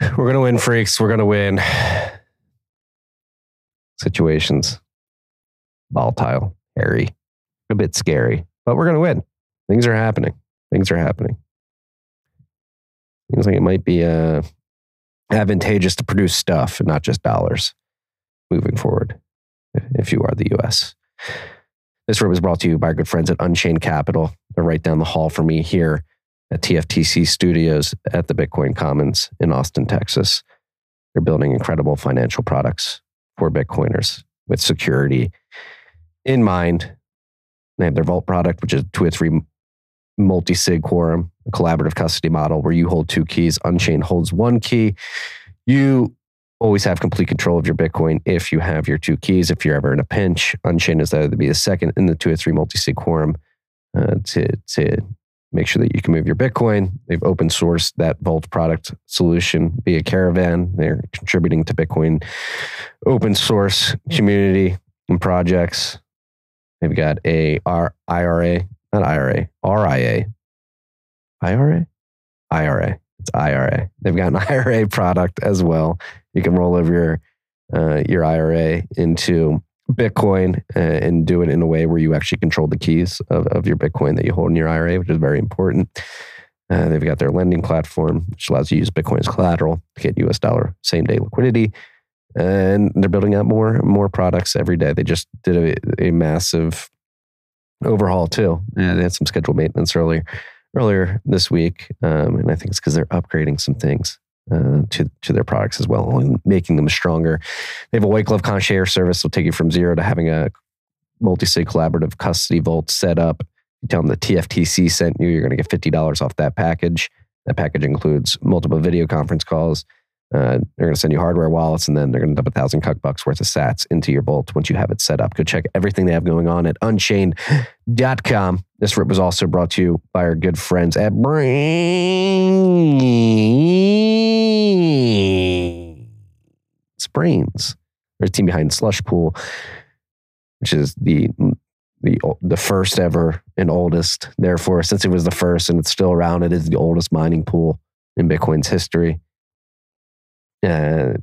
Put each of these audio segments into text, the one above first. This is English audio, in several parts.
We're going to win, freaks. We're going to win. Situations volatile, hairy, a bit scary, but we're going to win. Things are happening. Things are happening. Seems like it might be uh, advantageous to produce stuff and not just dollars moving forward if you are the US. This room is brought to you by our good friends at Unchained Capital. They're right down the hall for me here at TFTC Studios at the Bitcoin Commons in Austin, Texas. They're building incredible financial products for Bitcoiners with security in mind. They have their Vault product, which is two or three multi sig quorum, a collaborative custody model where you hold two keys, Unchained holds one key. You always have complete control of your Bitcoin if you have your two keys. If you're ever in a pinch, Unchained is there to be the second in the two or three multi sig quorum uh, to, to make sure that you can move your Bitcoin. They've open sourced that Vault product solution via Caravan. They're contributing to Bitcoin open source community and projects. They've got a R- IRA, not IRA, RIA, IRA, IRA. It's IRA. They've got an IRA product as well. You can roll over your uh, your IRA into Bitcoin uh, and do it in a way where you actually control the keys of, of your Bitcoin that you hold in your IRA, which is very important. Uh, they've got their lending platform, which allows you to use Bitcoin as collateral to get US dollar same day liquidity and they're building out more more products every day. They just did a, a massive overhaul too. Yeah, they had some scheduled maintenance earlier earlier this week, um, and I think it's because they're upgrading some things. Uh, to to their products as well, and making them stronger. They have a white glove concierge service. They'll take you from zero to having a multi-sig collaborative custody vault set up. You tell them the TFTC sent you. You're going to get fifty dollars off that package. That package includes multiple video conference calls, uh, they're going to send you hardware wallets and then they're going to dump a thousand cuck bucks worth of sats into your vault once you have it set up. Go check everything they have going on at unchained.com. This rip was also brought to you by our good friends at Braiins. Braiins. They're the team behind Slush Pool, which is the the the first ever and oldest. Therefore, since it was the first and it's still around, it is the oldest mining pool in Bitcoin's history. Uh,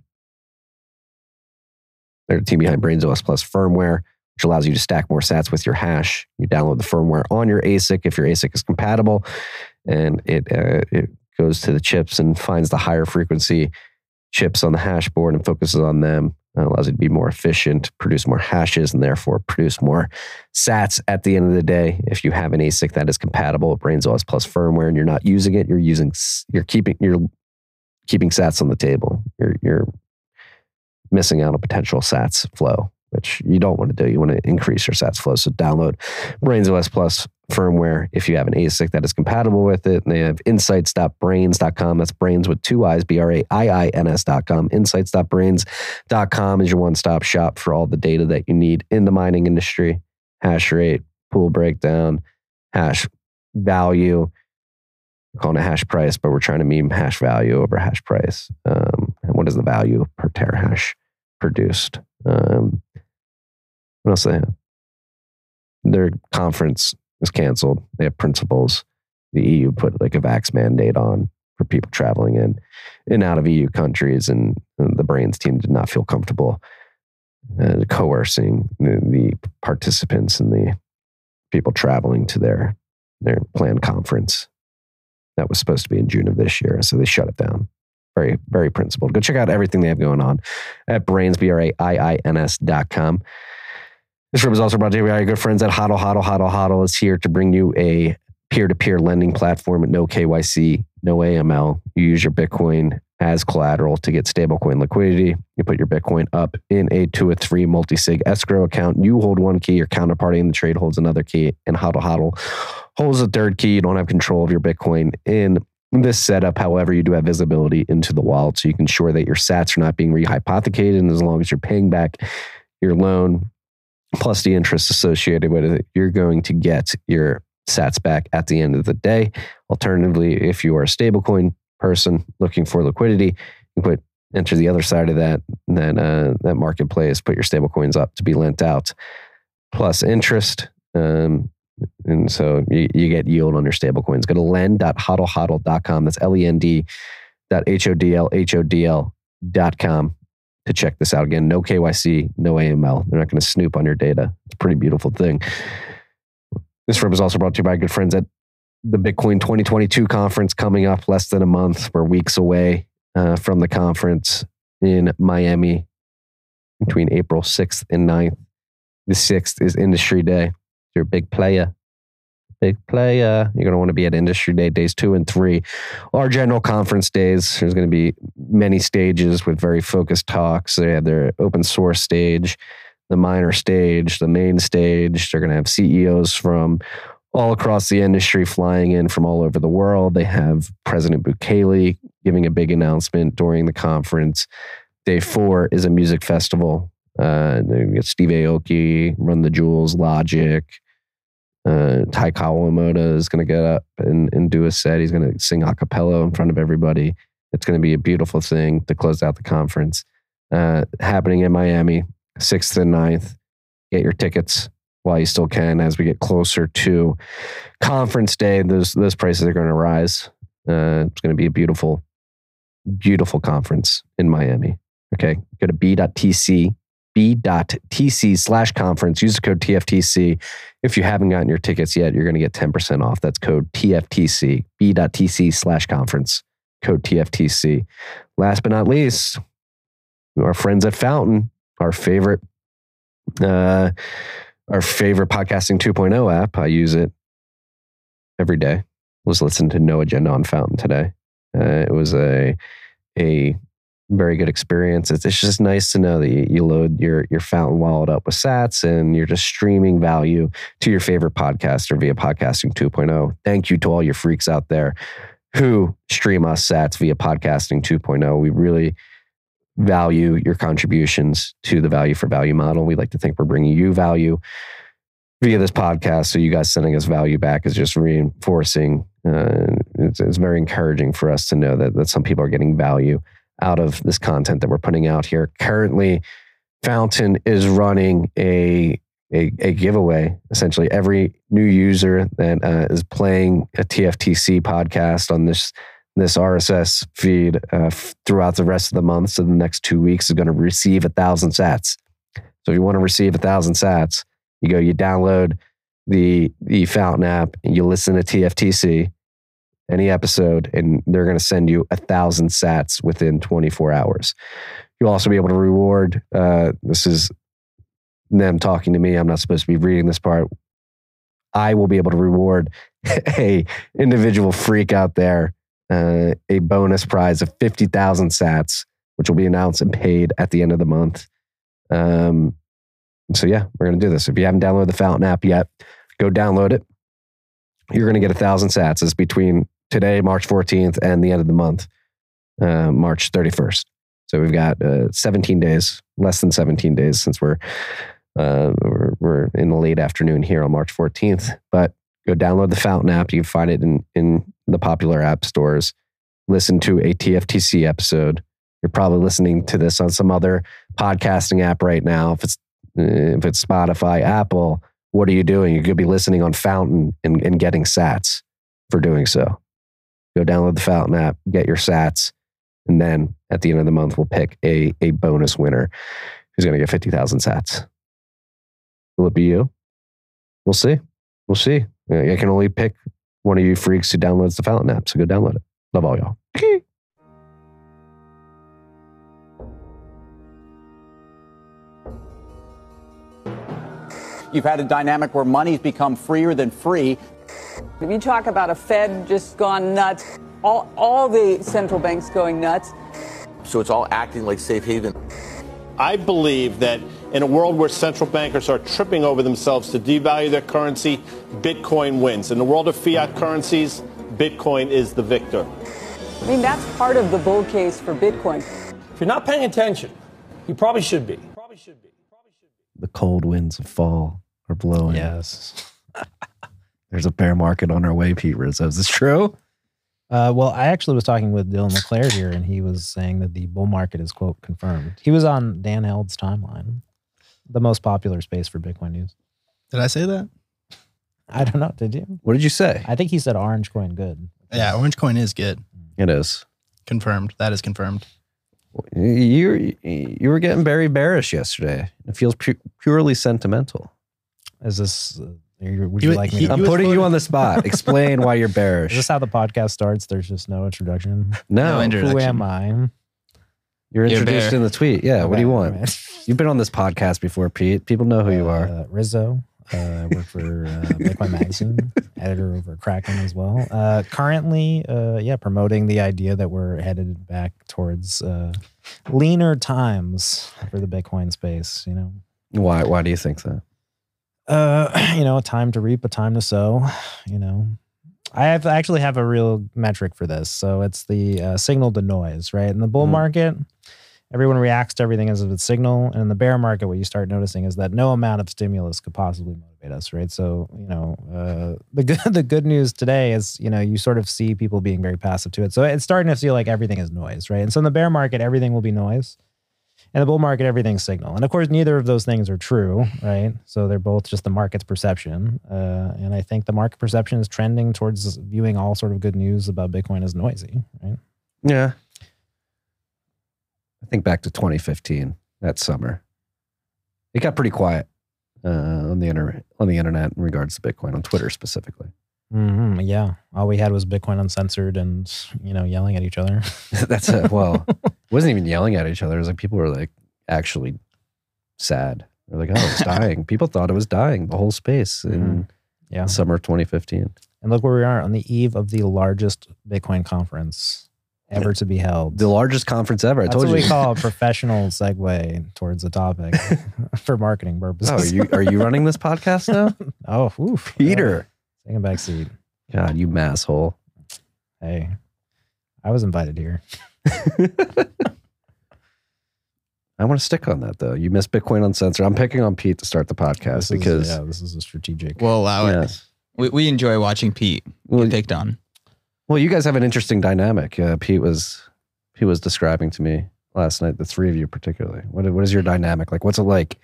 they're the team behind Braiins OS Plus firmware, which allows you to stack more sats with your hash. You download the firmware on your ASIC if your ASIC is compatible, and it uh, it goes to the chips and finds the higher frequency chips on the hash board and focuses on them. It allows you to be more efficient, produce more hashes, and therefore produce more sats at the end of the day. If you have an ASIC that is compatible with Braiins OS Plus firmware and you're not using it, you're using you're keeping you're keeping sats on the table. You're, you're missing out on potential sats flow, which you don't want to do. You want to increase your sats flow. So download Braiins OS Plus firmware if you have an ASIC that is compatible with it. And they have insights.braiins.com. That's braiins with two eyes, B R A I I N S.com. Insights.braiins.com is your one stop shop for all the data that you need in the mining industry hash rate, pool breakdown, hash value calling it a hash price, but we're trying to meme hash value over hash price. Um, and what is the value per terahash produced? Um, what else they have? Their conference is canceled. They have principles. The EU put like a vax mandate on for people traveling in and out of EU countries, and, and the braiins team did not feel comfortable uh, coercing the, the participants and the people traveling to their their planned conference that was supposed to be in June of this year. So they shut it down. Very, very principled. Go check out everything they have going on at braiins, B R A I I N S dot com. This room is also brought to you by our good friends at Hodl. Hodl, Hodl, Hodl is here to bring you a peer to peer lending platform at no KYC, no AML. You use your Bitcoin as collateral to get stablecoin liquidity. You put your Bitcoin up in a two or three multi sig escrow account. You hold one key, your counterparty in the trade holds another key, and Hodl Hodl holds a third key. You don't have control of your Bitcoin in this setup. However, you do have visibility into the wallet, so you can ensure that your sats are not being rehypothecated. And as long as you're paying back your loan plus the interest associated with it, you're going to get your sats back at the end of the day. Alternatively, if you are a stablecoin person looking for liquidity, you put enter the other side of that that uh, that marketplace, put your stablecoins up to be lent out plus interest. Um, and so you, you get yield on your stablecoins. Go to lend.hodlhodl.com. That's L E N D hodlhodl.com to check this out. Again, no KYC, no AML. They're not going to snoop on your data. It's a pretty beautiful thing. This room is also brought to you by good friends at the Bitcoin 2022 conference coming up less than a month. We're weeks away uh, from the conference in Miami between April 6th and 9th. The 6th is Industry Day. You're a big player. Big player. You're going to want to be at Industry Day days two and three. Our general conference days, there's going to be many stages with very focused talks. They have their open source stage, the minor stage, the main stage. They're going to have CEOs from all across the industry flying in from all over the world. They have President Bukele giving a big announcement during the conference. Day four is a music festival. Uh, you get Steve Aoki, Run the Jewels, Logic. Uh, Tai Kawamoto is going to get up and, and do a set. He's going to sing a cappella in front of everybody. It's going to be a beautiful thing to close out the conference. Uh, happening in Miami, 6th and 9th. Get your tickets while you still can as we get closer to conference day. Those, those prices are going to rise. Uh, it's going to be a beautiful, beautiful conference in Miami. Okay. Go to b.tc, b.tc slash conference. Use the code TFTC. If you haven't gotten your tickets yet, you're going to get 10% off. That's code TFTC, b.tc slash conference, code TFTC. Last but not least, our friends at Fountain, our favorite, uh, our favorite podcasting 2.0 app. I use it every day. Was listening to No Agenda on Fountain today. Uh, it was a a very good experience. It's, it's just nice to know that you, you, load your your Fountain wallet up with Sats and you're just streaming value to your favorite podcaster via Podcasting 2.0. Thank you to all your freaks out there who stream us Sats via Podcasting 2.0. We really value your contributions to the value for value model. We like to think we're bringing you value via this podcast. So you guys sending us value back is just reinforcing. Uh, it's, it's very encouraging for us to know that, that some people are getting value out of this content that we're putting out here. Currently, Fountain is running a a, a giveaway. Essentially, every new user that uh, is playing a TFTC podcast on this this RSS feed uh, f- throughout the rest of the month, so the next two weeks is going to receive a thousand Sats. So if you want to receive a thousand Sats, you go, you download the the Fountain app, and you listen to TFTC, any episode, and they're going to send you a thousand Sats within 24 hours. You'll also be able to reward. Uh, this is them talking to me. I'm not supposed to be reading this part. I will be able to reward a individual freak out there uh, a bonus prize of 50,000 sats, which will be announced and paid at the end of the month. Um, so, yeah, we're going to do this. If you haven't downloaded the Fountain app yet, go download it. You're going to get a thousand sats. It's between today, March 14th, and the end of the month, uh, March 31st. So we've got uh, 17 days, less than 17 days since we're, uh, we're, we're in the late afternoon here on March 14th. But go download the Fountain app. You can find it in, in the popular app stores. Listen to a TFTC episode. You're probably listening to this on some other podcasting app right now. If it's if it's Spotify, Apple, what are you doing? You could be listening on Fountain and, and getting Sats for doing so. Go download the Fountain app, get your Sats, and then at the end of the month, we'll pick a a bonus winner who's going to get fifty thousand Sats. Will it be you? We'll see. We'll see. I can only pick one of you freaks who downloads the Fountain app. So go download it. Love all y'all. You've had a dynamic where money's become freer than free. If you talk about a Fed just gone nuts, all, all the central banks going nuts. So it's all acting like safe haven. I believe that in a world where central bankers are tripping over themselves to devalue their currency, Bitcoin wins. In the world of fiat currencies, Bitcoin is the victor. I mean, that's part of the bull case for Bitcoin. If you're not paying attention, you probably should be. Probably should be. Probably should be. The cold winds of fall are blowing. Yes. There's a bear market on our way, Pete Rizzo. Is this true? Uh, well, I actually was talking with Dylan LeClair here, and he was saying that the bull market is quote confirmed. He was on Dan Held's timeline, the most popular space for Bitcoin news. Did I say that? I don't know. Did you? What did you say? I think he said orange coin good. Yeah, Orange Coin is good. It is. Confirmed. That is confirmed. You you were getting very bearish yesterday. It feels pu- purely sentimental. Is this? Uh, are you- would He you wa- like me? he- to, I'm was putting you on the spot. Explain why you're is bearish. this how the podcast starts? There's just no introduction. No, No intro- Who Introduction. am I? You're You're introduced in the tweet. Yeah. What do you want? You've been on this podcast before, Pete. People know who you are. Uh, Rizzo. Uh, I work for uh, Bitcoin Magazine, editor over at Kraken as well. Uh, currently, uh, yeah, promoting the idea that we're headed back towards uh, leaner times for the Bitcoin space. You know, Why? Why do you think that? uh, you know, a time to reap, a time to sow. You know, I have actually have a real metric for this. So it's the uh, signal to noise, right? In the bull Mhm. market, everyone reacts to everything as if it's signal, and in the bear market, what you start noticing is that no amount of stimulus could possibly motivate us, right? So you know, uh, the good the good news today is you know you sort of see people being very passive to it. So it's starting to feel like everything is noise, right? And so in the bear market, everything will be noise. In the bull market, everything's signal. And of course, neither of those things are true, right? So they're both just the market's perception. Uh, and I think the market perception is trending towards viewing all sort of good news about Bitcoin as noisy, right? Yeah. I think back to 2015, that summer. It got pretty quiet uh, on the internet on the internet in regards to Bitcoin on Twitter specifically. Hmm yeah. All we had was Bitcoin uncensored and, you know, yelling at each other. That's a, well, it wasn't even yelling at each other. It was like people were like actually sad. They're like, oh, it's dying. People thought it was dying, the whole space in Mhm. Yeah. summer 2015. And look where we are on the eve of the largest Bitcoin conference ever to be held. The largest conference ever. I That's told what you. we call a professional segue towards the topic for marketing purposes. oh, are you, are you running this podcast now? Oh, oof. Peter. Yeah. Taking a back seat. God, you masshole. Hey, I was invited here. I want to stick on that though. You missed Bitcoin Uncensored. I'm picking on Pete to start the podcast This is- because yeah, this is a strategic. We'll allow it. yes. We, we enjoy watching Pete Well, get picked on. well, you guys have an interesting dynamic. Uh, Pete was he was describing to me last night. The three of you particularly. What what is your dynamic like? What's it like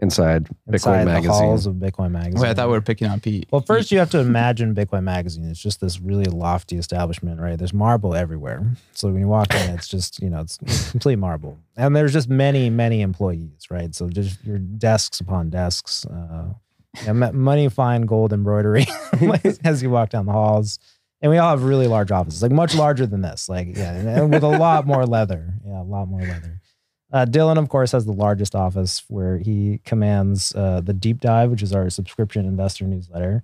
inside, inside Bitcoin the Magazine? halls of Bitcoin Magazine. Wait, I thought we were picking on Pete. Well, first you have to imagine Bitcoin Magazine. It's just this really lofty establishment, right? There's marble everywhere. So when you walk in, it's just you know it's complete marble, and there's just many, many employees, right? So just your desks upon desks, uh, yeah, money, fine gold embroidery as you walk down the halls, and we all have really large offices, like much larger than this, like yeah, and- and with a lot more leather, yeah, a lot more leather. Uh, Dylan, of course, has the largest office where he commands uh, the deep dive, which is our subscription investor newsletter.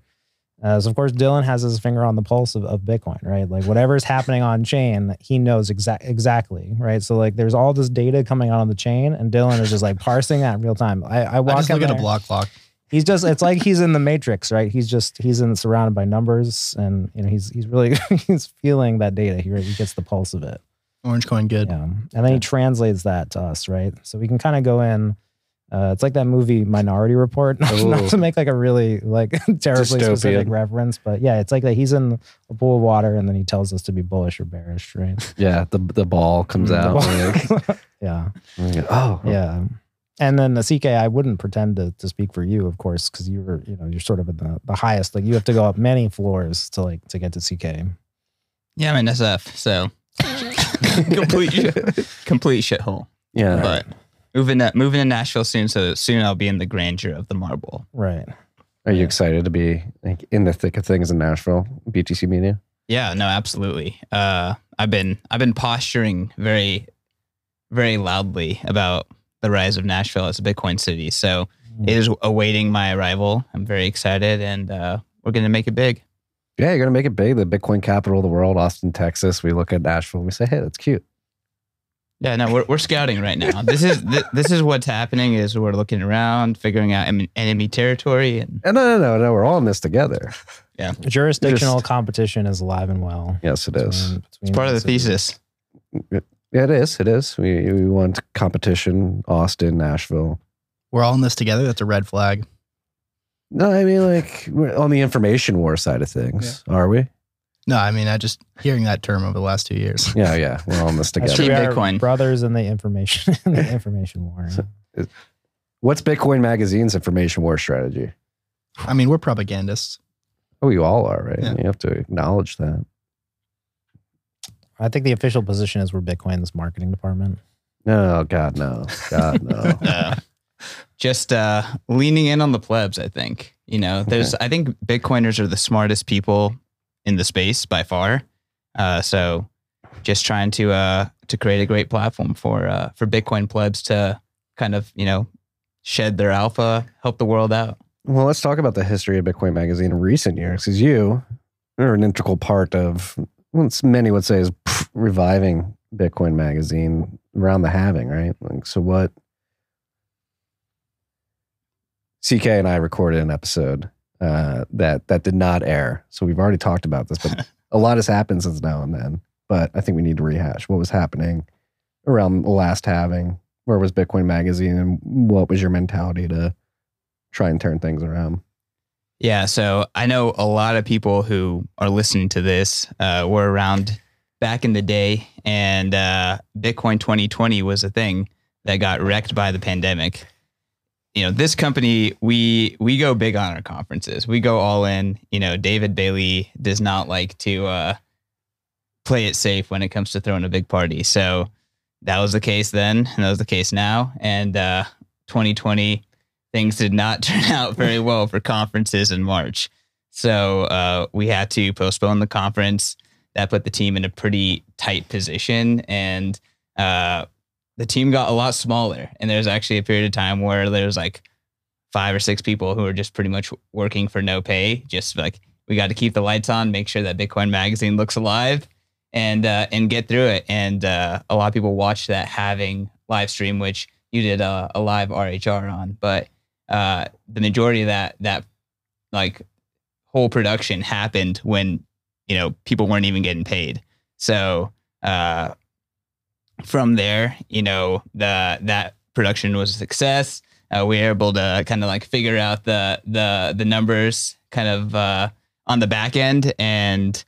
Uh, so, of course, Dylan has his finger on the pulse of, of Bitcoin, right? Like whatever's happening on chain, he knows exact exactly, right? So, like, there's all this data coming out on the chain, and Dylan is just like parsing that in real time. I, I I walk just in look at a there. block clock. He's just it's like he's in the matrix, right? He's just he's in surrounded by numbers, and you know he's he's really he's feeling that data. He he gets the pulse of it. Orange coin good. Yeah. And then he translates that to us, right? So we can kind of go in. Uh, it's like that movie Minority Report. Not to make like a really like terribly specific reference, but yeah, it's like that he's in a pool of water and then he tells us to be bullish or bearish, right? Yeah, the the ball comes The out. ball. like, yeah. oh, Yeah. And then the CK, I wouldn't pretend to, to speak for you, of course, because you're, you know, you're sort of at the, the highest. Like you have to go up many floors to like to get to CK. Yeah, I'm an SF, so complete shit, complete shithole. yeah. But moving to, moving to Nashville soon, so soon I'll be in the grandeur of the marble. Right. Are you excited to be like in the thick of things in Nashville, BTC Media? Yeah, no, absolutely. Uh, I've been I've been posturing very, very loudly about the rise of Nashville as a Bitcoin city. So it is awaiting my arrival. I'm very excited, and uh, we're gonna make it big. Yeah, you're gonna make it big. The Bitcoin capital of the world, Austin, Texas. We look at Nashville. and We say, hey, that's cute. Yeah, no, we're, we're scouting right now. This is th- this is what's happening. Is we're looking around, figuring out em- enemy territory, and And no, no, no, no. We're all in this together. Yeah, jurisdictional Just- competition is alive and well. Yes, it is. between- between it's part of the cities. thesis. Yeah, it is. It is. We we want competition. Austin, Nashville. We're all in this together. That's a red flag. No, I mean like we're on the information war side of things. Are we? No, I mean, I just hearing that term over the last two years. Yeah, yeah. We're all in this together. true. Team We are Bitcoin. brothers in the information in the information war. What's Bitcoin Magazine's information war strategy? I mean, we're propagandists. Oh, you all are, right? Yeah. You have to acknowledge that. I think the official position is we're Bitcoin's marketing department. No, God, no. God, no. Uh, just uh, leaning in on the plebs. I think you know. There's. I think Bitcoiners are the smartest people in the space by far. Uh, so just trying to uh, to create a great platform for uh, for Bitcoin plebs to kind of you know shed their alpha, help the world out. Well, let's talk about the history of Bitcoin Magazine in recent years, because you are an integral part of what many would say is pff, reviving Bitcoin Magazine around the halving, right? Like, so what? CK and I recorded an episode uh, that that did not air, so we've already talked about this, but a lot has happened since now and then. But I think we need to rehash what was happening around the last halving. Where was Bitcoin Magazine, and what was your mentality to try and turn things around? Yeah, so I know a lot of people who are listening to this uh, were around back in the day, and uh, Bitcoin 2020 was a thing that got wrecked by the pandemic. You know, this company we we go big on our conferences. We go all in. You know, David Bailey does not like to uh, play it safe when it comes to throwing a big party. So that was the case then, and that was the case now. And uh, 2020 things did not turn out very well for conferences in March. So uh, we had to postpone the conference. That put the team in a pretty tight position, and uh, the team got a lot smaller. And there's actually a period of time where there was like five or six people who were just pretty much working for no pay. Just like we got to keep the lights on, make sure that Bitcoin Magazine looks alive, and uh, and get through it. And uh, a lot of people watched that having live stream, which you did a, a live RHR on, but uh, the majority of that that like whole production happened when you know people weren't even getting paid. So uh, from there, you know the that production was a success. Uh, we were able to kind of like figure out the the the numbers kind of uh, on the back end and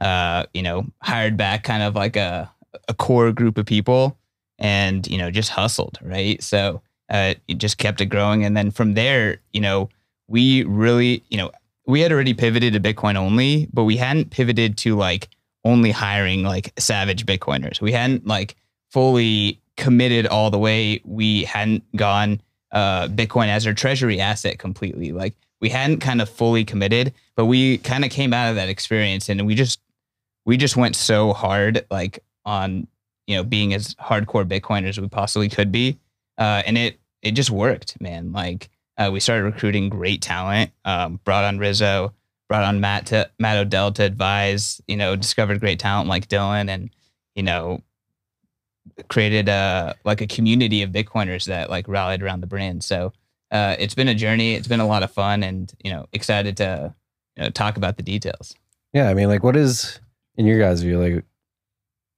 uh, you know hired back kind of like a a core group of people and you know just hustled right so uh, it just kept it growing. And then from there, you know, we really, you know, we had already pivoted to Bitcoin only, but we hadn't pivoted to like only hiring like savage Bitcoiners. We hadn't like fully committed all the way. We hadn't gone uh, Bitcoin as our treasury asset completely. Like we hadn't kind of fully committed, but we kind of came out of that experience and we just we just went so hard like on you know being as hardcore Bitcoiners as we possibly could be, uh, and it it just worked, man. Like uh, we started recruiting great talent, um, brought on Rizzo, brought on Matt to Matt Odell to advise, you know, discovered great talent like Dylan and, you know, created a like a community of Bitcoiners that like rallied around the brand. So uh, it's been a journey. It's been a lot of fun and, you know, excited to you know, talk about the details. Yeah. I mean, like what is in your guys' view, like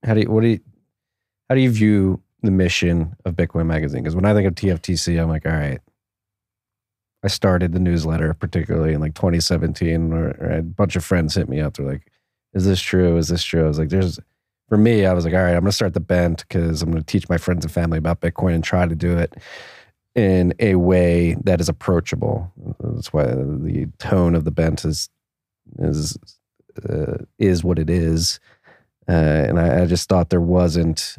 how do you, what do you, how do you view the mission of Bitcoin Magazine. Because when I think of TFTC, I'm like, all right. I started the newsletter, particularly in like 2017, or, or a bunch of friends hit me up. They're like, "Is this true? Is this true?" I was like, "There's." For me, I was like, "All right, I'm going to start the bent because I'm going to teach my friends and family about Bitcoin and try to do it in a way that is approachable." That's why the tone of the bent is is uh, is what it is, uh, and I, I just thought there wasn't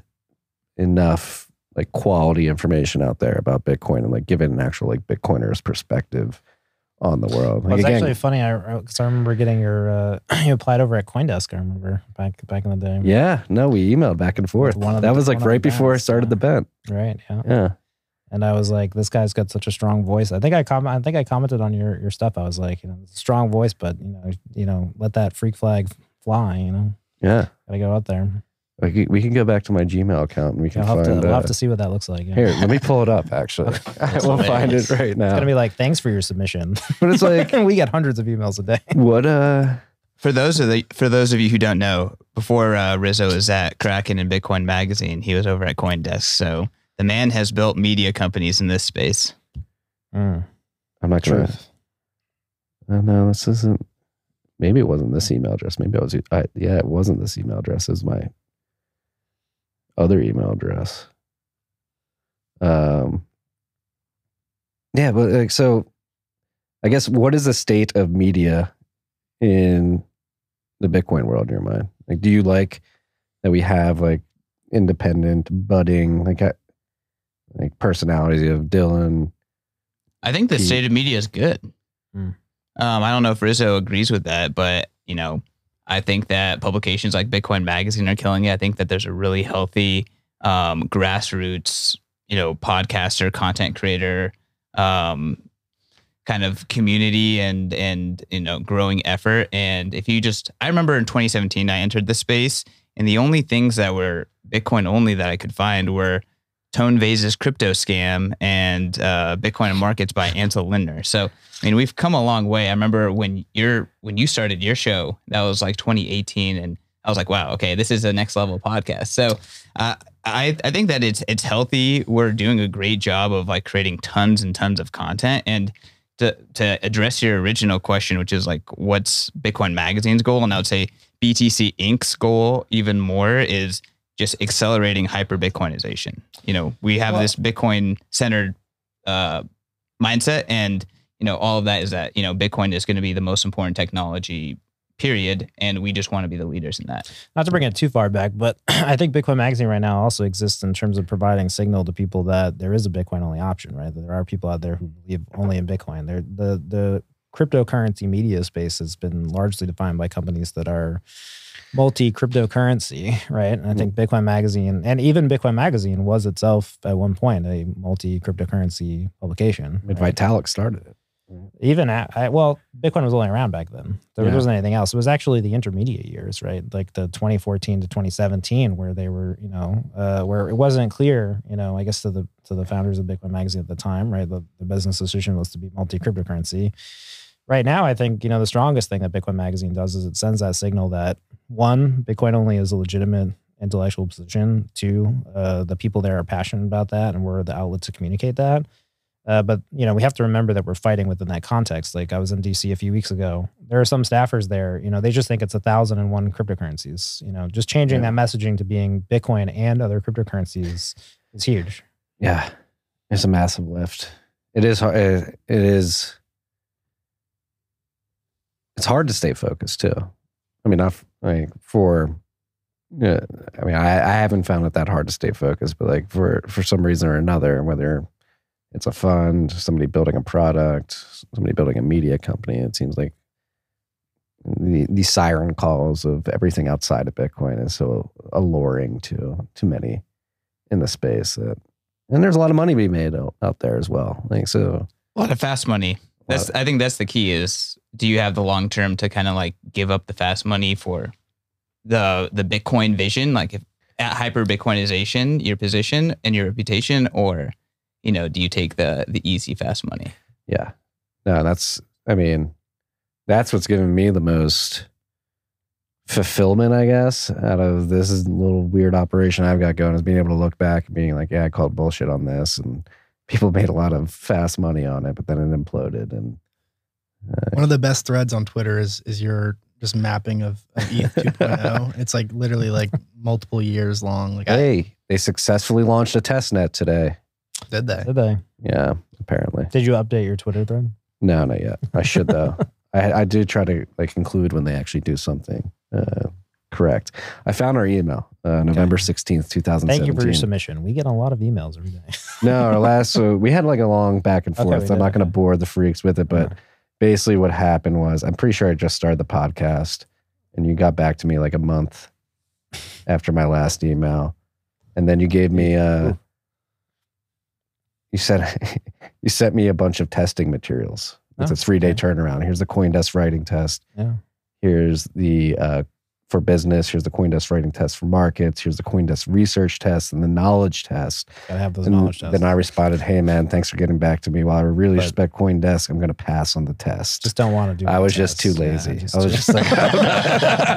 enough like quality information out there about Bitcoin and like give it an actual like Bitcoiner's perspective on the world. Well, Like, it's again, actually funny. I, cause I remember getting your uh, you applied over at CoinDesk. I remember back back in the day. yeah, no, we emailed back and forth. that the- was like right before I started yeah. the bent. Right. Yeah. Yeah. And I was like, this guy's got such a strong voice. I think I com- I think I commented on your your stuff. I was like, you know, strong voice, but you know, you know, let that freak flag fly. You know, Yeah. gotta go out there. We can, we can go back to my Gmail account and we can I'll have, find to, we'll have to see what that looks like. Yeah. Here, let me pull it up actually. I will find it right now. It's gonna be like, thanks for your submission. but it's like we get hundreds of emails a day. what uh For those of the for those of you who don't know, before uh, Rizzo was at Kraken and Bitcoin Magazine, he was over at CoinDesk. So the man has built media companies in this space. Mm. I'm not gonna Oh no, this isn't maybe it wasn't this email address. Maybe it was I, yeah, it wasn't this email address. It was my other email address. Um yeah, but like so I guess what is the state of media in the Bitcoin world in your mind? Like do you like that we have like independent, budding, like uh, like personalities of Dylan. I think the Pete. state of media is good. Hmm. Um, I don't know if Rizzo agrees with that, but you know, I think that publications like Bitcoin Magazine are killing it. I think that there's a really healthy um, grassroots, you know, podcaster, content creator, um, kind of community and and you know growing effort. And if you just, I remember in 2017, I entered the space, and the only things that were Bitcoin only that I could find were Tone Vays's crypto scam and uh, Bitcoin and markets by Ansel Lindner. So I mean, we've come a long way. I remember when you're when you started your show, that was like 2018, and I was like, wow, okay, this is a next level podcast. So uh, I I think that it's it's healthy. We're doing a great job of like creating tons and tons of content and. To, to address your original question, which is like, what's Bitcoin Magazine's goal? And I would say BTC Inc.'s goal, even more, is just accelerating hyper Bitcoinization. You know, we have Well- this Bitcoin centered uh, mindset, and you know, all of that is that you know, Bitcoin is going to be the most important technology. Period, and we just want to be the leaders in that. not to bring it too far back, but I think Bitcoin Magazine right now also exists in terms of providing signal to people that there is a Bitcoin only option, right? That there are people out there who believe only in Bitcoin. There, the the cryptocurrency media space has been largely defined by companies that are multi cryptocurrency, right? And I think Bitcoin Magazine and even Bitcoin Magazine was itself at one point a multi cryptocurrency publication. I mean, right? Vitalik started it. even at, I, well, Bitcoin was only around back then. There Yeah. wasn't anything else. It was actually the intermediate years, right? Like the 2014 to 2017, where they were, you know, uh, where it wasn't clear, you know, I guess to the to the founders of Bitcoin Magazine at the time, right? The, the business decision was to be multi cryptocurrency. Right now, I think you know the strongest thing that Bitcoin Magazine does is it sends that signal that one, Bitcoin only is a legitimate intellectual position. Two, uh, the people there are passionate about that, and we're the outlet to communicate that. Uh, but you know, we have to remember that we're fighting within that context. Like I was in DC a few weeks ago. There are some staffers there. You know, they just think it's a thousand and one cryptocurrencies. You know, just changing Yeah. that messaging to being Bitcoin and other cryptocurrencies is huge. Yeah, it's a massive lift. It is. It it is. It's hard to stay focused too. I mean, not f- like for. Yeah, I mean, I, I haven't found it that hard to stay focused, but like for for some reason or another, whether it's a fund, somebody building a product, somebody building a media company, it seems like the the siren calls of everything outside of Bitcoin is so alluring to to many in the space that and there's a lot of money to be made out, out there as well. Like so, A lot of fast money. That's I think that's the key is do you have the long term to kind of like give up the fast money for the the Bitcoin vision, like if at hyper Bitcoinization, your position and your reputation, or you know, do you take the the easy fast money? yeah, no, that's I mean, that's what's given me the most fulfillment, I guess, out of this little weird operation I've got going is being able to look back and being like, yeah, I called bullshit on this, and people made a lot of fast money on it, but then it imploded, and One of the best threads on Twitter is is your just mapping of, of ETH 2.0. it's like literally like multiple years long. Like I hey, they successfully launched a test net today. did they? Did they? Yeah, apparently. Did you update your Twitter thread? No, not yet. I should though. I, I do try to like include when they actually do something uh, correct. I found our email, uh, November sixteenth, two thousand Thank you for your submission. We get a lot of emails every day. no, our last so we had like a long back and forth. we I'm did, not going to okay. bore the freaks with it, but Yeah. Basically what happened was I'm pretty sure I just started the podcast, and you got back to me like a month after my last email, and then you gave me uh, you said you sent me a bunch of testing materials. It's Oh, a three day okay. turnaround. Here's the CoinDesk writing test. Yeah. Here's the uh, for business. Here's the CoinDesk writing test for markets. Here's the CoinDesk research test and the knowledge test. Gotta have those And knowledge tests. then I responded, "Hey man, thanks for getting back to me. While I really But- respect CoinDesk, I'm going to pass on the test." just don't want to do. I was just too tests. Yeah, lazy. I was just like,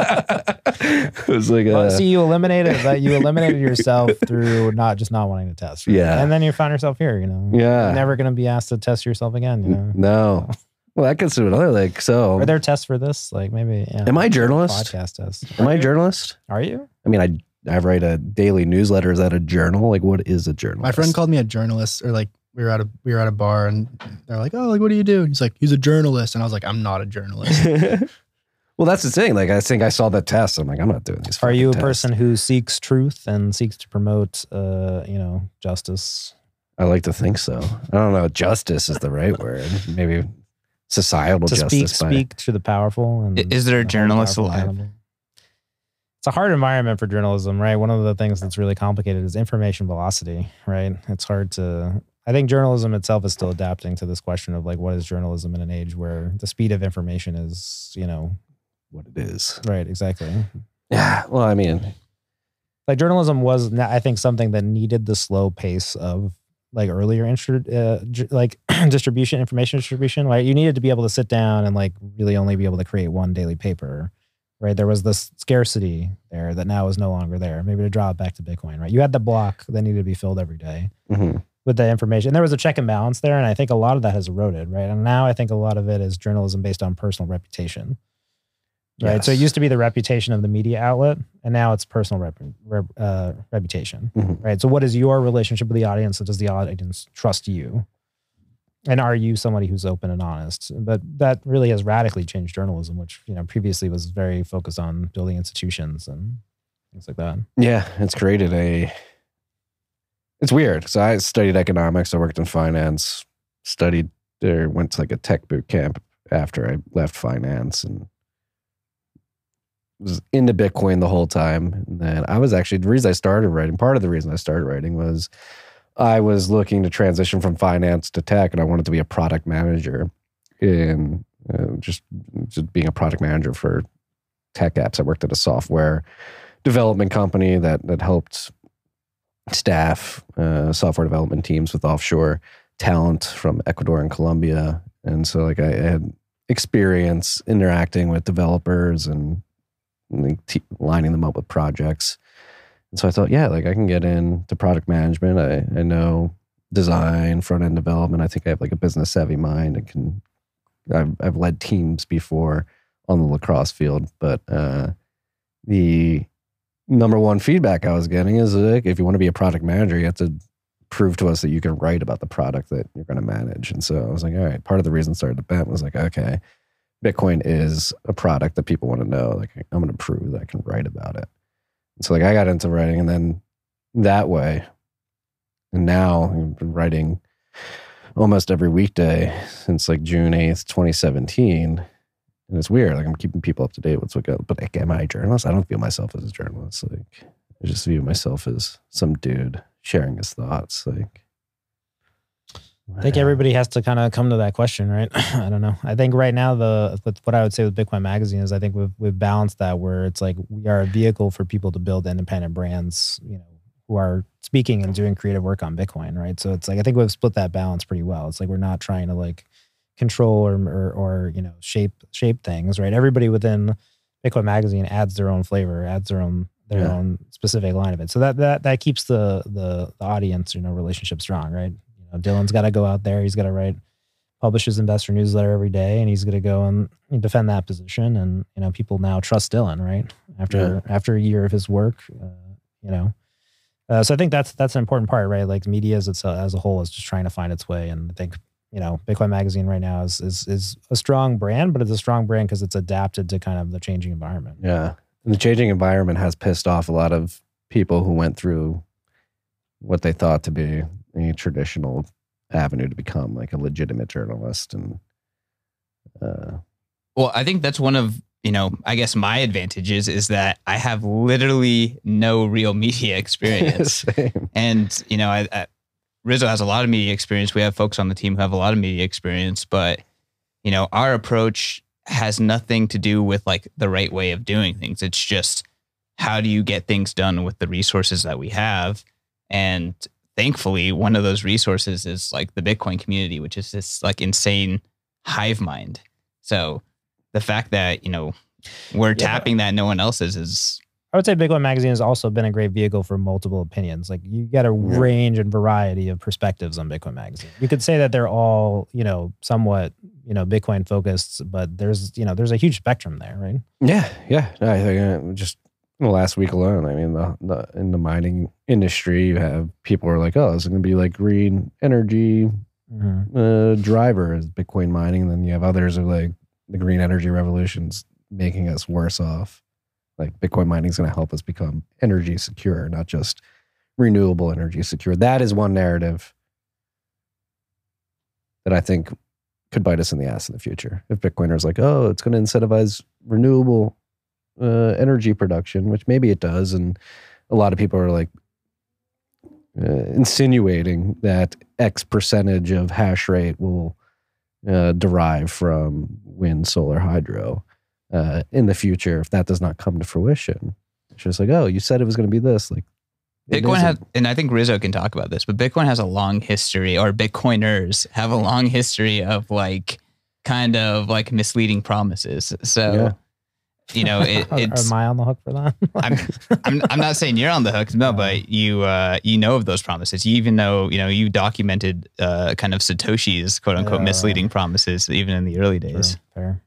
it was like, Well, uh, see, you eliminated that. You eliminated yourself through not just not wanting to test. right? Yeah. and then you found yourself here. You know, Yeah. You're never going to be asked to test yourself again. You know, no. Well, that gets to another like so. are there tests for this? Like maybe. Yeah, Am I a journalist? Podcast tests. Am I Are journalist? Are you? I mean, I I write a daily newsletter. Is that a journal? Like, what is a journalist? My friend called me a journalist, or like we were at a we were at a bar, and they're like, "Oh, like what do you do?" And he's like, "He's a journalist," and I was like, "I'm not a journalist." Well, that's the thing. Like, I think I saw the test. I'm like, I'm not doing these. Are you a tests. person who seeks truth and seeks to promote, uh, you know, justice? I like to think so. I don't know. Justice is the right word. Maybe societal to justice. speak by- speak to the powerful and is there a hold the journalist alive? accountable. It's a hard environment for journalism, right? One of the things that's really complicated is information velocity, right? It's hard to I think journalism itself is still adapting to this question of like what is journalism in an age where the speed of information is, you know, what it is. right, exactly. Yeah. Well, I mean, like journalism was i think something that needed the slow pace of like earlier intro, uh, like distribution information distribution right you needed to be able to sit down and like really only be able to create one daily paper right there was this scarcity there that now is no longer there maybe to draw it back to bitcoin right you had the block that needed to be filled every day mhm. with the information. And there was a check and balance there. And I think a lot of that has eroded, right? And now I think a lot of it is journalism based on personal reputation. Right. So it used to be the reputation of the media outlet, and now it's personal rep, rep, uh, reputation. Mhm. Right. So what is your relationship with the audience? And does the audience trust you? And are you somebody who's open and honest? But that really has radically changed journalism, which you know previously was very focused on building institutions and things like that. yeah, it's created a. It's weird. So I studied economics. I worked in finance. Studied or went to like a tech boot camp after I left finance and was into Bitcoin the whole time. And then I was actually the reason I started writing. Part of the reason I started writing was I was looking to transition from finance to tech, and I wanted to be a product manager in uh, just just being a product manager for tech apps. I worked at a software development company that that helped staff uh, software development teams with offshore talent from Ecuador and Colombia, and so like I had experience interacting with developers and like, te- lining them up with projects. And so I thought, yeah, like I can get into product management. I, I know design, front end development. I think I have like a business savvy mind and can. I've I've led teams before on the lacrosse field, but uh, the number one feedback I was getting is like, if you want to be a product manager, you have to prove to us that you can write about the product that you're going to manage. And so I was like, all right. Part of the reason I started to bet was like, okay, Bitcoin is a product that people want to know. Like I'm going to prove that I can write about it. And so like I got into writing, and then that way, and now I've been writing almost every weekday since like June 8th, 2017. And it's weird. Like I'm keeping people up to date with what's going But like, am I a journalist? I don't feel myself as a journalist. Like I just view myself as some dude sharing his thoughts. Like I think everybody has to kind of come to that question, right? I don't know. I think right now the what I would say with Bitcoin Magazine is I think we've we've balanced that where it's like we are a vehicle for people to build independent brands, you know, who are speaking and doing creative work on Bitcoin, right? So it's like I think we've split that balance pretty well. It's like we're not trying to like control or or, or you know shape shape things, right? Everybody within Bitcoin Magazine adds their own flavor, adds their own their Yeah. own specific line of it. So that that that keeps the the, the audience, you know, relationship strong, right? Know, Dylan's got to go out there. He's got to write, publish his investor newsletter every day, and he's going to go and defend that position. And you know, people now trust Dylan, right? After after a year of his work, uh, you know. Uh, so I think that's that's an important part, right? Like media as it's as a whole is just trying to find its way, and I think you know Bitcoin Magazine right now is is is a strong brand, but it's a strong brand because it's adapted to kind of the changing environment. Yeah. And the changing environment has pissed off a lot of people who went through what they thought to be a traditional avenue to become like a legitimate journalist. And uh, Well, I think that's one of you know, I guess my advantages is that I have literally no real media experience. And you know, I, I, Rizzo has a lot of media experience. We have folks on the team who have a lot of media experience, but you know, our approach has nothing to do with like the right way of doing things. It's just how do you get things done with the resources that we have? And thankfully, one of those resources is like the Bitcoin community, which is this like insane hive mind. So the fact that, you know, we're tapping that no one else is is I would say Bitcoin Magazine has also been a great vehicle for multiple opinions. Like you get a Yeah. range and variety of perspectives on Bitcoin Magazine. You could say that they're all, you know, somewhat, you know, Bitcoin focused, but there's, you know, there's a huge spectrum there, right? Yeah. Yeah. No, I think uh, just in the last week alone, I mean, the, the in the mining industry, you have people are like, oh, it's going to be like green energy Mm-hmm. uh, driver is Bitcoin mining. And then you have others who are like the green energy revolution's making us worse off. Like Bitcoin mining is going to help us become energy secure, not just renewable energy secure. That is one narrative that I think could bite us in the ass in the future. If Bitcoiners like, oh, it's going to incentivize renewable uh, energy production, which maybe it does, and a lot of people are like uh, insinuating that X percentage of hash rate will uh, derive from wind, solar, hydro uh, in the future. If that does not come to fruition, it's just like, oh, you said it was going to be this. Like, Bitcoin has, and I think Rizzo can talk about this, but Bitcoin has a long history, or Bitcoiners have a long history of like kind of like misleading promises. So, Yeah. You know, it, it's. Am I on the hook for that? I'm, I'm, I'm not saying you're on the hook, no, but you uh, you know of those promises. You even know you know you documented uh, kind of Satoshi's quote unquote Yeah. misleading promises even in the early days. Fair, fair.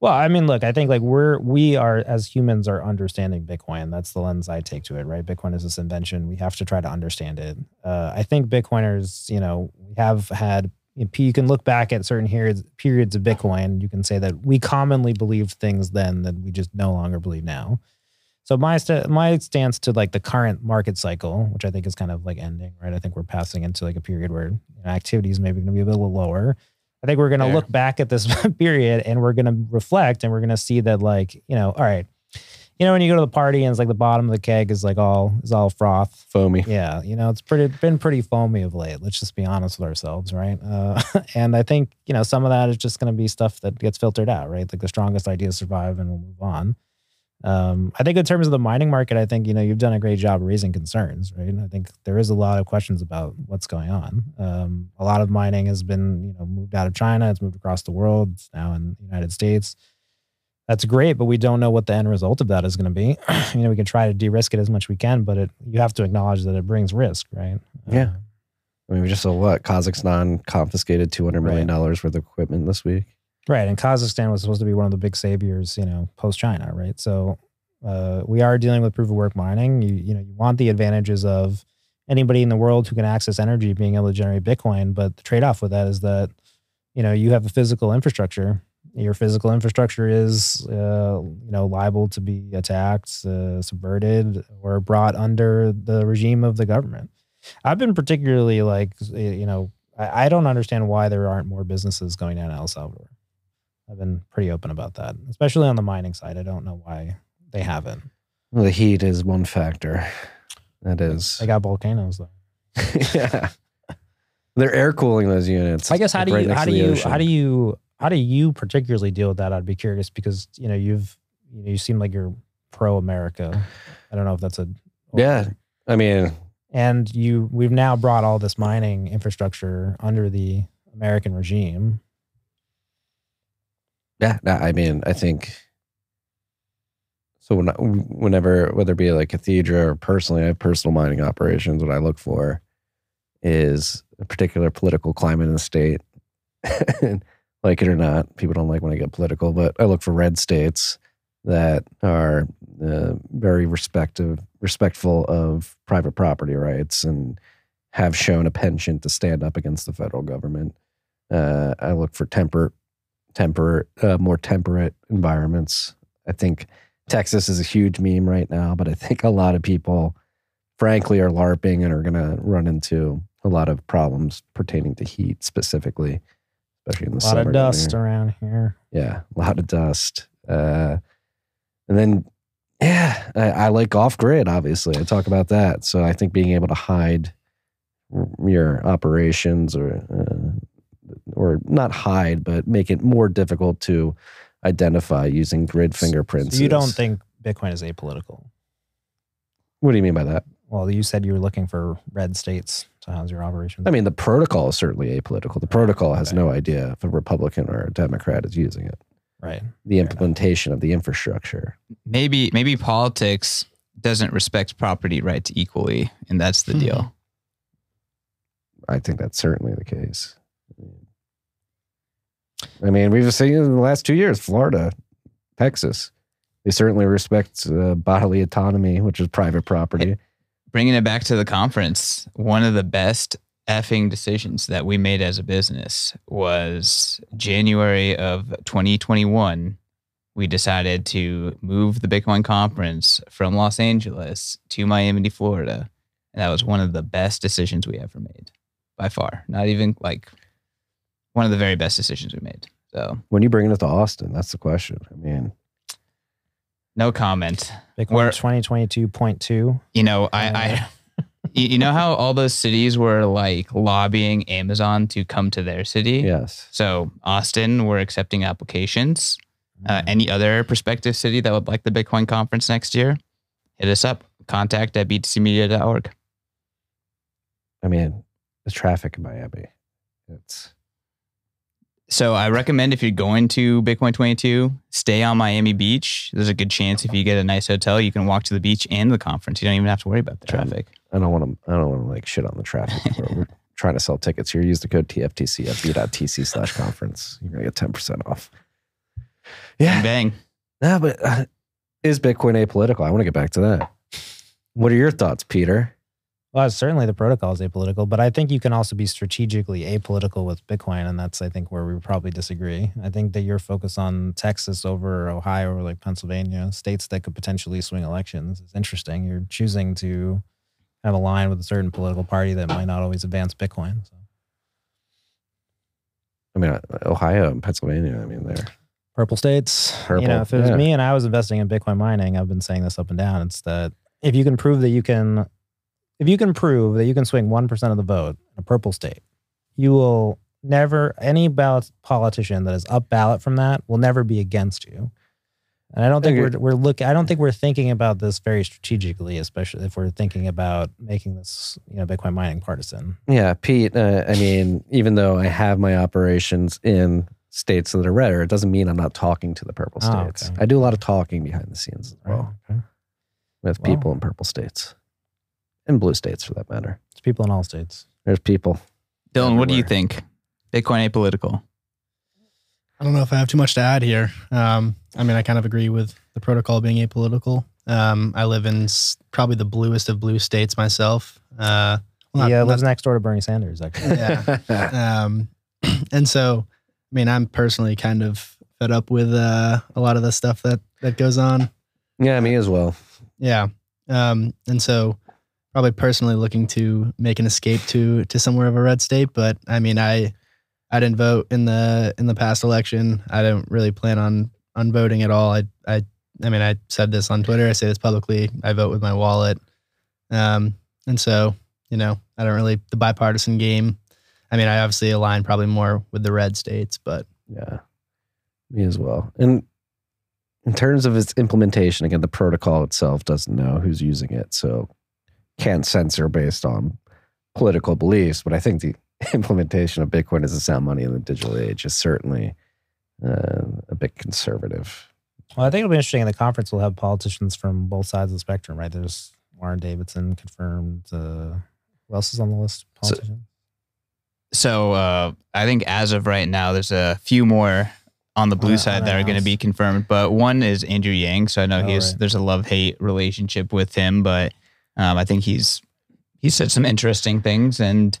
Well, I mean, look, I think like we're we are as humans are understanding Bitcoin. That's the lens I take to it, right? Bitcoin is this invention. We have to try to understand it. Uh, I think Bitcoiners, you know, we have had. You can look back at certain periods of Bitcoin. You can say that we commonly believed things then that we just no longer believe now. So my st- my stance to like the current market cycle, which I think is kind of like ending, right? I think we're passing into like a period where you know, activity is maybe going to be a little lower. I think we're going to look back at this period and we're going to reflect and we're going to see that like, you know, all right. You know, when you go to the party and it's like the bottom of the keg is like all is all froth. foamy. Yeah, you know, it's pretty been pretty foamy of late. Let's just be honest with ourselves, right? Uh, and I think you know some of that is just going to be stuff that gets filtered out, right? Like the strongest ideas survive, and we'll move on. Um, I think in terms of the mining market, I think you know you've done a great job raising concerns, right? And I think there is a lot of questions about what's going on. Um, a lot of mining has been you know moved out of China, it's moved across the world, it's now in the United States. That's great, but we don't know what the end result of that is going to be. you know, we can try to de-risk it as much as we can, but it you have to acknowledge that it brings risk, right? Yeah. Uh, I mean, we just saw what Kazakhstan confiscated two hundred million dollars worth of equipment this week. Right. And Kazakhstan was supposed to be one of the big saviors, you know, post China, right? So uh, we are dealing with proof of work mining. You you know, you want the advantages of anybody in the world who can access energy being able to generate Bitcoin, but the trade-off with that is that, you know, you have a physical infrastructure. Your physical infrastructure is, uh, you know, liable to be attacked, uh, subverted, or brought under the regime of the government. I've been particularly like, you know, I, I don't understand why there aren't more businesses going down to El Salvador. I've been pretty open about that, especially on the mining side. I don't know why they haven't. Well, the heat is one factor. That is, They got volcanoes though. yeah. They're air cooling those units. I guess how do right you how do you ocean. how do you how do you particularly deal with that? I'd be curious because you know you've you know you seem like you're pro America. I don't know if that's a Yeah, I mean, and you we've now brought all this mining infrastructure under the American regime. yeah. no, I mean, I think. So when, whenever, whether it be like Cathedra or personally, I have personal mining operations. What I look for is a particular political climate in the state. and like it or not, people don't like when I get political, but I look for red states that are uh, very respective, respectful of private property rights and have shown a penchant to stand up against the federal government. Uh, I look for temperate, temperate, uh, more temperate environments. I think Texas is a huge meme right now, but I think a lot of people, frankly, are LARPing and are going to run into a lot of problems pertaining to heat specifically, especially in the A lot summer. of dust here. around here. Yeah, a lot of dust. Uh, and then, yeah, I, I like off grid, obviously. I talk about that. So I think being able to hide your operations or, uh, or not hide, but make it more difficult to identify using grid fingerprints. So you don't think Bitcoin is apolitical? What do you mean by that? Well, you said you were looking for red states to house your operation? I mean, the protocol is certainly apolitical. The protocol has Okay. no idea if a Republican or a Democrat is using it. right. The Fair enough. implementation of the infrastructure. Maybe maybe politics doesn't respect property rights equally, and that's the Hmm. deal. I think that's certainly the case. I mean, we've seen in the last two years, Florida, Texas, they certainly respect uh, bodily autonomy, which is private property. Bringing it back to the conference, one of the best effing decisions that we made as a business was January of 2021 we decided to move the Bitcoin conference from Los Angeles to Miami, Florida. And that was one of the best decisions we ever made by far. Not even like one of the very best decisions we made. So When you bringing it to Austin? That's the question. I mean, no comment. Bitcoin 2022.2. You know, I, I you you know how all those cities were like lobbying Amazon to come to their city? yes. So Austin, we're accepting applications. Uh, Mm-hmm. any other prospective city that would like the Bitcoin conference next year, hit us up. Contact at btcmedia.org. I mean, the traffic in Miami. It's So I recommend if you're going to Bitcoin 22, stay on Miami Beach. There's a good chance if you get a nice hotel, you can walk to the beach and the conference. You don't even have to worry about the traffic. I don't want to. I don't want to like shit on the traffic. we're, we're trying to sell tickets here. Use the code TFTC at b.tc slash conference. You're gonna get ten percent off. Yeah. Bang. No, but uh, is Bitcoin apolitical? I want to get back to that. What are your thoughts, Peter? Well, certainly the protocol is apolitical, but I think you can also be strategically apolitical with Bitcoin, and that's I think where we probably disagree. I think that you're focused on Texas over Ohio or like Pennsylvania, states that could potentially swing elections. It's interesting. You're choosing to have a line with a certain political party that might not always advance Bitcoin. So. I mean, uh, Ohio and Pennsylvania. I mean, they're Purple states. You know, if it was yeah. me and I was investing in Bitcoin mining, I've been saying this up and down. It's that if you can prove that you can, if you can prove that you can swing one percent of the vote in a purple state, you will never any ballot politician that is up ballot from that will never be against you. And I don't think we're we're look. I don't think we're thinking about this very strategically, especially if we're thinking about making this you know Bitcoin mining partisan. yeah, Pete. Uh, I mean, even though I have my operations in states that are redder, it doesn't mean I'm not talking to the purple Oh, states. okay. I do a lot of talking behind the scenes as well okay. with Wow. people in purple states and blue states for that matter. It's people in all states. There's people. Dylan, what do you think? Bitcoin apolitical. I don't know if I have too much to add here. Um, I mean, I kind of agree with the protocol being apolitical. Um, I live in s- probably the bluest of blue states myself. Uh, well, He not- uh, lives not- next door to Bernie Sanders. Actually, yeah. Um, and so, I mean, I'm personally kind of fed up with uh, a lot of the stuff that that goes on. yeah, me as well. Yeah. Um, and so probably personally looking to make an escape to to somewhere of a red state. But I mean I I didn't vote in the in the past election. I don't really plan on on voting at all. I I I mean I said this on Twitter, I say this publicly. I vote with my wallet. Um and so, you know, I don't really the bipartisan game. I mean, I obviously align probably more with the red states, but Yeah, me as well. And in terms of its implementation, again, the protocol itself doesn't know who's using it, so can't censor based on political beliefs. But I think the implementation of Bitcoin as a sound money in the digital age is certainly uh, a bit conservative. Well, I think it'll be interesting. In the conference we'll have politicians from both sides of the spectrum, right? There's Warren Davidson confirmed. Uh, who else is on the list? So- Politicians. So uh, I think as of right now, there's a few more on the blue Yeah, side that are going to be confirmed. But one is Andrew Yang. So I know Oh, he's right. there's a love hate relationship with him, but um, I think he's he said some interesting things and.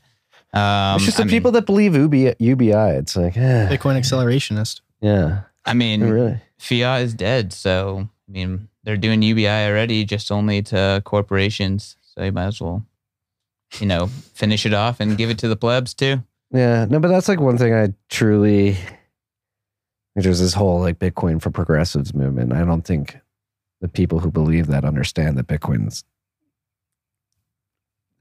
Um, it's just I the mean- people that believe UBI. UBI it's like, eh, Bitcoin accelerationist. yeah, I mean, really. fiat is dead. So, I mean, they're doing UBI already, just only to corporations. So you might as well, you know, finish it off and give it to the plebs too. Yeah, no, but that's like one thing I truly. There's this whole like Bitcoin for progressives movement. I don't think the people who believe that understand that Bitcoin's,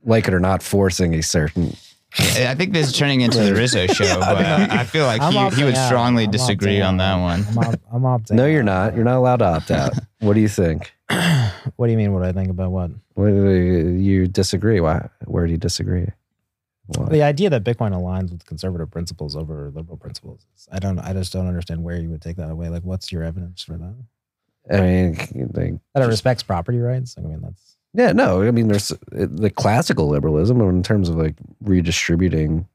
like it or not, forcing a certain. I I think this is turning into the Rizzo show, but I feel like I'm he, he would out. strongly I'm disagree on that one. I'm, op- I'm opting No, you're not. You're not allowed to opt out. what do you think? what do you mean? What do I think about what? What, uh, you disagree? Why? Where do you disagree? Why? The idea that Bitcoin aligns with conservative principles over liberal principles. I don't. I just don't understand where you would take that away. Like, what's your evidence for that? I mean, they, That it respects property rights. I mean, that's yeah, no. I mean, there's the classical liberalism in terms of like redistributing.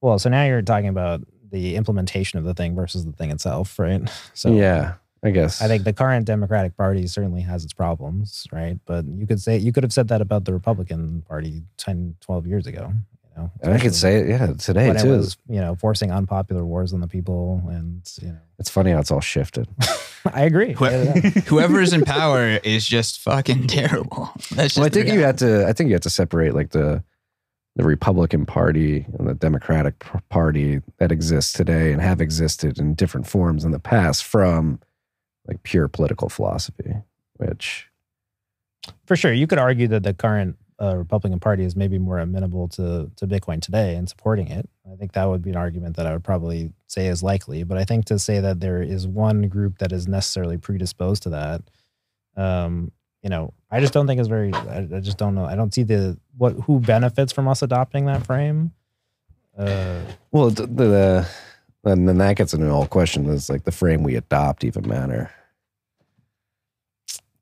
well. So now you're talking about the implementation of the thing versus the thing itself, right? So yeah, I guess. I think the current Democratic Party certainly has its problems, right? But you could say you could have said that about the Republican Party 10, 12 years ago. You know, And I could say it, yeah, today when it too. was you know forcing unpopular wars on the people, and you know, it's funny how it's all shifted. I agree. Who- Yeah, yeah. Whoever is in power is just fucking terrible. That's just well, I think you have to. I think you had to separate like the the Republican Party and the Democratic Party that exists today and have existed in different forms in the past from like pure political philosophy, which for sure. You could argue that the current uh, Republican Party is maybe more amenable to to Bitcoin today and supporting it. I think that would be an argument that I would probably say is likely. But I think to say that there is one group that is necessarily predisposed to that, um, you know, I just don't think is very. I, I just don't know. I don't see the what who benefits from us adopting that frame. Uh, well, the, the and then that gets into the whole question: is like the frame we adopt even matter?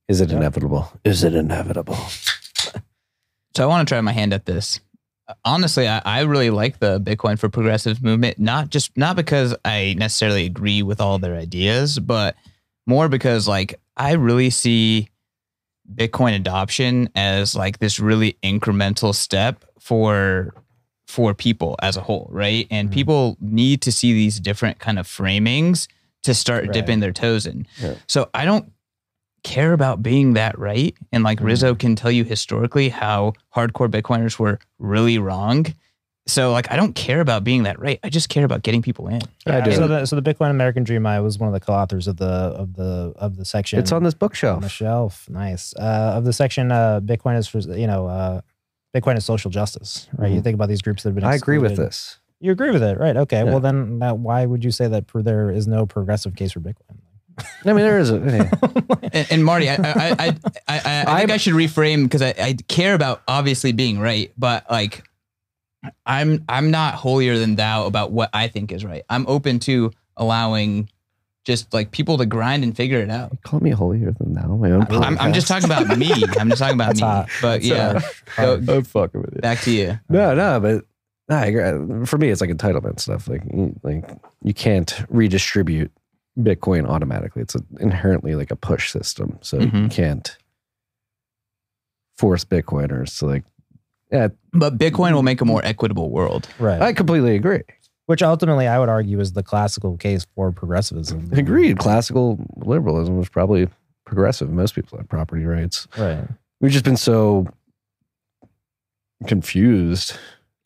Is it Yeah. inevitable? Is it inevitable? So I want to try my hand at this. Honestly, I, I really like the Bitcoin for Progressive movement. Not just not because I necessarily agree with all their ideas, but more because like I really see Bitcoin adoption as like this really incremental step for for people as a whole, right? And Mm-hmm. people need to see these different kind of framings to start Right. dipping their toes in. Yeah. So I don't care about being that right. And like Mm-hmm. Rizzo can tell you historically how hardcore Bitcoiners were really wrong. So like I don't care about being that right. I just care about getting people in. I do. So the so the Bitcoin American Dream. I was one of the co-authors of the of the of the section. It's on this bookshelf. on the shelf. Nice. Uh, of the section, uh, Bitcoin is for you know, uh, Bitcoin is social justice, right? You Mhm. think about these groups that have been. I agree with this. You agree with it, right? Okay. Yeah. Well, then, that, why would you say that per, there is no progressive case for Bitcoin? I mean, there is a. And, and Marty, I I I, I, I, think I should reframe because I, I care about obviously being right, but like I'm I'm not holier than thou about what I think is right. I'm open to allowing just like people to grind and figure it out. Call me holier than thou. My own I'm, I'm just talking about me. I'm just talking about That's me. hot. But That's yeah, go, I'm fucking with you. back to you. No, no, but no, I agree. for me, it's like entitlement stuff. Like, like you can't redistribute Bitcoin automatically. It's a, inherently like a push system, so you Mhm. can't force Bitcoiners to like. Yeah, But Bitcoin will make a more equitable world. right. I completely agree. Which ultimately, I would argue is the classical case for progressivism. Agreed. Classical liberalism was probably progressive. Most people had property rights. Right. We've just been so confused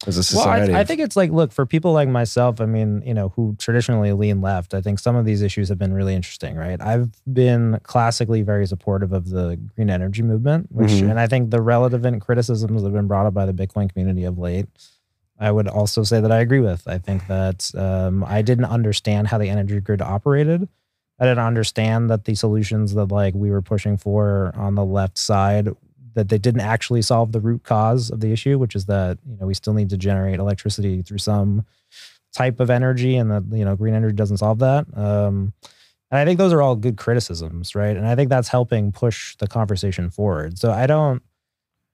as a Well, society. I, I think it's like, look, for people like myself, I mean, you know, who traditionally lean left, I think some of these issues have been really interesting, right? I've been classically very supportive of the green energy movement, which, Mhm. and I think the relevant criticisms that have been brought up by the Bitcoin community of late, I would also say that I agree with. I think that um, I didn't understand how the energy grid operated. I didn't understand that the solutions that like we were pushing for on the left side that they didn't actually solve the root cause of the issue, which is that you know we still need to generate electricity through some type of energy, and that you know green energy doesn't solve that. Um, and I think those are all good criticisms, right? And I think that's helping push the conversation forward. So I don't,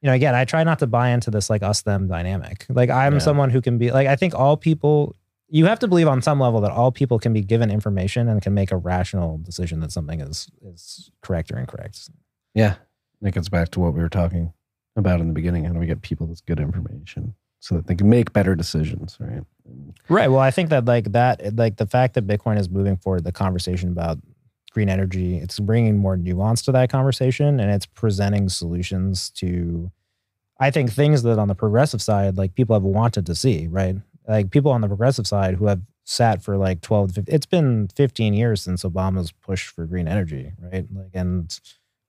you know, again, I try not to buy into this like us them dynamic. Like I'm Yeah. someone who can be like I think all people. You have to believe on some level that all people can be given information and can make a rational decision that something is is correct or incorrect. Yeah. That gets back to what we were talking about in the beginning. How do we get people this good information so that they can make better decisions, right? Right. Well, I think that like that, like the fact that Bitcoin is moving forward the conversation about green energy, it's bringing more nuance to that conversation and it's presenting solutions to, I think, things that on the progressive side, like people have wanted to see, right? Like people on the progressive side who have sat for like 12 15, it's been 15 years since Obama's push for green energy, right? Like, and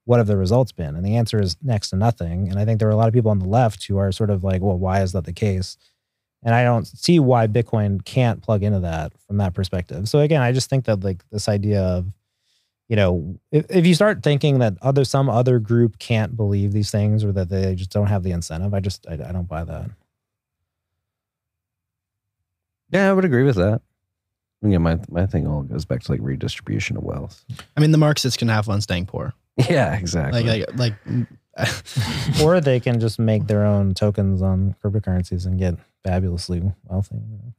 what have the results been? And the answer is next to nothing. And I think there are a lot of people on the left who are sort of like, well, why is that the case? And I don't see why Bitcoin can't plug into that from that perspective. So again, I just think that like this idea of, you know, if, if you start thinking that other some other group can't believe these things or that they just don't have the incentive, I just I, I don't buy that. yeah, I would agree with that. Yeah, my my thing all goes back to like redistribution of wealth. I mean, the Marxists can have one staying poor. Yeah, exactly. Like, like, like or they can just make their own tokens on cryptocurrencies and get fabulously wealthy. You know?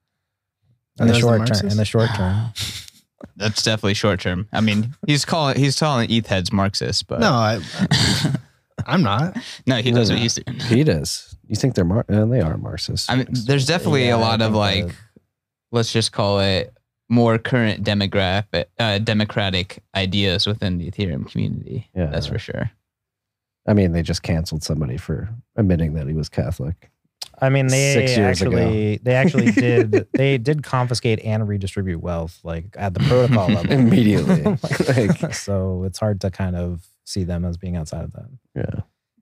In the those the short term. In the short term. That's definitely short term. I mean, he's calling he's calling ETH heads Marxist, but no, I, I'm not. No, he No, does what no. he's doing. He does. You think they're Mar- uh, they are Marxists? I mean, there's definitely Yeah, a I lot of like, that- let's just call it more current demographic, uh, democratic ideas within the Ethereum community. Yeah. that's for sure. I mean, they just canceled somebody for admitting that he was Catholic. I mean, they Six years ago. actually they actually did they did confiscate and redistribute wealth like at the protocol level Immediately. Like- so it's hard to kind of see them as being outside of that. Yeah.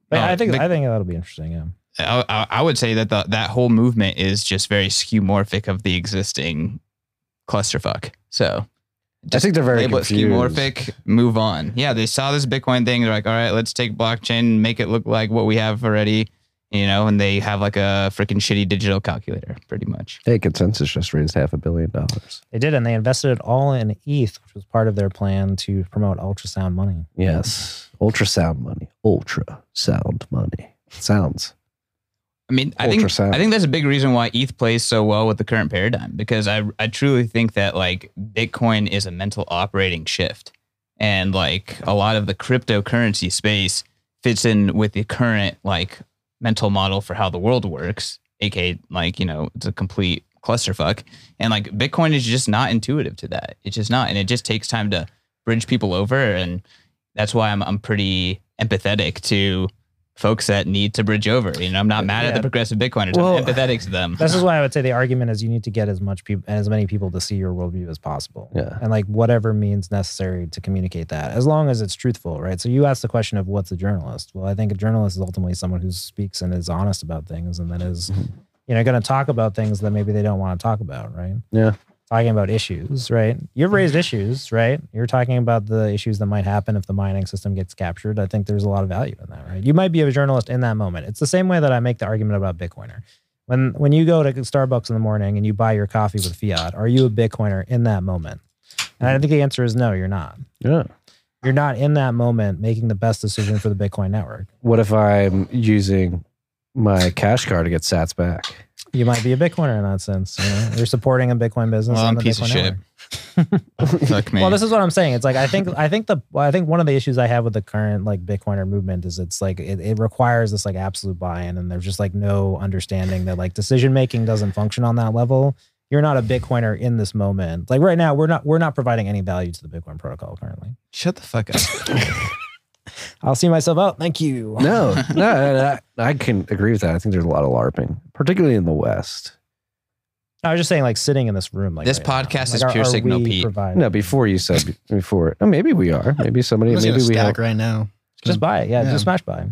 But No, I think the- I think that'll be interesting. Yeah. I, I, I would say that the, that whole movement is just very skeuomorphic of the existing clusterfuck. So I think they're very label it confused. skeuomorphic, move on. Yeah, they saw this Bitcoin thing. They're like, all right, let's take blockchain, make it look like what we have already, you know, and they have like a freaking shitty digital calculator, pretty much. Hey, ConsenSys just raised half a billion dollars. They did, and they invested it all in ETH, which was part of their plan to promote ultrasound money. Yes. Ultrasound money. Ultrasound money. Sounds. I mean, I think I think that's a big reason why ETH plays so well with the current paradigm because I I truly think that like Bitcoin is a mental operating shift, and like a lot of the cryptocurrency space fits in with the current like mental model for how the world works, aka like you know it's a complete clusterfuck, and like Bitcoin is just not intuitive to that. It's just not, and it just takes time to bridge people over, and that's why I'm I'm pretty empathetic to folks that need to bridge over. You know, I'm not mad at the progressive Bitcoiners. Well, I'm empathetic to them. This is why I would say the argument is you need to get as much people and as many people to see your worldview as possible. Yeah. And like whatever means necessary to communicate that, as long as it's truthful, right? So you asked the question of what's a journalist? Well, I think a journalist is ultimately someone who speaks and is honest about things and then is, mm-hmm. you know, going to talk about things that maybe they don't want to talk about, right? Yeah. Talking about issues, right? You've raised issues, right? You're talking about the issues that might happen if the mining system gets captured. I think there's a lot of value in that, right? You might be a journalist in that moment. It's the same way that I make the argument about Bitcoiner. When when you go to Starbucks in the morning and you buy your coffee with fiat, are you a Bitcoiner in that moment? And I think the answer is no, you're not. Yeah. You're not in that moment making the best decision for the Bitcoin network. What if I'm using my cash card to get sats back? You might be a Bitcoiner in that sense. You know? You're supporting a Bitcoin business. Well, I'm a piece of shit. Fuck me. Well, this is what I'm saying. It's like I think I think the well, I think one of the issues I have with the current like Bitcoiner movement is it's like it, it requires this like absolute buy-in, and there's just like no understanding that like decision making doesn't function on that level. You're not a Bitcoiner in this moment. Like right now, we're not we're not providing any value to the Bitcoin protocol currently. Shut the fuck up. I'll see myself out. Thank you. No, no, I, I can agree with that. I think there's a lot of LARPing, particularly in the West. I was just saying, like sitting in this room. Like This right podcast Like, is are- pure are signal, Pete. providing- No, before you said before. Oh, maybe we are. Maybe somebody. I'm Maybe we stack help. right now. just buy it. Yeah, Yeah. just smash buy.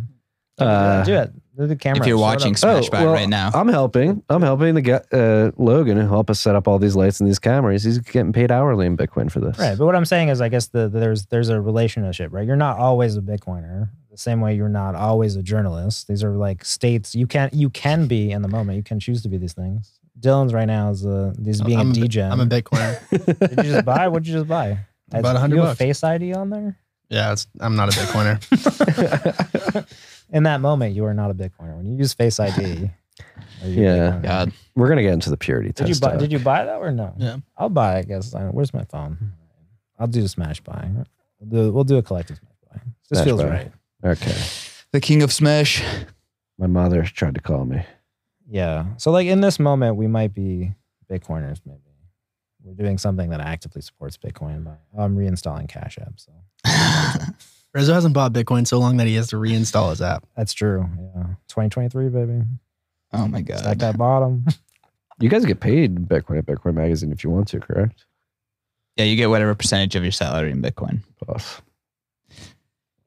Uh, do it. Do the camera. if you're watching up. Smash Buy right now, I'm helping. I'm helping the guy, uh, Logan help us set up all these lights and these cameras. He's getting paid hourly in Bitcoin for this. Right, but what I'm saying is, I guess the, there's there's a relationship, right? You're not always a Bitcoiner, the same way you're not always a journalist. These are like states you can you can be in the moment. You can choose to be these things. Dylan's right now is a is being I'm a a, DJ. I'm a Bitcoiner. Did you just buy? What'd you just buy? About Is- 100 you have bucks. Face ID on there. yeah, it's, I'm not a Bitcoiner. In that moment, you are not a Bitcoiner. When you use Face ID, are you a Yeah. God, We're gonna get into the purity Did you buy? Uh, did you buy that or no? Yeah. I'll buy. it, I guess. I- Where's my phone? I'll do the smash buying. We'll do, we'll do a collective smash buy. This Smash feels buy. right. Okay. the king of Smash. My mother tried to call me. Yeah. So like in this moment, we might be Bitcoiners. Maybe we're doing something that actively supports Bitcoin. By I'm reinstalling Cash App. So Rizzo hasn't bought Bitcoin so long that he has to reinstall his app. that's true. Yeah. 2023, baby. Oh my god. At that bottom. You guys get paid in Bitcoin at Bitcoin Magazine if you want to, correct? Yeah, you get whatever percentage of your salary in Bitcoin, Boss.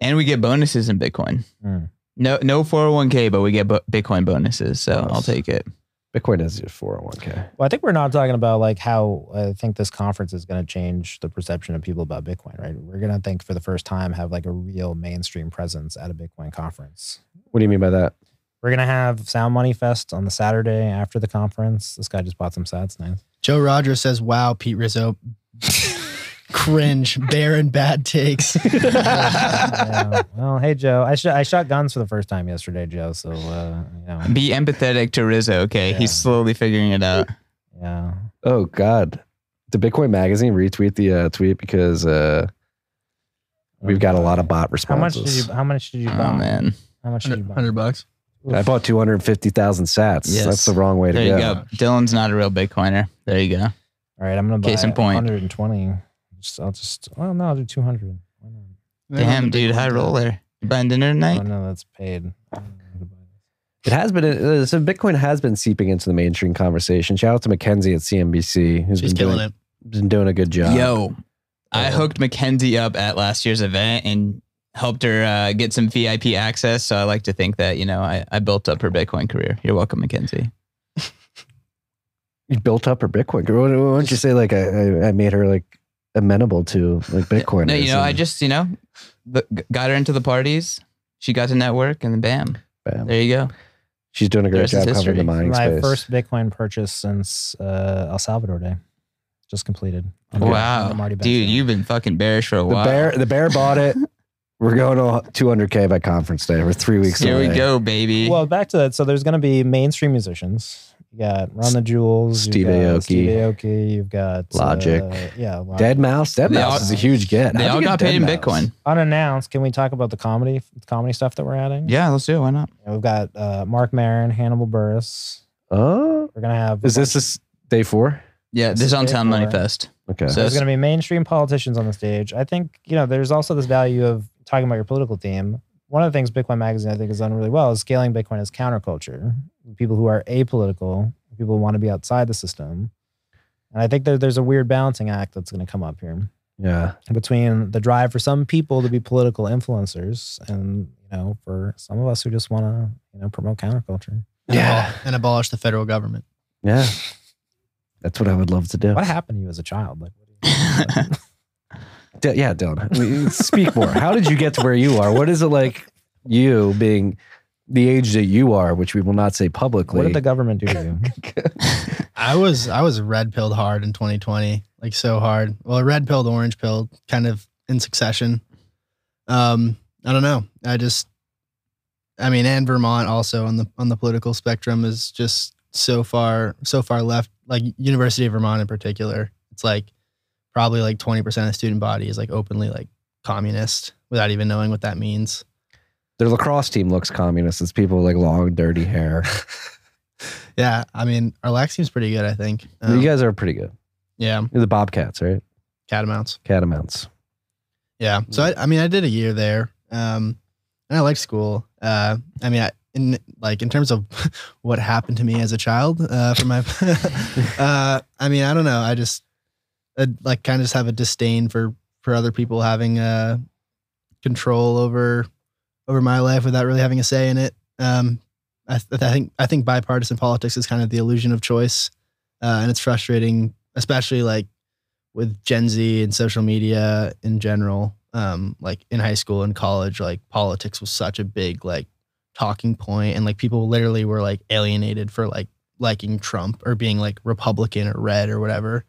and we get bonuses in Bitcoin. Mm. No, no 401k, but we get bo- Bitcoin bonuses, so Nice. I'll take it. Bitcoin has your 401k. Well, I think we're not talking about like how uh, I think this conference is going to change the perception of people about Bitcoin, right? We're going to think for the first time have like a real mainstream presence at a Bitcoin conference. What do you mean by that? We're going to have Sound Money Fest on the Saturday after the conference. This guy just bought some sats. Nice. Joe Rogers says, "Wow, Pete Rizzo, cringe, barren, bad takes." yeah. Well, hey Joe, I shot I shot guns for the first time yesterday, Joe. So uh, you know, Be empathetic to Rizzo, okay? Yeah. He's slowly figuring it out. yeah. Oh God. Did Bitcoin Magazine retweet the uh, tweet because uh, we've got a lot of bot responses? How much did you? How much did you Oh buy? man. How much did you buy? Hundred bucks. I bought 250,000 sats. Yes. That's the wrong way to go. There you go. go. Dylan's not a real Bitcoiner. There you go. All right, I'm gonna buy Case in point. 120. Just, I'll just. Oh no, I'll do 200. Why not? Damn, dude, high roller. You buying dinner Oh tonight? no, that's paid. I don't know how to buy this. It has been, uh, so Bitcoin has been seeping into the mainstream conversation. Shout out to Mackenzie at CNBC, who's She's been killing doing, it. been doing a good job. Yo, I hooked Mackenzie up at last year's event and helped her uh, get some VIP access. So I like to think that, you know, I, I built up her Bitcoin career. You're welcome, Mackenzie. You built up her Bitcoin. Why why don't you say like I, I- I made her like amenable to like Bitcoin? No, you know, I just, you know, the, got her into the parties. She got to network and then bam, there you go. she's doing a great rest job covering the history. mining My space. first Bitcoin purchase since uh, El Salvador Day, just completed. on the- Wow. the Dude, show. you've been fucking bearish for a the while. bear, the bear bought it. We're going to 200k by conference day. We're three weeks Here away. we go, baby. Well, back to that. So there's going to be mainstream musicians. You got Run the Jewels, Steve you've got Aoki. Steve Aoki, you've got Logic. uh, yeah, Logic. Dead Mouse. Dead They Mouse all- is a huge get. they How'd all you get got paid in Dead Mouse? Bitcoin. Unannounced. Can we talk about the comedy, comedy stuff that we're adding? Yeah, let's do it. Why not? We've got uh, Marc Maron, Hannibal Buress. Oh, We're gonna have. is this bunch- this day four? Yeah, This this is is on day Sound Money four. Fest. Okay. So There's it's- going to be mainstream politicians on the stage. I think you know. There's also this value of talking about your political theme. One of the things Bitcoin Magazine I think has done really well is scaling Bitcoin as counterculture. People who are apolitical, people who want to be outside the system, and I think there, there's a weird balancing act that's going to come up here yeah. between the drive for some people to be political influencers and you know for some of us who just want to you know promote counterculture. And Yeah. abol- and abolish the federal government. Yeah. That's what I would love to do. What happened to you as a child? Like, what do you- D- yeah, Dylan. Speak more. How did you get to where you are? What is it like you being the age that you are, which we will not say publicly? what did the government do to you? I was I was red pilled hard in 2020, like so hard. Well, red pilled, orange pilled, kind of in succession. Um, I don't know. I just, I mean, and Vermont also on the on the political spectrum is just so far so far left. Like University of Vermont in particular, it's like probably like 20 percent of the student body is like openly like communist without even knowing what that means. Their lacrosse team looks communist. It's people with like long, dirty hair. Yeah, I mean, our lax team's pretty good. I think. Um, you guys are pretty good. yeah, You're the Bobcats, right? catamounts. Catamounts. Yeah. So I, I mean, I did a year there, um, and I liked school. Uh, I mean, I, in like in terms of what happened to me as a child, uh, for my, uh, I mean, I don't know. I just i like kind of just have a disdain for for other people having uh, control over over my life without really having a say in it. Um, I, th- I think I think bipartisan politics is kind of the illusion of choice, uh, and it's frustrating, especially like with Gen Z and social media in general. Um, like in high school and college, like politics was such a big like talking point, and like people literally were like alienated for like liking Trump or being like Republican or red or whatever.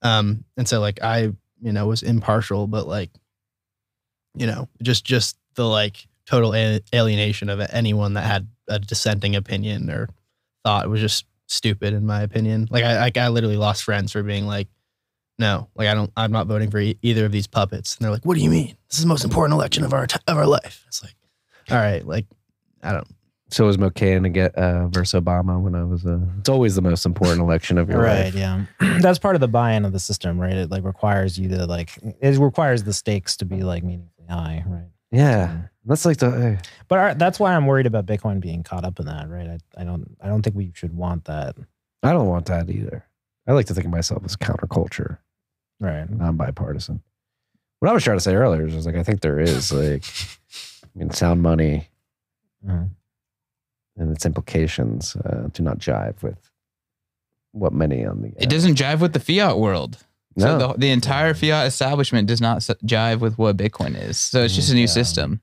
Um, and so like I, you know, was impartial, but like, you know, just just the like total alienation of anyone that had a dissenting opinion or thought was just stupid in my opinion. Like I, I, I literally lost friends for being like, no, like I don't, I'm not voting for e- either of these puppets. And they're like, what do you mean? This is the most important election of our t- of our life. It's like, all right, like I don't. So was McCain to get uh, versus Obama when I was. Uh, it's always the most important election of your right life. Right. Yeah that's part of the buy-in of the system right it like requires you to like it requires the stakes to be like meaningfully high right Yeah, that's like the. uh, but our, that's why i'm worried about bitcoin being caught up in that right I, I don't i don't think we should want that I don't want that either. I like to think of myself as counterculture, right non bipartisan. What I was trying to say earlier is just like I think there is like, I mean, sound money Mhm. and its implications uh, do not jive with what many on the. uh, It doesn't jive with the fiat world. So the, the entire fiat establishment does not s- jive with what Bitcoin is. So it's just a new Yeah. system.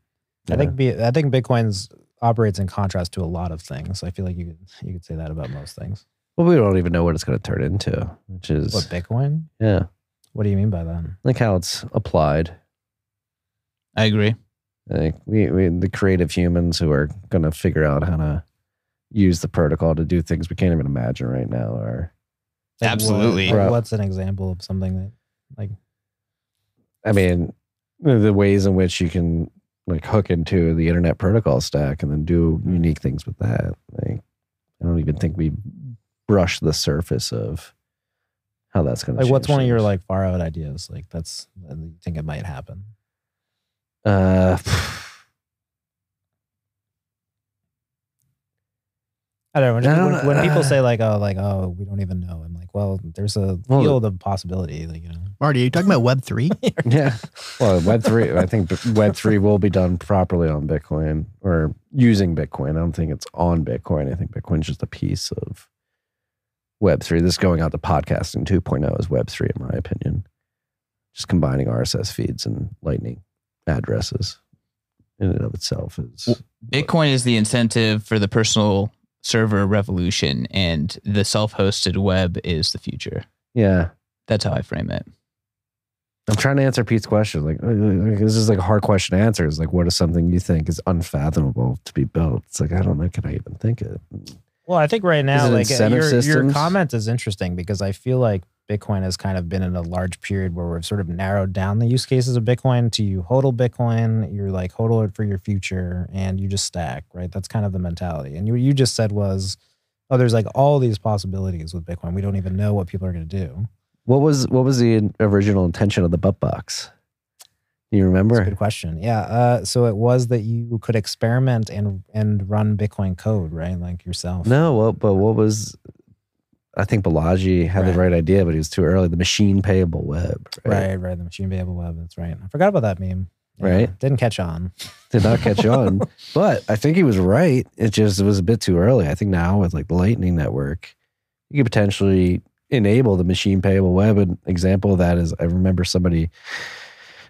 i think be, i think bitcoin's operates in contrast to a lot of things i feel like you could you could say that about most things Well, we don't even know what it's going to turn into, which is what bitcoin yeah, what do you mean by that like how it's applied. I agree. Like we, we the creative humans who are going to figure out how to use the protocol to do things we can't even imagine right now. Or Like, what- Absolutely. like, what's an example of something that like I mean, the the ways in which you can like hook into the internet protocol stack and then do unique things with that. Like, I don't even think we brush the surface of how that's going to. Like, what's one of your like far out ideas? Like, that's that you think it might happen. Uh, I don't know. I When, don't when, when people uh, say like, "Oh, like, oh, we don't even know," I'm like, "Well, there's a Well, field of possibility." Like, you know, Marty, are you talking about Web three? yeah. Well, Web three. I think Web three will be done properly on Bitcoin or using Bitcoin. I don't think it's on Bitcoin. I think Bitcoin's just a piece of Web three. This going out to podcasting 2.0 is Web three, in my opinion. Just combining RSS feeds and Lightning addresses in and of itself is Bitcoin is the incentive for the personal server revolution, and the self-hosted web is the future. yeah. That's how I frame it. I'm trying to answer Pete's question. Like, uh, like, this is like a hard question to answer. Is like, what is something you think is unfathomable to be built? It's like I don't know. Can I even think it? Well, I think right now, like uh, your, your comment is interesting because I feel like Bitcoin has kind of been in a large period where we've sort of narrowed down the use cases of Bitcoin to you hodl Bitcoin, you're like hodl it for your future, and you just stack, right? That's kind of the mentality. And you you just said was, oh, there's like all these possibilities with Bitcoin. We don't even know what people are going to do. What was what was the original intention of the butt box? You That's a remember? good question. Yeah. Uh, so it was that you could experiment and and run Bitcoin code, right? Like yourself. No, well, but what was? I think Balaji had the Right. right idea, but he was too early. The machine payable web, Right, right. The machine payable web. That's right. I forgot about that meme. Yeah, Right. Didn't catch on. Did not catch on, but I think he was right. It just it was a bit too early. I think now with like the Lightning Network, you could potentially enable the machine payable web. An example of that is I remember somebody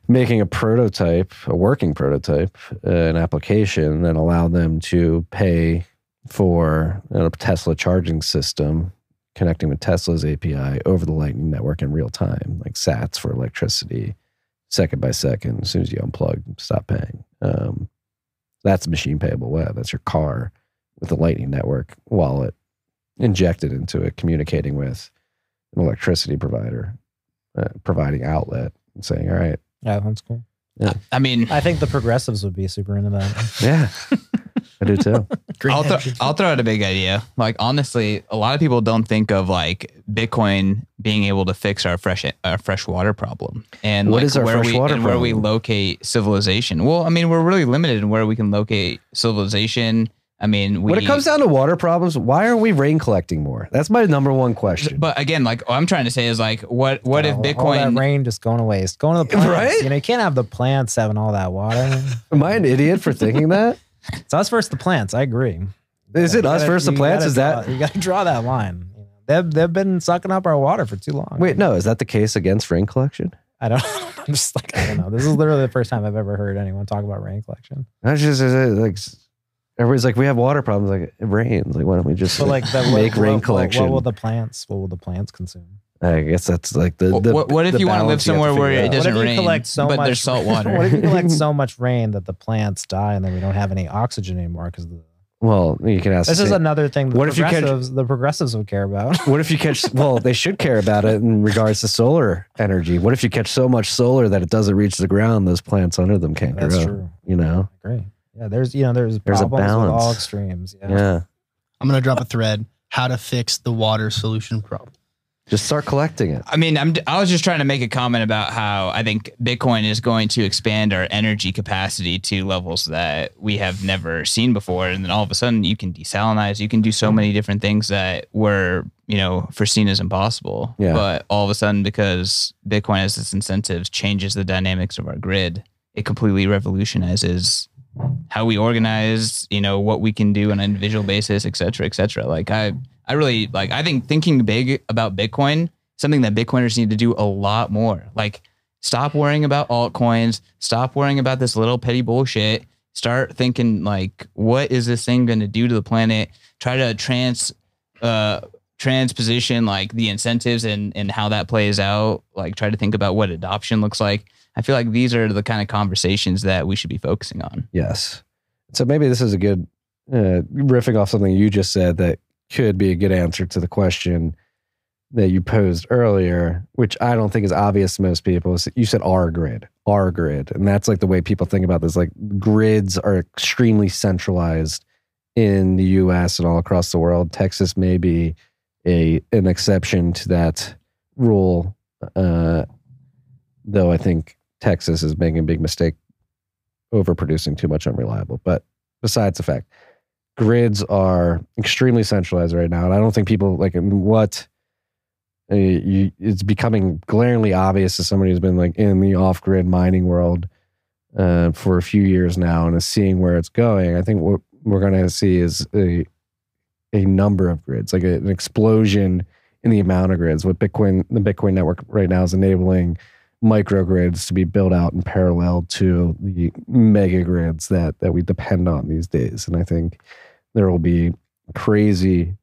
making a prototype, a working prototype, uh, an application that allowed them to pay for a Tesla charging system connecting with Tesla's API over the Lightning Network in real time, like Sats for electricity, second by second. As soon as you unplug, stop paying. Um, that's machine payable web. That's your car with a Lightning Network wallet injected into it, communicating with an electricity provider, uh, providing outlet, and saying, "All right, Yeah, that's cool. Yeah. I mean, I think the progressives would be super into that. yeah, I do too." I'll, throw. I'll throw out a big idea. Like honestly, a lot of people don't think of like Bitcoin being able to fix our fresh our fresh water problem and What like is our where fresh we water and where we locate civilization. Well, I mean, we're really limited in where we can locate civilization. I mean, we, when it comes down to water problems, why aren't we rain collecting more? That's my number one question. but again, like what I'm trying to say is like, what what if oh, All- All that Bitcoin? rain just going to waste. Going to the plants. Right? You know, you can't have the plants having all that water. Am I an idiot for thinking that? it's us versus the plants. I agree. Is it us gotta- versus the plants? gotta Is that draw- you got to draw that line? They've they've been sucking up our water for too long. wait? No, is that the case against rain collection? I don't. I'm just like I don't know. This is literally the first time I've ever heard anyone talk about rain collection. I just like everybody's like we have water problems. Like it rains. Like why don't we just But like the, make what, rain what- collection? What, will the plants? What will the plants consume? I guess that's like the. What- the what- what if the you wanna live somewhere figure where it out. doesn't what if you rain, collect so but much, there's salt water? what if you collect so much rain that the plants die and then we don't have any oxygen anymore? Because the Well, you can ask. this is another thing. The What if you catch- progressives, the progressives would care about. What if you catch? Well, they should care about it in regards to solar energy. What if you catch so much solar that it doesn't reach the ground? Those plants under them can't That's grow. true. You know. Great. Yeah, there's you know there's, There's a problems with all balance. extremes. Yeah. Yeah. I'm gonna drop a thread. How to fix the water solution problem. Just start collecting it. I mean, I'm, I was just trying to make a comment about how I think Bitcoin is going to expand our energy capacity to levels that we have never seen before. And then all of a sudden, you can desalinize, you can do so hmm. many different things that were, you know, foreseen as impossible. Yeah. But all of a sudden, because Bitcoin has its incentives, changes the dynamics of our grid, it completely revolutionizes how we organize, you know, what we can do on an individual basis, et cetera, et cetera. Like I, I really like, I think thinking big about Bitcoin, something that Bitcoiners need to do a lot more. Like stop worrying about altcoins, stop worrying about this little petty bullshit. Start thinking like, what is this thing going to do to the planet? Try to trans, uh, transposition like the incentives and and how that plays out. Like try to think about what adoption looks like. I feel like these are the kind of conversations that we should be focusing on. Yes. So maybe this is a good uh, riffing off something you just said that could be a good answer to the question. that you posed earlier, which I don't think is obvious to most people. You said R grid, R grid, and that's like the way people think about this. Like grids are extremely centralized in the U.S. and all across the world. Texas may be a an exception to that rule, uh, though I think Texas is making a big mistake overproducing too much unreliable. But besides the fact, grids are extremely centralized right now, and I don't think people like what uh, you, it's becoming glaringly obvious to somebody who's been like in the off-grid mining world uh, for a few years now and is seeing where it's going. I think what we're going to see is a a number of grids, like a, an explosion in the amount of grids. What Bitcoin, the Bitcoin network right now is enabling microgrids to be built out in parallel to the mega grids that that we depend on these days. And I think there will be crazy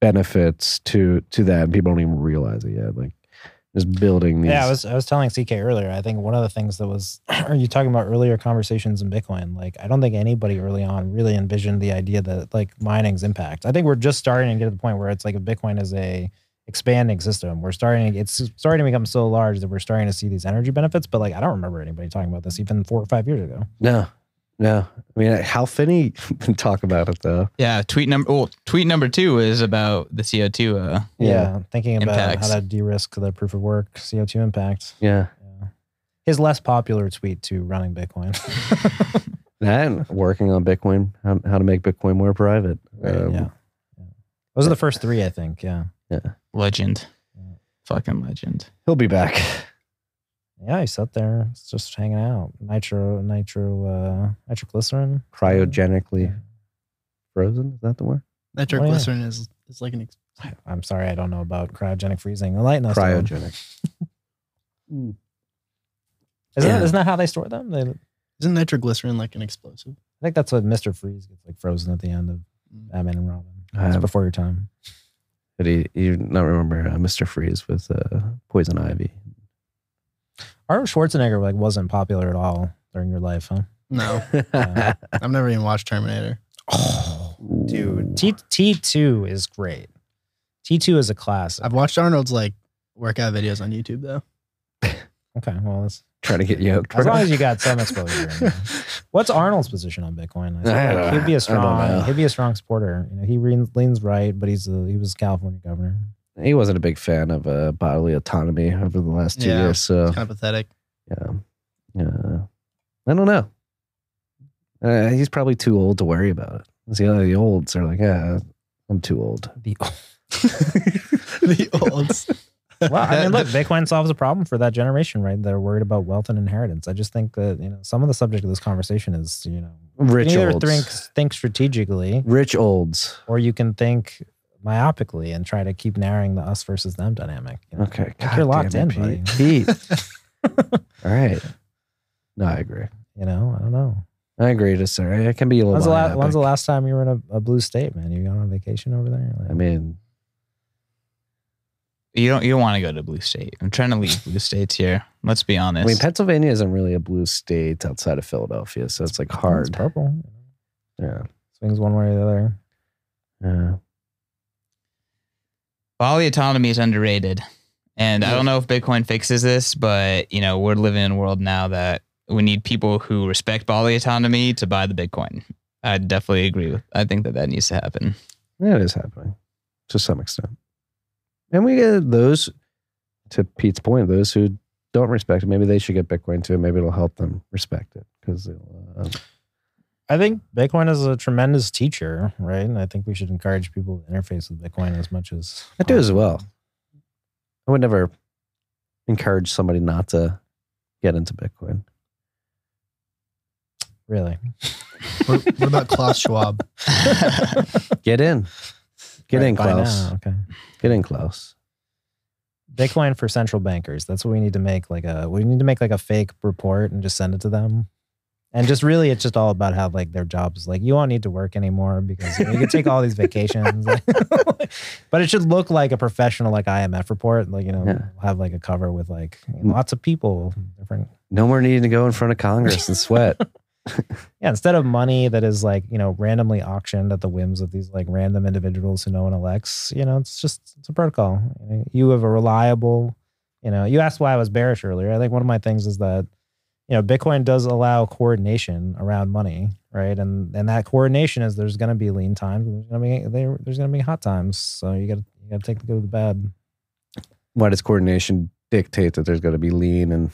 benefits to to that. And people don't even realize it yet. Like just building these. Yeah, I was I was telling CK earlier. I think one of the things that was are you talking about earlier conversations in Bitcoin? Like I don't think anybody early on really envisioned the idea that like mining's impact. I think we're just starting to get to the point where it's like if Bitcoin is a expanding system. We're starting it's starting to become so large that we're starting to see these energy benefits. But like I don't remember anybody talking about this even four or five years ago. no, no. I mean, Hal Finney can talk about it though. Yeah, tweet number well, tweet number two is about the CO two. Uh, Yeah, thinking about Impacts. how to de-risk the proof of work CO two impact. Yeah, His less popular tweet to running Bitcoin. and working on Bitcoin, how, how to make Bitcoin more private. Um, yeah. yeah. Those are the first three, I think. Yeah. Yeah. Legend, fucking legend. He'll be back. Yeah, he's up there. He's just hanging out. Nitro, nitro, uh, nitroglycerin. Cryogenically frozen. Is that the word? Nitroglycerin is is like an ex- I'm sorry, I don't know about cryogenic freezing. Enlighten us. Dylan. Cryogenic. Isn't, Yeah. that, isn't that how they store them? They, isn't nitroglycerin like an explosive? I think that's what Mr. Freeze gets like frozen at the end of Batman and Robin. I It's have- before your time. Did he, you not remember uh, Mr. Freeze with uh, Poison Ivy? Arnold Schwarzenegger like wasn't popular at all during your life, huh? No, Yeah. I've never even watched Terminator. Dude, T T two is great. T two is a classic. I've watched Arnold's like workout videos on YouTube though. Okay, well, that's, Trying to get you out. as long as you got some exposure. What's Arnold's position on Bitcoin? I I like he'd be I a don't strong, know. he'd be a strong supporter. You know, he leans, leans right, but he's a, he was California governor. he wasn't a big fan of uh, bodily autonomy over the last two Yeah. years. So It's kind of pathetic. yeah, yeah. I don't know. Uh, he's probably too old to worry about it. See, the olds are like, yeah, I'm too old. The the olds. Well, I mean, look, Bitcoin solves a problem for that generation, right? They're worried about wealth and inheritance. I just think that you know some of the subject of this conversation is you know Rich you olds. think think strategically Rich olds. or you can think myopically and try to keep narrowing the us versus them dynamic. you know? Okay, Like you're locked in, it, buddy. Pete. Pete. All right. No, I agree. You know, I don't know. I agree to sir. It can be a little. When's the, la- when's the last time you were in a, a blue state, man? You gone on vacation over there? Like, I mean, You don't you don't want to go to blue state. I'm trying to leave blue states here. Let's be honest. I mean, Pennsylvania isn't really a blue state outside of Philadelphia, so it's like hard. it's hard. purple. Yeah. Swings one way or the other. Yeah. bodily autonomy is underrated. And I don't know if Bitcoin fixes this, but you know, we're living in a world now that we need people who respect bodily autonomy to buy the Bitcoin. I definitely agree with. I think that that needs to happen. Yeah, it is happening to some extent. And we get those, to Pete's point, those who don't respect it, maybe they should get Bitcoin too. Maybe it'll help them respect it because uh, I think Bitcoin is a tremendous teacher, right? And I think we should encourage people to interface with Bitcoin as much as I do as well. I would never encourage somebody not to get into Bitcoin. Really, What, what about Klaus Schwab? Get in. Get in, Right, by Klaus. now, Okay. Get close. Bitcoin for central bankers. That's what we need to make like a we need to make like a fake report and just send it to them. And just really it's just all about how like their jobs like you won't need to work anymore because you, know, you can take all these vacations. but it should look like a professional like IMF report. Like, you know, Yeah. have like a cover with like mm. lots of people, different No more needing to go in front of Congress and sweat. yeah, instead of money that is like you know randomly auctioned at the whims of these like random individuals who no one elects, you know, it's just it's a protocol. You, have a reliable, you know. You asked why I was bearish earlier. I think one of my things is that you know Bitcoin does allow coordination around money, right? And and that coordination is there's going to be lean times, there's to be there, there's to be hot times. So you got to you got to take the good with the bad. Why does coordination dictate that there's going to be lean and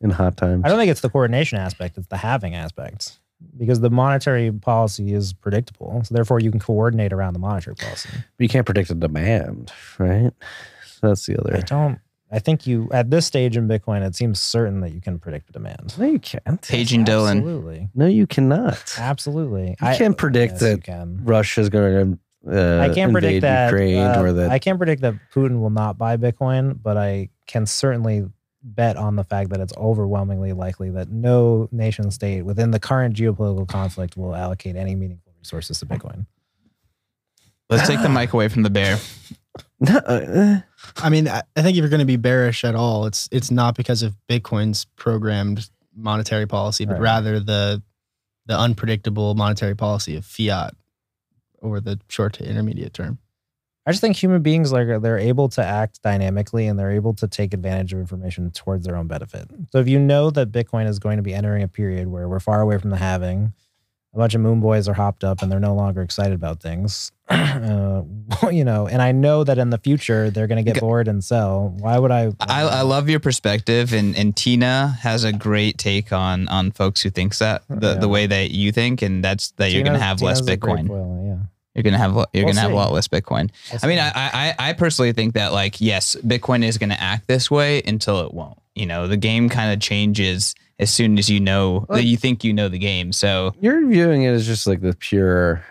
in hot times? I don't think it's the coordination aspect; it's the halving aspect. Because the monetary policy is predictable, so therefore you can coordinate around the monetary policy. But you can't predict the demand, right? So that's the other. I don't. I think you at this stage in Bitcoin, it seems certain that you can predict the demand. No, you can't. Paging Dylan. Absolutely, No, you cannot. absolutely. You can't predict yes, that can. Russia's going to uh, I can't predict invade that. Ukraine uh, or that I can't predict that Putin will not buy Bitcoin, but I can certainly bet on the fact that it's overwhelmingly likely that no nation state within the current geopolitical conflict will allocate any meaningful resources to Bitcoin. Let's take the mic away from the bear. Uh, I mean, I, I think if you're going to be bearish at all, it's it's not because of Bitcoin's programmed monetary policy, but Right. rather the the unpredictable monetary policy of fiat over the short to intermediate term. I just think human beings like they're able to act dynamically and they're able to take advantage of information towards their own benefit. So if you know that Bitcoin is going to be entering a period where we're far away from the halving, a bunch of moon boys are hopped up and they're no longer excited about things, uh, you know, and I know that in the future they're going to get bored and sell. Why would I? I, I love your perspective, and, and Tina has a great take on on folks who thinks that the, Yeah. the way that you think, and that's that you're gonna have less Tina's great Bitcoin. foil, yeah. You're gonna have you're We'll gonna have a lot less Bitcoin. We'll I mean. I, I I personally think that like yes, Bitcoin is gonna act this way until it won't. You know, the game kind of changes as soon as you know that you think you know the game. So you're viewing it as just like the pure.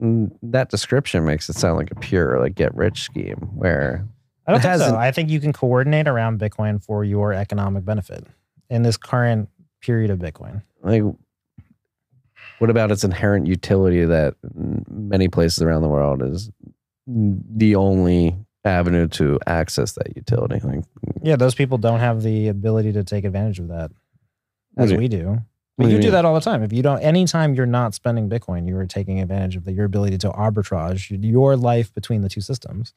That description makes it sound like a pure like get rich scheme where I don't think so. I think you can coordinate around Bitcoin for your economic benefit in this current period of Bitcoin. like what about its inherent utility that many places around the world is the only avenue to access that utility like Yeah, those people don't have the ability to take advantage of that as do we do. what But you you do that all the time. If you don't, anytime you're not spending Bitcoin, you are taking advantage of the, your ability to arbitrage your life between the two systems.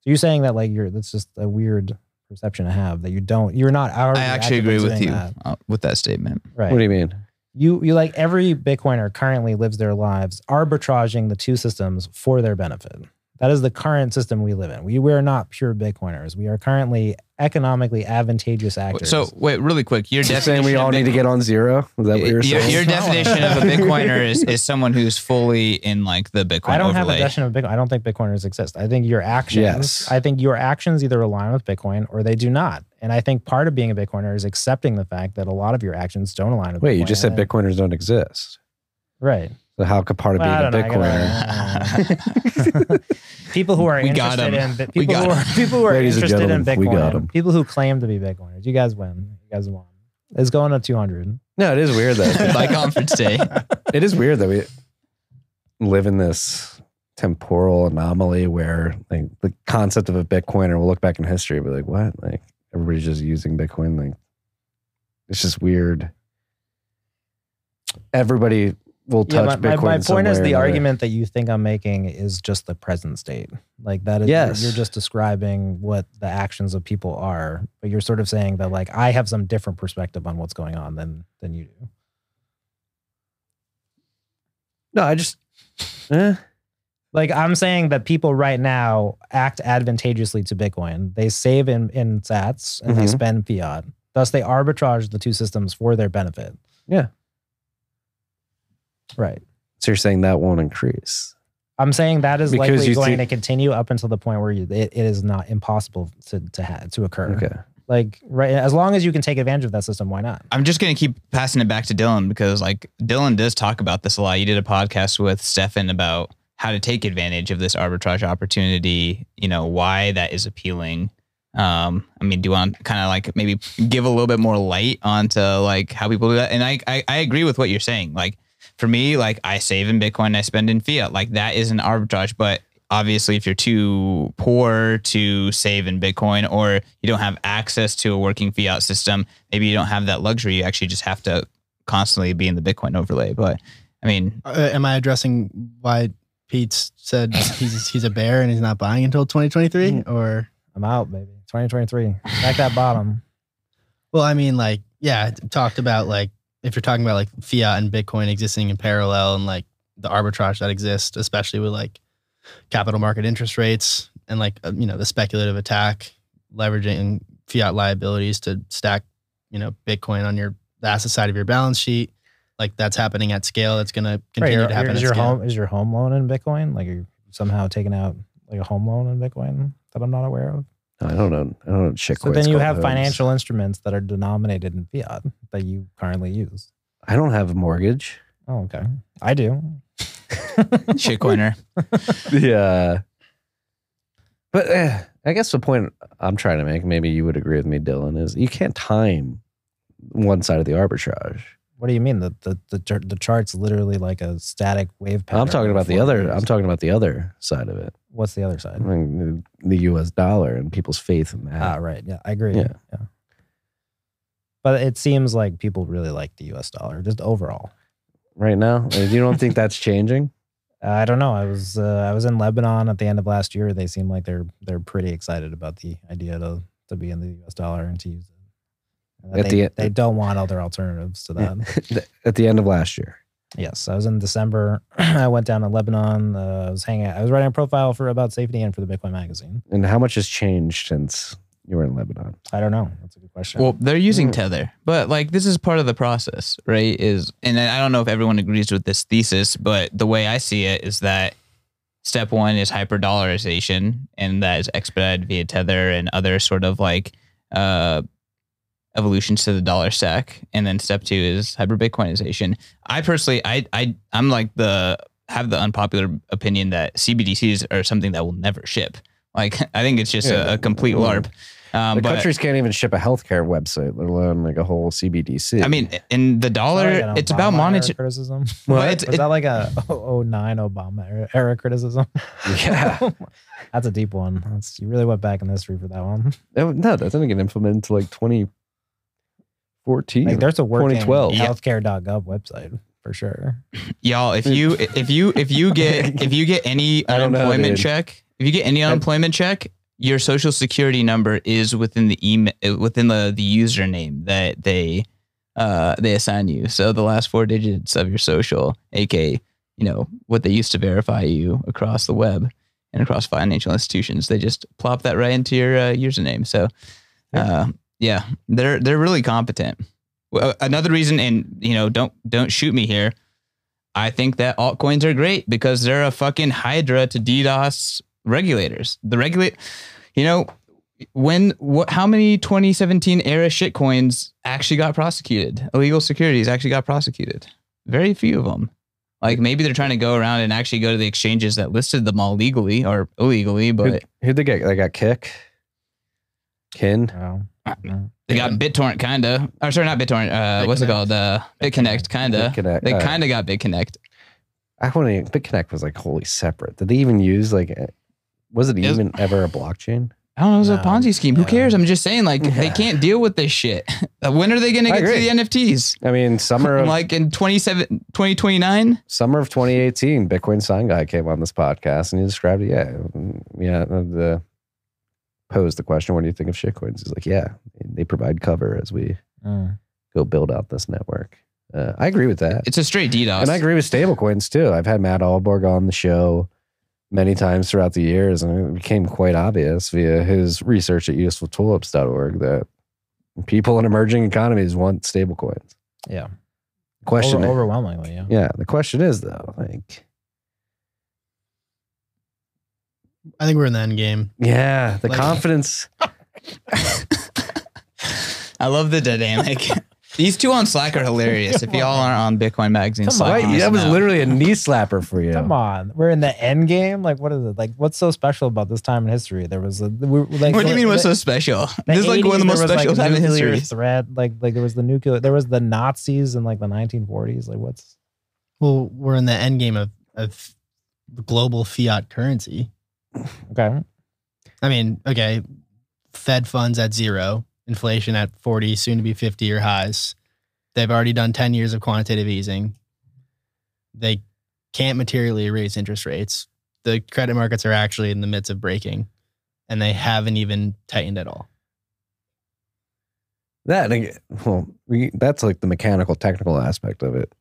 So you're saying that like you're that's just a weird perception to have that you don't you're not. I actually agree with you that. uh, with that statement. Right. what do you mean you you like every bitcoiner currently lives their lives arbitraging the two systems for their benefit that is the current system we live in we we're not pure bitcoiners we are currently economically advantageous actors So wait, really quick, your You're definition saying we all need to get on zero is that what you're your, saying your definition of a Bitcoiner is, is someone who's fully in like the Bitcoin I don't have a definition of Bitcoin. I don't think Bitcoiners exist. I think your actions, Yes. I think your actions either align with Bitcoin or they do not. And I think part of being a Bitcoiner is accepting the fact that a lot of your actions don't align with Bitcoin. wait Bitcoin. you just said bitcoiners don't exist Right. So how could part of Well, being a don't know, I bitcoiner people who are We interested him. in Bi- We people who are people who are interested in gentlemen, we got 'em. Bitcoin, people who claim to be Bitcoiners. You guys win. You guys won. It's going to 200. no it is weird though by conference day. it is weird that we live in this temporal anomaly where like the concept of a Bitcoiner will look back in history and be like, what? Like everybody's just using Bitcoin. Like it's just weird. Everybody will Yeah, touch my, my, Bitcoin. my some point is the argument that you think I'm making is just the present state. Like that is Yes. you're just describing what the actions of people are, but you're sort of saying that like I have some different perspective on what's going on than than you do. No, I just eh, Like I'm saying that people right now act advantageously to Bitcoin. They save in in Sats and they Mhm. spend fiat. Thus, they arbitrage the two systems for their benefit. Yeah. Right. so you're saying that won't increase. I'm saying that is Because likely you going think- to continue up until the point where you, it, it is not impossible to to ha- to occur. Okay. Like right, as long as you can take advantage of that system, why not? I'm just gonna keep passing it back to Dylan because like Dylan does talk about this a lot. You did a podcast with Stefan about how to take advantage of this arbitrage opportunity. You know why that is appealing. Um, I mean, do you want kind of like maybe give a little bit more light onto like how people do that? And I, I I agree with what you're saying. Like for me, like I save in Bitcoin, I spend in fiat. Like that is an arbitrage, but obviously if you're too poor to save in bitcoin or you don't have access to a working fiat system maybe you don't have that luxury you actually just have to constantly be in the Bitcoin overlay. But I mean, Uh, am I addressing why Pete said he's he's a bear and he's not buying until 2023? Or I'm out, baby. 2023. Back that bottom. well, I mean, like, yeah, talked about like if you're talking about like fiat and Bitcoin existing in parallel and like the arbitrage that exists, especially with like capital market interest rates and like uh, you know the speculative attack leveraging fiat liabilities to stack you know Bitcoin on your the asset side of your balance sheet. Like that's happening at scale. That's going to continue your- to happen. is at your scale. home is your home loan in Bitcoin? Like you're somehow taking out like a home loan in Bitcoin that I'm not aware of. I don't know. I don't know. Shit So then you have financial instruments that are denominated in fiat that you currently use. I don't have a mortgage. Oh, okay. I do. shitcoiner. yeah. But eh, I guess the point I'm trying to make, maybe you would agree with me, Dylan, is you can't time one side of the arbitrage. What do you mean? The the the, the chart's literally like a static wave pattern. I'm talking about the other. years. I'm talking about the other side of it. What's the other side? I mean, the, the U.S. dollar and people's faith in that. Ah, right. Yeah, I agree. Yeah. yeah. But it seems like people really like the U.S. dollar, just overall. right now, you don't think that's changing? I don't know. I was uh, I was in Lebanon at the end of last year. They seem like they're they're pretty excited about the idea to to be in the U.S. dollar and to use it. At they, the they don't want other alternatives to that. At the end of last year. yes, I was in December. I went down to Lebanon. Uh, I was hanging. out. I was writing a profile for about safety and for the Bitcoin magazine. And how much has changed since you were in Lebanon? I don't know. That's a good question. Well, they're using Tether, but like this is part of the process, right? Is and I don't know if everyone agrees with this thesis, but the way I see it is that step one is hyper dollarization, and that is expedited via Tether and other sort of like uh, evolutions to the dollar stack, and then step two is hyper Bitcoinization. I personally, I I I'm like the have the unpopular opinion that CBDCs are something that will never ship. Like I think it's just Yeah, a, a complete well, LARP. Um, the but- countries can't even ship a healthcare website, let alone like a whole CBDC. I mean, in the dollar, like it's about Obama monetary. criticism. Well, it's- Was it- that like a 09 Obama era, era criticism? yeah. That's a deep one. That's, you really went back in history for that one. No, no, that didn't get implemented until like 2014. Like, there's a working 2012. Yeah. healthcare.gov website for sure. Y'all, if you if you if you get if you get any I don't know, unemployment check, if you get any unemployment check, your social security number is within the email within the the username that they uh they assign you. So the last four digits of your social, aka you know what they used to verify you across the web and across financial institutions, they just plop that right into your uh, username. So uh, yeah, they're they're really competent. Well, another reason, and you know, don't don't shoot me here. I think that altcoins are great because they're a fucking hydra to DDoS regulators. The regulate, you know, when what? How many 2017 era shitcoins actually got prosecuted? Illegal securities actually got prosecuted. Very few of them. Like maybe they're trying to go around and actually go to the exchanges that listed them all legally or illegally, but Who'd, who'd they get? They got Kik, Kin. Wow. They got BitTorrent, kinda. Or sorry, not BitTorrent. Uh, what's it called? Uh, BitConnect, kinda. BitConnect, They uh, kinda got BitConnect. I want to. BitConnect was like wholly separate. Did they even use like? Was it It was- even ever a blockchain? I don't know. It was a Ponzi scheme. Who yeah. cares? I'm just saying, like, they can't deal with this shit. when are they going to get to the NFTs? I mean, summer of Like in 27, 2029? summer of 2018, Bitcoin sign guy came on this podcast and he described it. Yeah, yeah. The posed the question, "What do you think of shitcoins?" He's like, "Yeah, they provide cover as we Mm. go build out this network." Uh, I agree with that. It's a straight DDoS. And I agree with stablecoins too. I've had Matt Ahlborg on the show many times throughout the years, and it became quite obvious via his research at usefultulips.org that people in emerging economies want stablecoins. Yeah. Question, Over- overwhelmingly, yeah. yeah. The question is though, like, I think we're in the end game. yeah, the Like- confidence. I love the dynamic. These two on Slack are hilarious. if y'all aren't on Bitcoin Magazine Come Slack, on. you that was know. literally a knee slapper for you. Come on, we're in the end game. Like, what is it? Like, what's so special about this time in history? There was a. We, like, What do you mean? What's so special? This is like one of the most there was, special like, time in nuclear history. Threat, like, like there was the nuclear. There was the Nazis in like the 1940s. Like, what's Well, we're in the end game of, of global fiat currency. okay? I mean, okay, Fed funds at zero, inflation at 40, soon to be 50 year highs. They've already done 10 years of quantitative easing. They can't materially raise interest rates. The credit markets are actually in the midst of breaking, and they haven't even tightened at all. That well, we, that's like the mechanical, technical aspect of it.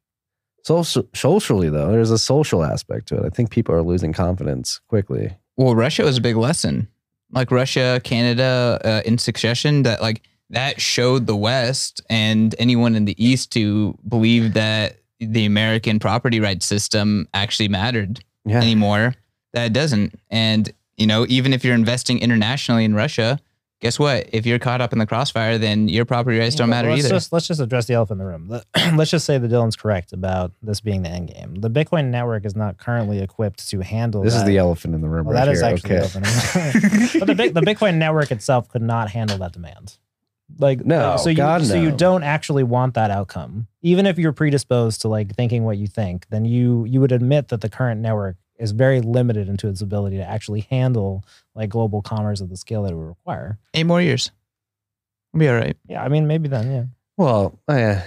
Social, socially, though, there's a social aspect to it. I think people are losing confidence quickly. Well, Russia was a big lesson. Like Russia, Canada, uh, in succession, that like that showed the West and anyone in the East to believe that the American property rights system actually mattered Yeah. anymore. That it doesn't. And you know, even if you're investing internationally in Russia, guess what? If you're caught up in the crossfire, then your property rights don't matter let's either. Just, let's just address the elephant in the room. Let's just say that Dylan's correct about this being the end game. The Bitcoin network is not currently equipped to handle. This is that. the elephant in the room Well, right that is here. actually okay. the elephant. in the room. but the, Bit- the Bitcoin network itself could not handle that demand. Like No, so you God, so you don't actually want that outcome. Even if you're predisposed to like thinking what you think, then you you would admit that the current network is very limited into its ability to actually handle like global commerce at the scale that it would require. Eight more years. We'll be all right. Yeah, I mean maybe then, yeah. Well, I, uh,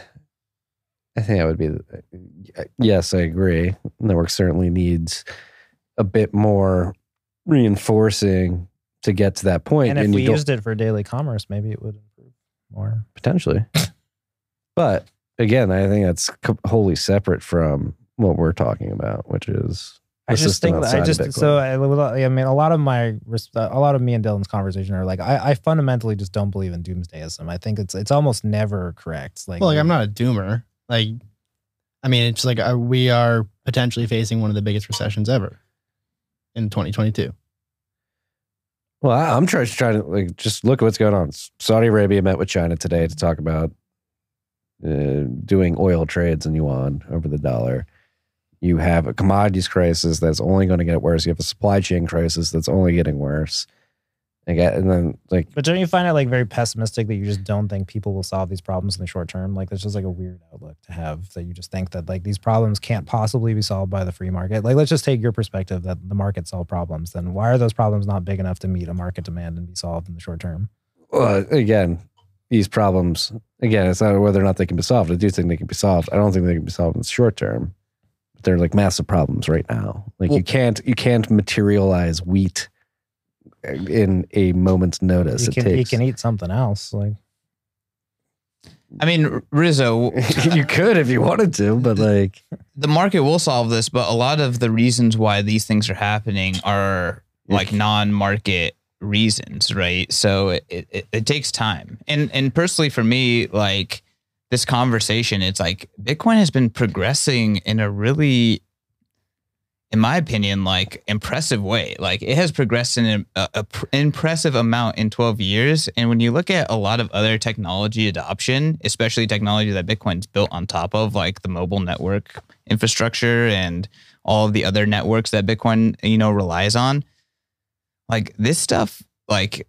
I think that would be. Uh, the- uh, Yes, I agree. Network certainly needs a bit more reinforcing to get to that point. And if you we don't- used it for daily commerce, maybe it would improve more. potentially, but again, I think that's wholly separate from what we're talking about, which is I just think that I just so I, I mean a lot of my a lot of me and Dylan's conversation are like I, I fundamentally just don't believe in doomsdayism. I think it's it's almost never correct. Like, well, like I'm not a doomer. Like, I mean, it's like uh, we are potentially facing one of the biggest recessions ever in 2022. Well, I, I'm trying, trying to like just look at what's going on. Saudi Arabia met with China today to talk about uh, doing oil trades in yuan over the dollar. You have a commodities crisis that's only going to get worse. You have a supply chain crisis that's only getting worse. And, get, and then like But don't you find it like very pessimistic that you just don't think people will solve these problems in the short term? Like that's just like a weird outlook to have that you just think that like these problems can't possibly be solved by the free market. Like let's just take your perspective that the market solve problems. Then why are those problems not big enough to meet a market demand and be solved in the short term? well, again, these problems again, it's not whether or not they can be solved. I do think they can be solved. I don't think they can be solved in the short term. But they're like massive problems right now. Like Well- you can't you can't materialize wheat in a moment's notice. You it can you takes can eat something else. Like I mean, Rizzo, you could if you wanted to, but like the market will solve this, but a lot of the reasons why these things are happening are like non-market reasons, right? So it, it, it takes time. And and personally for me, like this conversation, it's like Bitcoin has been progressing in a really in my opinion, like impressive way. Like it has progressed in a, a pr- impressive amount in 12 years. And when you look at a lot of other technology adoption, especially technology that Bitcoin's built on top of, like the mobile network infrastructure and all of the other networks that Bitcoin, you know, relies on, like this stuff, like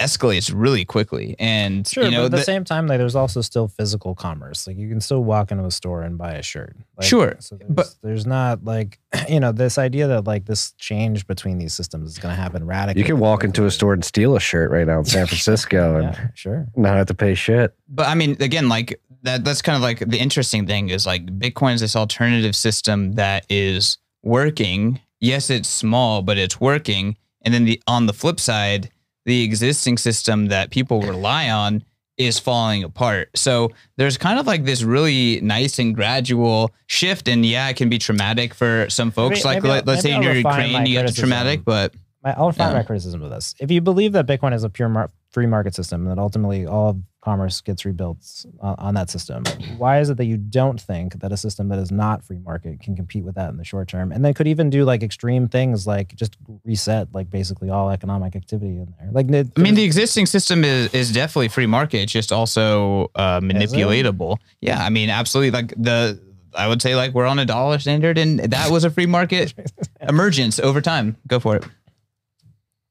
escalates really quickly. And Sure, you know, but at the, the- same time, like there's also still physical commerce. Like you can still walk into a store and buy a shirt. Like, Sure, so there's, but- there's not like you know this idea that like this change between these systems is going to happen radically. you can walk into a store and steal a shirt right now in San Francisco and sure. not have to pay shit. but I mean, again, like that that's kind of like the interesting thing is like Bitcoin is this alternative system that is working. Yes, it's small, but it's working. And then the on the flip side, the existing system that people rely on is falling apart. So there's kind of like this really nice and gradual shift. And yeah, it can be traumatic for some folks. Maybe- like maybe let, us say in your Ukraine, you get traumatic, but My, I'll find Yeah. my criticism of this. If you believe that Bitcoin is a pure mar- free market system that ultimately all of commerce gets rebuilt on, on that system, why is it that you don't think that a system that is not free market can compete with that in the short term and they could even do like extreme things like just reset like basically all economic activity in there? Like, I mean, the existing system is is definitely free market. It's just also uh, manipulatable. Yeah, I mean, absolutely. Like the, I would say like we're on a dollar standard, and that was a free market emergence over time. Go for it.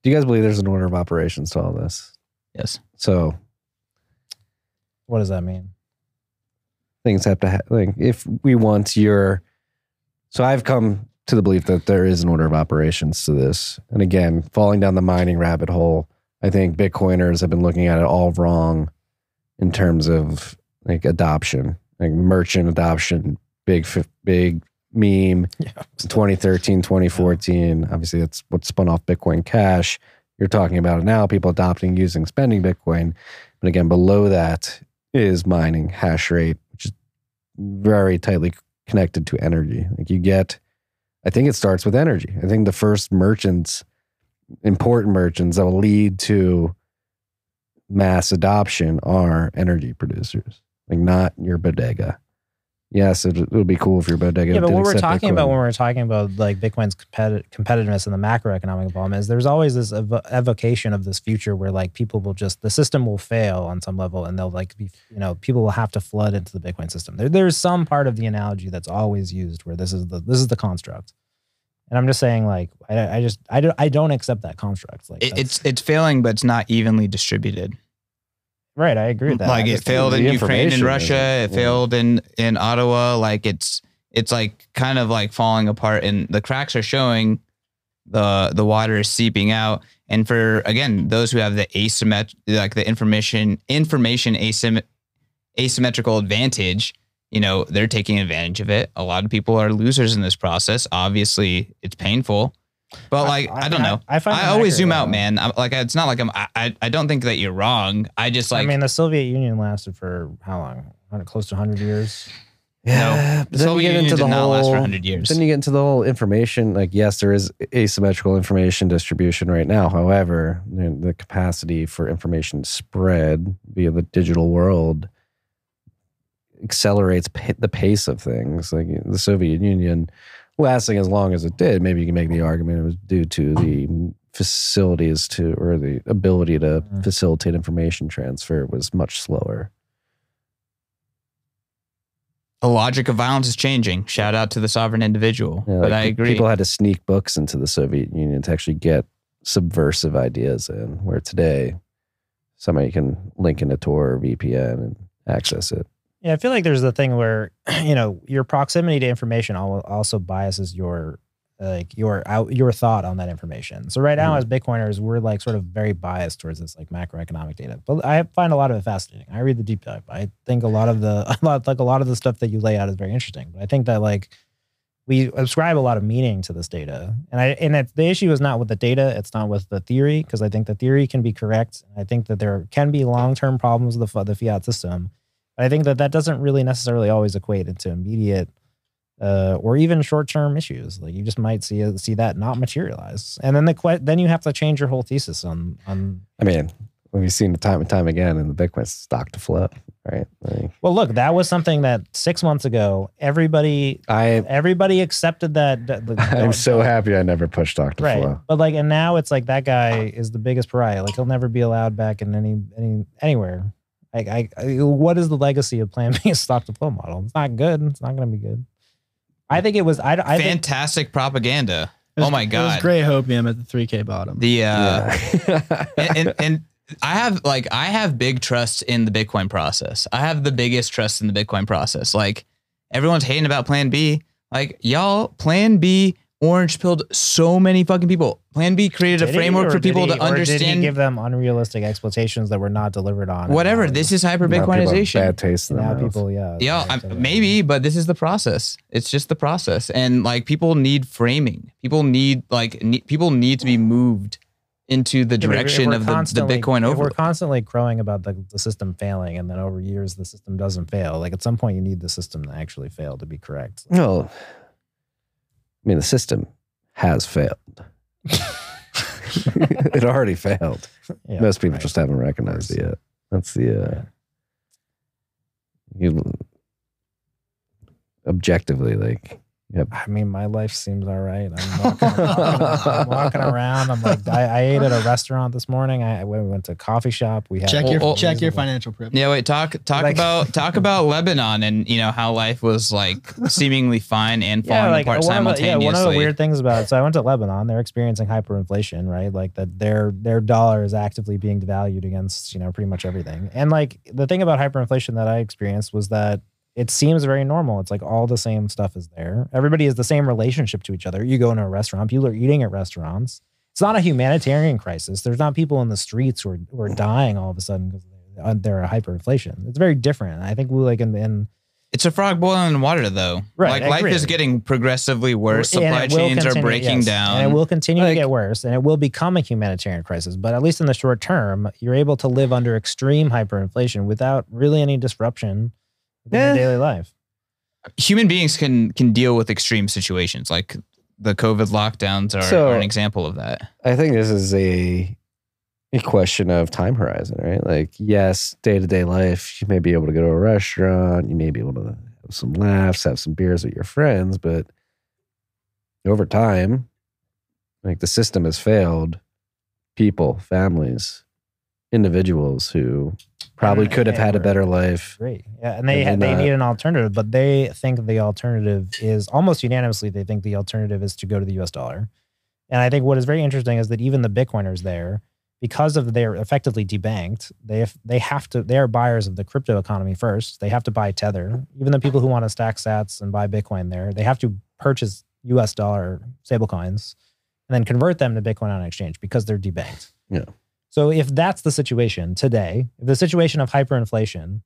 Do you guys believe there's an order of operations to all this? Yes. So what does that mean? things have to ha- like if we want your so i've come to the belief that there is an order of operations to this and again falling down the mining rabbit hole i think bitcoiners have been looking at it all wrong in terms of like adoption like merchant adoption, big, big meme. Yeah. 2013, 2014. Obviously, that's what spun off Bitcoin Cash. You're talking about it now, people adopting, using, spending Bitcoin. But again, below that is mining hash rate, which is very tightly connected to energy. Like you get, I think it starts with energy. I think the first merchants, important merchants that will lead to mass adoption are energy producers, like not your bodega. Yes, it, it'll be cool if your bodega. Yeah, but did what we're talking Bitcoin. about when we're talking about like Bitcoin's competi- competitiveness and the macroeconomic involvement is there's always this evo- evocation of this future where like people will just the system will fail on some level and they'll like be you know people will have to flood into the Bitcoin system. There, there's some part of the analogy that's always used where this is the this is the construct, and I'm just saying like I, I just I don't I don't accept that construct. Like It, it's it's failing, but it's not evenly distributed. Right. I agree with that. like it failed in Ukraine and Russia. It yeah. failed in in Ottawa. Like it's it's like kind of like falling apart, and the cracks are showing. the The water is seeping out, and for again those who have the asymmet like the information information asym- asymmetrical advantage, you know they're taking advantage of it. A lot of people are losers in this process. Obviously, it's painful. But like I, don't know. I, find I always zoom out, man. I'm, like it's not like I'm. I, I I don't think that you're wrong. I just like I mean, the Soviet Union lasted for how long? Close to 100 years. Yeah, the but then you Soviet get Union into did the not whole, last for 100 years. Then you get into the whole information. Like, yes, there is asymmetrical information distribution right now. However, the the capacity for information spread via the digital world accelerates pa- the pace of things. Like the Soviet Union lasting as long as it did, maybe you can make the argument it was due to the facilities to or the ability to Mhm. facilitate information transfer was much slower. the logic of violence is changing. Shout out to the sovereign individual. Yeah, but like, I agree. People had to sneak books into the Soviet Union to actually get subversive ideas in, where today somebody can link in a Tor or VPN and access it. Yeah, I feel like there's the thing where you know your proximity to information also biases your like your out your thought on that information. So right now, Mhm. as Bitcoiners, we're like sort of very biased towards this like macroeconomic data. But I find a lot of it fascinating. I read the deep dive. I think a lot of the a lot like a lot of the stuff that you lay out is very interesting. But I think that like we ascribe a lot of meaning to this data, and I and it, the issue is not with the data. It's not with the theory because I think the theory can be correct. I think that there can be long term problems with the, the fiat system. I think that that doesn't really necessarily always equate into immediate uh, or even short term issues. Like you just might see see that not materialize, and then the que- then you have to change your whole thesis on on. I mean, we've seen it time and time again in the Bitcoin stock to flow, right? Like, Well, look, that was something that six months ago everybody I everybody accepted that. that the- I'm so happy I never pushed Doctor to right, flow. but like, and now it's like that guy is the biggest pariah. Like he'll never be allowed back in any any anywhere. Like I, I what is the legacy of Plan B's stock to flow model? It's not good. It's not going to be good. I think it was. I, I think Fantastic propaganda. Was- oh my god, It was god. gray hopium at the 3K bottom. The uh, yeah. and, and, and I have like I have big trust in the Bitcoin process. I have the biggest trust in the Bitcoin process. Like everyone's hating about Plan B. Like y'all, Plan B orange pilled so many fucking people. Plan B created a Did he, framework or for people he- to or Did he understand give them unrealistic expectations that were not delivered on? whatever. This is hyper Now people have Bitcoinization. Bad taste in now mouth. people, yeah, Yeah, I'm- uh, maybe, but this is the process. It's just the process, and like people need framing. People need like need, people need to be moved into the Yeah, but if- if direction of the, the constantly- Bitcoin If we're constantly crowing about the, the system failing, and then over years the system doesn't fail. Like at some point, you need the system to actually fail to be correct. Well, I mean, the system has failed. it already failed. Yeah, Most people right. just haven't recognized it yet. That's the uh, you objectively like yep. I mean, my life seems all right. I'm walking, I'm walking around. I'm like, I, I ate at a restaurant this morning. I, I went, we went to a coffee shop. We had check your check your financial privilege. Yeah, wait. Talk talk Like- about talk about Lebanon and you know how life was like seemingly fine and falling apart one of the, yeah, simultaneously. one of the weird things about it. So I went to Lebanon. They're experiencing hyperinflation, right? Like that their their dollar is actively being devalued against you know pretty much everything. And like the thing about hyperinflation that I experienced was that it seems very normal. It's like all the same stuff is there. Everybody has the same relationship to each other. You go into a restaurant, people are eating at restaurants. It's not a humanitarian crisis. There's not people in the streets who are, who are dying all of a sudden because they're, they're hyperinflation. It's very different. I think we like in, in it's a frog boiling in water, though. Right, Like life is getting progressively worse. And Supply chains are breaking yes, down. and it will continue Like- to get worse, and it will become a humanitarian crisis. But at least in the short term, you're able to live under extreme hyperinflation without really any disruption in Yeah. Eh. daily life. Human beings can can deal with extreme situations, like the COVID lockdowns are, So- are an example of that. I think this is a a question of time horizon, right? Like, yes, day to day life, you may be able to go to a restaurant, you may be able to have some laughs, have some beers with your friends, but over time, like the system has failed people, families, individuals who probably And- could have had a better life. Great, yeah, and they And they then, need an alternative, but they think the alternative is almost unanimously. They think the alternative is to go to the U.S. dollar, and I think what is very interesting is that even the Bitcoiners there, because of they're effectively debanked, they have, they have to they are buyers of the crypto economy first. They have to buy Tether. Even the people who want to stack Sats and buy Bitcoin there, they have to purchase U.S. dollar stablecoins and then convert them to Bitcoin on exchange because they're debanked. Yeah. So if that's the situation today, the situation of hyperinflation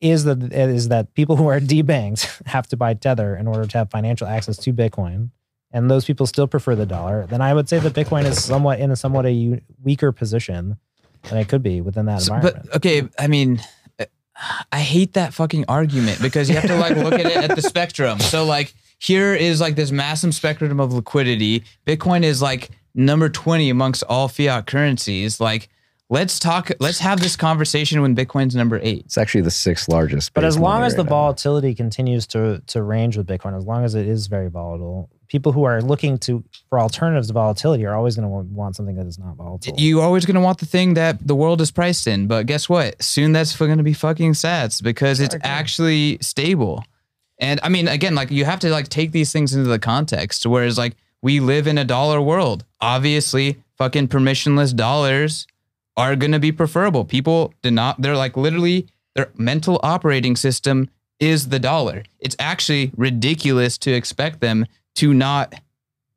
is that is that people who are debanked have to buy Tether in order to have financial access to Bitcoin, and those people still prefer the dollar, then I would say that Bitcoin is somewhat in a somewhat a weaker position than it could be within that So- environment. but okay, I mean, uh, I hate that fucking argument because you have to like look at it at the spectrum. So like here is like this massive spectrum of liquidity. Bitcoin is like number 20 amongst all fiat currencies. Like let's talk let's have this conversation when Bitcoin's number 8. It's actually the sixth largest. But as long as the right now. volatility continues to to range with Bitcoin, as long as it is very volatile, people who are looking to for alternatives to volatility are always going to want something that is not volatile. You're always going to want the thing that the world is priced in, but guess what? Soon that's going to be fucking sats because it's agree. actually stable. And I mean, again, like you have to like take these things into the context. Whereas like we live in a dollar world. Obviously, fucking permissionless dollars are going to be preferable. People do not. They're like literally their mental operating system is the dollar. It's actually ridiculous to expect them to not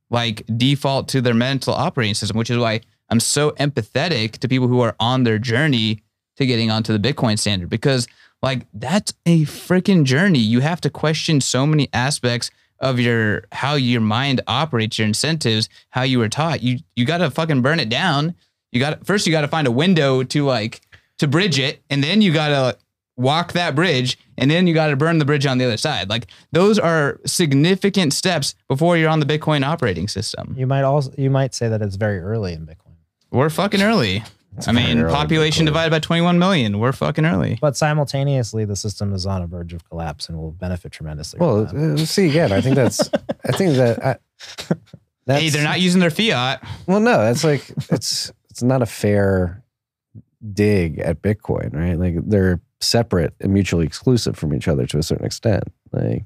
like default to their mental operating system, which is why I'm so empathetic to people who are on their journey to getting onto the Bitcoin standard because like that's a freaking journey. You have to question so many aspects of your how your mind operates, your incentives, how you were taught. You you got to fucking burn it down. You got first you got to find a window to like to bridge it and then you got to walk that bridge and then you got to burn the bridge on the other side. Like those are significant steps before you're on the Bitcoin operating system. you might also you might say that it's very early in Bitcoin. We're fucking early. I mean, population divided by 21 million. We're fucking early. But simultaneously, the system is on a verge of collapse and will benefit tremendously. from Well, that. uh, see again. I think that's. I think that. I, that's hey, they're not using their fiat. Well, no, that's like it's it's not a fair dig at Bitcoin, right? Like they're separate and mutually exclusive from each other to a certain extent. Like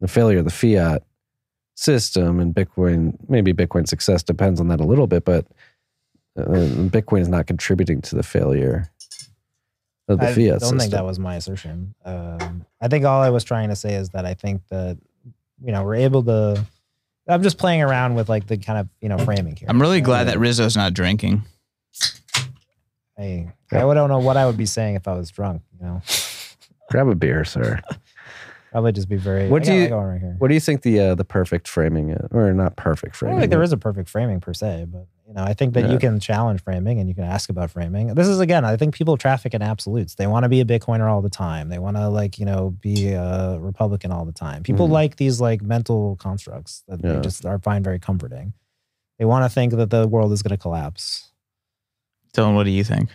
the failure of the fiat system and Bitcoin, maybe Bitcoin's success depends on that a little bit, but Bitcoin is not contributing to the failure of the fiat. system. I don't think that was my assertion. Um, I think all I was trying to say is that I think that you know we're able to. I'm just playing around with like the kind of you know framing here. I'm really glad that Rizzo's not drinking. I, I don't know what I would be saying if I was drunk. You know, Grab a beer, sir. probably just be very. What I do got you- it right here? What do you think the uh, the perfect framing is? or not perfect I framing? don't think there is a perfect framing per se, but you know, I think that Yeah. you can challenge framing and you can ask about framing. This is again, I think people traffic in absolutes. They want to be a Bitcoiner all the time. They want to like you know be a Republican all the time. People Mhm. like these like mental constructs that Yeah. they just are find very comforting. They want to think that the world is going to collapse. Dylan, what do you think?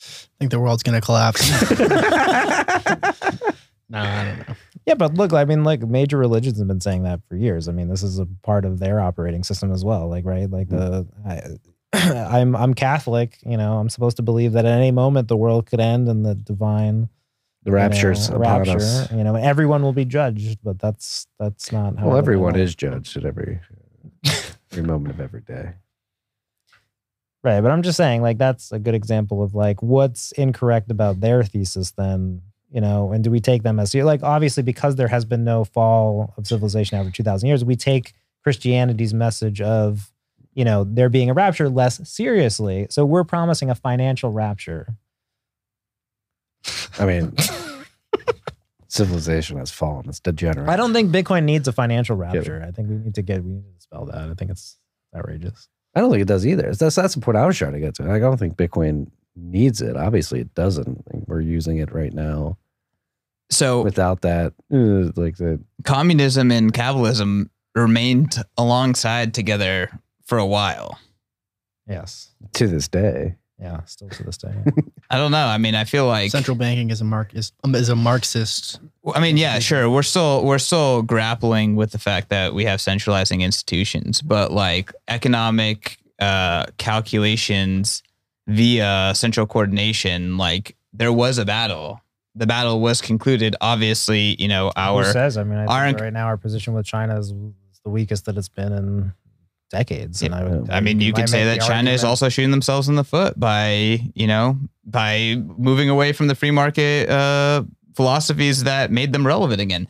I think the world's gonna collapse. no, I don't know. Yeah, but look, I mean, like major religions have been saying that for years. I mean, this is a part of their operating system as well. Like, right? Like mm. the, I, I'm I'm Catholic. You know, I'm supposed to believe that at any moment the world could end and the divine the raptures you know, upon rapture. us. You know, everyone will be judged, but that's that's not how. Well, everyone is judged at every every moment of every day. right. But I'm just saying, like, that's a good example of like what's incorrect about their thesis. Then you know, and do we take them as you like obviously because there has been no fall of civilization after two thousand years, we take Christianity's message of you know there being a rapture less seriously. So we're promising a financial rapture. I mean, Civilization has fallen. It's degenerate. I don't think Bitcoin needs a financial rapture. I think we need to get we need to spell that. I think it's outrageous. I don't think it does either. That's that's the point I was trying to get to. I don't think Bitcoin needs it. Obviously, it doesn't. Like, we're using it right now. So without that, uh, like the communism and capitalism remained alongside together for a while. Yes. To this day. Yeah, still to this day. I don't know. I mean, I feel like central banking is a mark is, um, is a Marxist. I mean, yeah, sure. We're still we're still grappling with the fact that we have centralizing institutions, but like economic uh, calculations via central coordination, like there was a battle. The battle was concluded. Obviously, you know our Who says? I mean, I think our right now our position with China is the weakest that it's been in decades. And I, would, I mean, you could say that China is also shooting themselves in the foot by, you know, by moving away from the free market uh, philosophies that made them relevant again.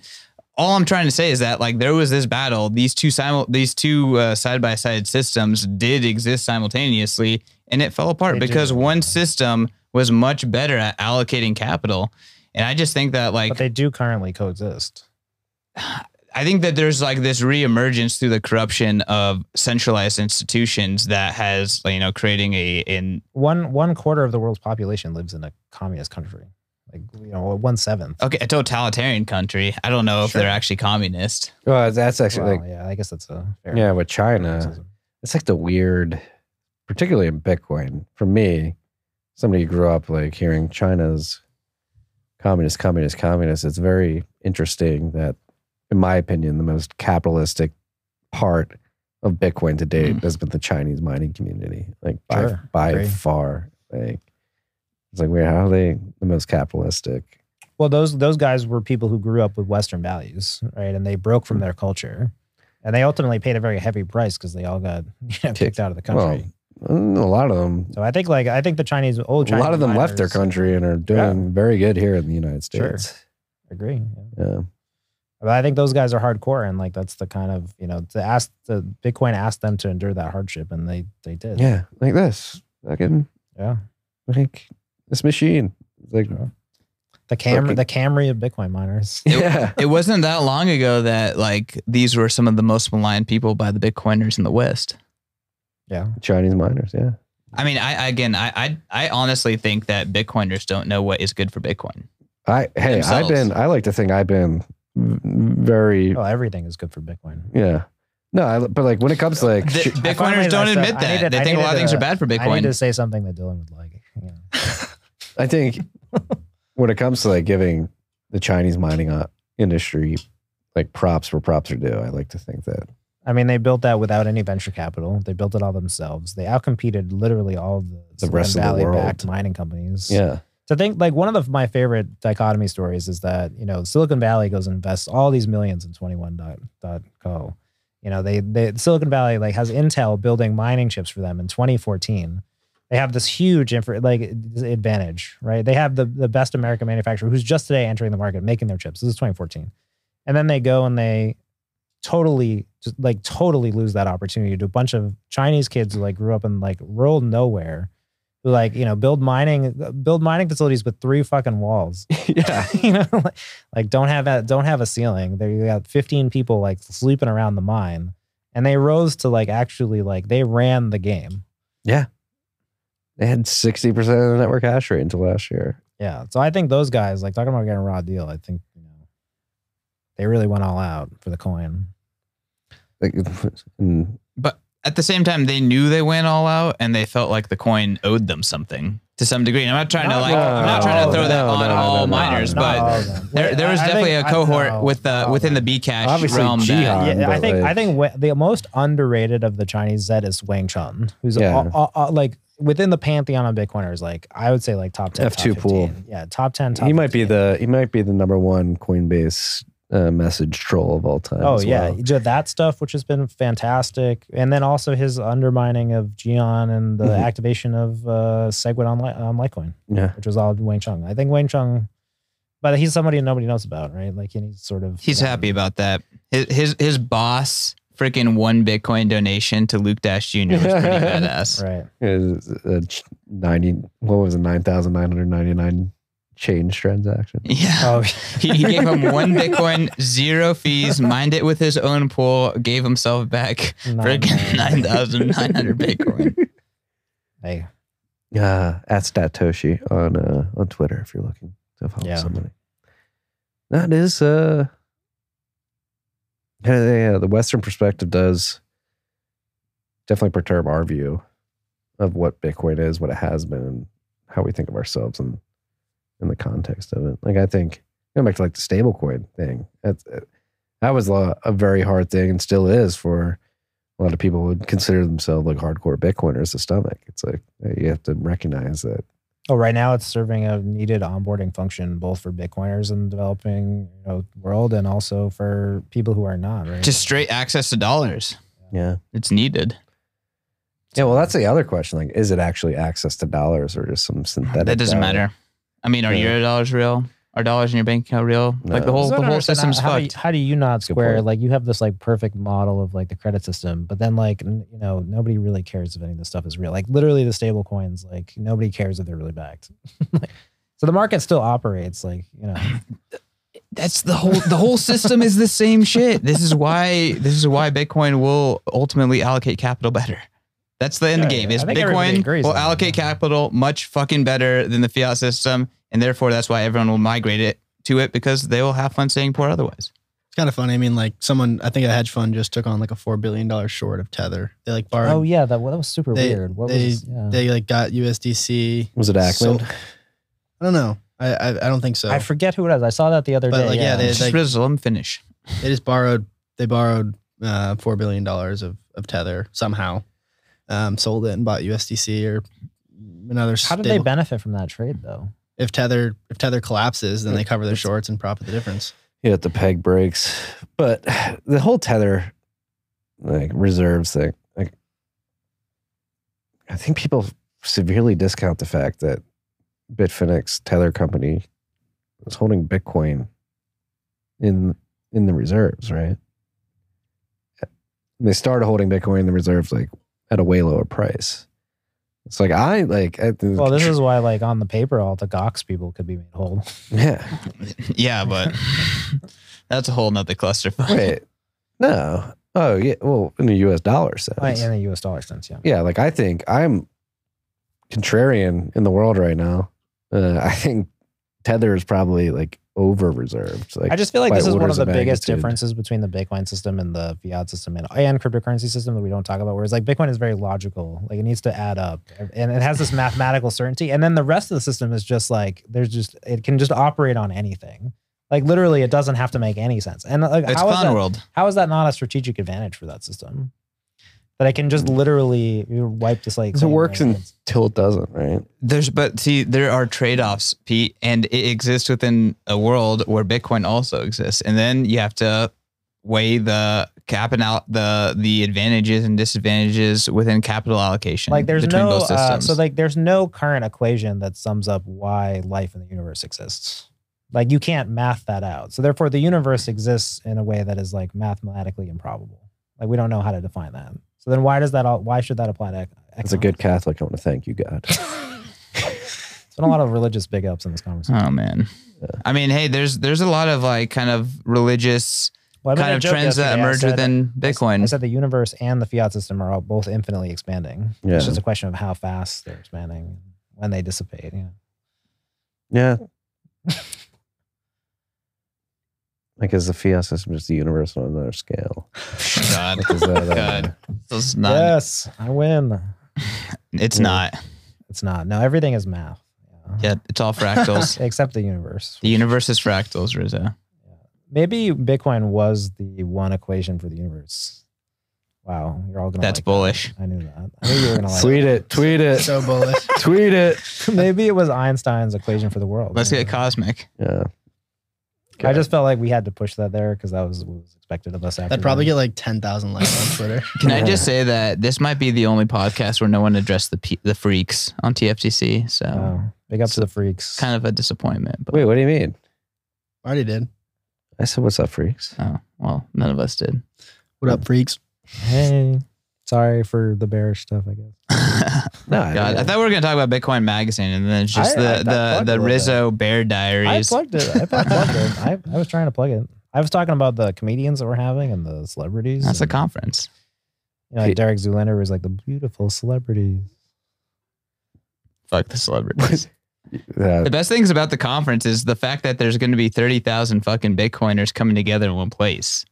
All I'm trying to say is that like there was this battle. These two simul- these two uh, side by side systems did exist simultaneously, and it fell apart They because one system was much better at allocating capital. And I just think that like but they do currently coexist. I think that there's like this reemergence through the corruption of centralized institutions that has, you know, creating a in One one quarter of the world's population lives in a communist country. Like you know, one seventh. okay a totalitarian country. I don't know if Sure. they're actually communist. well, that's actually Well, like yeah, I guess that's a fair yeah with China. criticism. It's like the weird, particularly in Bitcoin. For me, somebody who grew up like hearing China's communist, communist, communist. It's very interesting that, in my opinion, the most capitalistic part of Bitcoin to date Mm. has been the Chinese mining community. Like by Sure, by agree. far, like it's like wait, how are they the most capitalistic? Well, those those guys were people who grew up with Western values, right? And they broke from their culture, and they ultimately paid a very heavy price because they all got you know, kicked out of the country. Mm, Mm, a lot of them, so I think like I think the Chinese old Chinese a lot of them left their country and are doing very good here in the United Sure. States. Agree. yeah. Yeah. But I think those guys are hardcore, and like that's the kind of you know to ask the Bitcoin asked them to endure that hardship, and they they did. Yeah, like this. Fucking yeah. like this machine. It's like The Camry, Fucking- the Camry of Bitcoin miners. yeah. It wasn't that long ago that like these were some of the most maligned people by the Bitcoiners in the West. Yeah. Chinese miners, yeah. I mean, I again, I I, I honestly think that Bitcoiners don't know what is good for Bitcoin. I hey, Themselves. I've been I like to think I've been very Oh, everything is good for Bitcoin. yeah. No, I, but like when it comes to like The- sh- Bitcoiners don't I admit that. needed- they I think a lot of things to- are bad for Bitcoin. I need Bitcoin. to say something that Dylan would like. Yeah. I think when it comes to like giving the Chinese mining uh, industry like props where props are due, I like to think that I mean, they built that without any venture capital. They built it all themselves. They outcompeted literally all of the, The rest of the world. backed mining companies. yeah. To think like one of the, my favorite dichotomy stories is that you know Silicon Valley goes and invests all these millions in 21.co. You know they they Silicon Valley like has Intel building mining chips for them in 2014. They have this huge infra, like advantage, right? They have the the best American manufacturer who's just today entering the market making their chips. This is 2014, and then they go and they totally just like totally lose that opportunity to a bunch of Chinese kids who like grew up in like rural nowhere who like you know build mining build mining facilities with three fucking walls yeah. you know like, like don't have that don't have a ceiling they got 15 people like sleeping around the mine and they rose to like actually like they ran the game Yeah. They had 60% of the network hash rate until last year. yeah so i think those guys like talking about getting a raw deal i think you know they really went all out for the coin Like, and But at the same time, they knew they went all out, and they felt like the coin owed them something to some degree. And I'm not trying to like, all- I'm not not trying all to throw of that them. on No, no, no, all no, no, miners, Not but of them. there, there was I definitely think- a I- cohort no, with the all within the of them. Bcash realm Jihan. that yeah, I but, think I think the most underrated of the Chinese Zed is Wang Chun, who's Yeah. all- all- all- like within the pantheon of Bitcoiners. Like I would say, like top ten, F2 top pool. Yeah, top ten. Top he might be the he might be the number one Coinbase uh, message troll of all time. Oh yeah, well. that stuff which has been fantastic, and then also his undermining of Jihan and the mm-hmm. activation of uh, Segwit on, on Litecoin. Yeah, which was all Wang Chung. I think Wang Chung, but he's somebody nobody knows about, right? Like, and he's sort of he's um, happy about that. His his, his boss. Freaking one Bitcoin donation to Luke Dashjr was pretty badass. Right. It was, uh, 90, what was it, 9,999 change transaction. Yeah. Oh, He, he gave him one Bitcoin, zero fees, mined it with his own pool, gave himself back Nine friggin' 9,900 Bitcoin. hey, Uh, at Statoshi on uh, on Twitter if you're looking to follow Yeah. somebody. That is uh yeah, yeah, the Western perspective does definitely perturb our view of what Bitcoin is, what it has been, and how we think of ourselves in in the context of it. Like I think going back to like the stablecoin thing, that's that was a, a very hard thing and still is for a lot of people who would consider themselves like hardcore Bitcoiners to stomach. It's like uh, you have to recognize that oh, right now it's serving a needed onboarding function both for Bitcoiners in the developing you know, world and also for people who are not. Right. Just straight access to dollars. yeah. It's needed. Yeah, well, that's the other question. Like, is it actually access to dollars or just some synthetic? That doesn't dollar? matter. I mean, are Yeah. your dollars real? Are dollars in your bank account real? Like the whole the whole system's how, how do you- fucked. How do you not square like you have this like perfect model of like the credit system, but then like n- you know nobody really cares if any of this stuff is real. Like literally the stable coins, like nobody cares if they're really backed. Like, so the market still operates like you know. That's the whole the whole system is the same shit. This is why this is why Bitcoin will ultimately allocate capital better. That's the end Yeah, game. yeah. Is I think everybody Bitcoin will on that, allocate capital much fucking better than the fiat system, and therefore that's why everyone will migrate it to it because they will have fun staying poor otherwise. It's kind of funny. I mean, like someone, I think a hedge fund just took on like a four billion dollar short of Tether. They like borrowed. Oh yeah, that, that was super They- weird. What they- was yeah. They like got USDC. Was it Ackman? So- I don't know. I I, I don't think so. I forget who it was. I saw that the other But, day. like, yeah, they- Just like- Rizzle, finish. they just borrowed. They borrowed uh, four billion dollars of of Tether somehow. Um, sold it and bought USDC or another. How did they benefit from that trade though? If Tether if Tether collapses, then they cover their shorts and profit the difference. Yeah, the peg breaks, but the whole tether like reserves thing, like I think people severely discount the fact that Bitfinex tether company was holding Bitcoin in in the reserves, right? And they started holding Bitcoin in the reserves like at a way lower price. It's like I like. I, Well, this is why like on the paper, all the Gox people could be made whole. yeah. Yeah, but that's a whole nother clusterfuck. Wait, no. Oh yeah. Well, in the U.S. dollar sense. Right, in the U.S. dollar sense, yeah. yeah, like I think I'm contrarian in the world right now. Uh, I think Tether is probably like over reserved. Like I just feel like this is one of orders the biggest magnitude. differences between the Bitcoin system and the fiat system and, and cryptocurrency system that we don't talk about. Whereas like Bitcoin is very logical, like it needs to add up, and it has this mathematical certainty. And then the rest of the system is just like there's just it can just operate on anything. Like literally, it doesn't have to make any sense. And like, It's how is clown that? world. How is that not a strategic advantage for that system? That I can just literally wipe this like. It works until it doesn't, right? There's but see there are trade-offs, Pete, and it exists within a world where Bitcoin also exists. And then you have to weigh the capping out the the advantages and disadvantages within capital allocation. like there's between no both uh, so like there's no current equation that sums up why life in the universe exists like you can't math that out so therefore the universe exists in a way that is like mathematically improbable like we don't know how to define that so then why does that all why should that apply to ec- As a good Catholic, I want to thank you, God. There's been a lot of religious big ups in this conversation Oh man. I mean, hey, there's there's a lot of like kind of religious Well, I made kind a of joke trends that yesterday. I emerge said- within Bitcoin. I said the universe and the fiat system are all both infinitely expanding. Yeah. It's just a question of how fast they're expanding, when they dissipate. Yeah. yeah. Like is the fiat system just the universe on another scale? God, Like is that, uh, God, it's not. yes, I win. It's Yeah. not. It's not. No, everything is math. Yeah, it's all fractals. Except the universe. the universe is fractals, Rizzo. Maybe Bitcoin was the one equation for the universe. Wow, you're all gonna. That's like bullish. That. I knew that. I knew you were gonna like. tweet it, tweet it, So bullish. tweet it. Maybe it was Einstein's equation for the world. Let's Yeah. get cosmic. Yeah. I just felt like we had to push that there because that was what was expected of us. After That'd probably that. get like ten thousand likes on Twitter. Can I just say that this might be the only podcast where no one addressed the pe- the freaks on TFTC? So Oh, big up to the freaks. kind of a disappointment. But Wait, what do you mean? Already did. I said, "What's up, freaks?" oh well, none of us did. What up, freaks? Hey, Sorry for the bearish stuff, I guess. No, I God, I thought we were gonna talk about Bitcoin Magazine, and then it's just I- I- I the the a the little Rizzo Bear I Diaries. plugged it. I plugged it. I, I was trying to plug it. I was talking about the comedians that we're having and the celebrities. That's a conference. You know, like Derek Zoolander was like the beautiful celebrities. Fuck the celebrities. uh, the best things about the conference is the fact that there's going to be thirty thousand fucking Bitcoiners coming together in one place.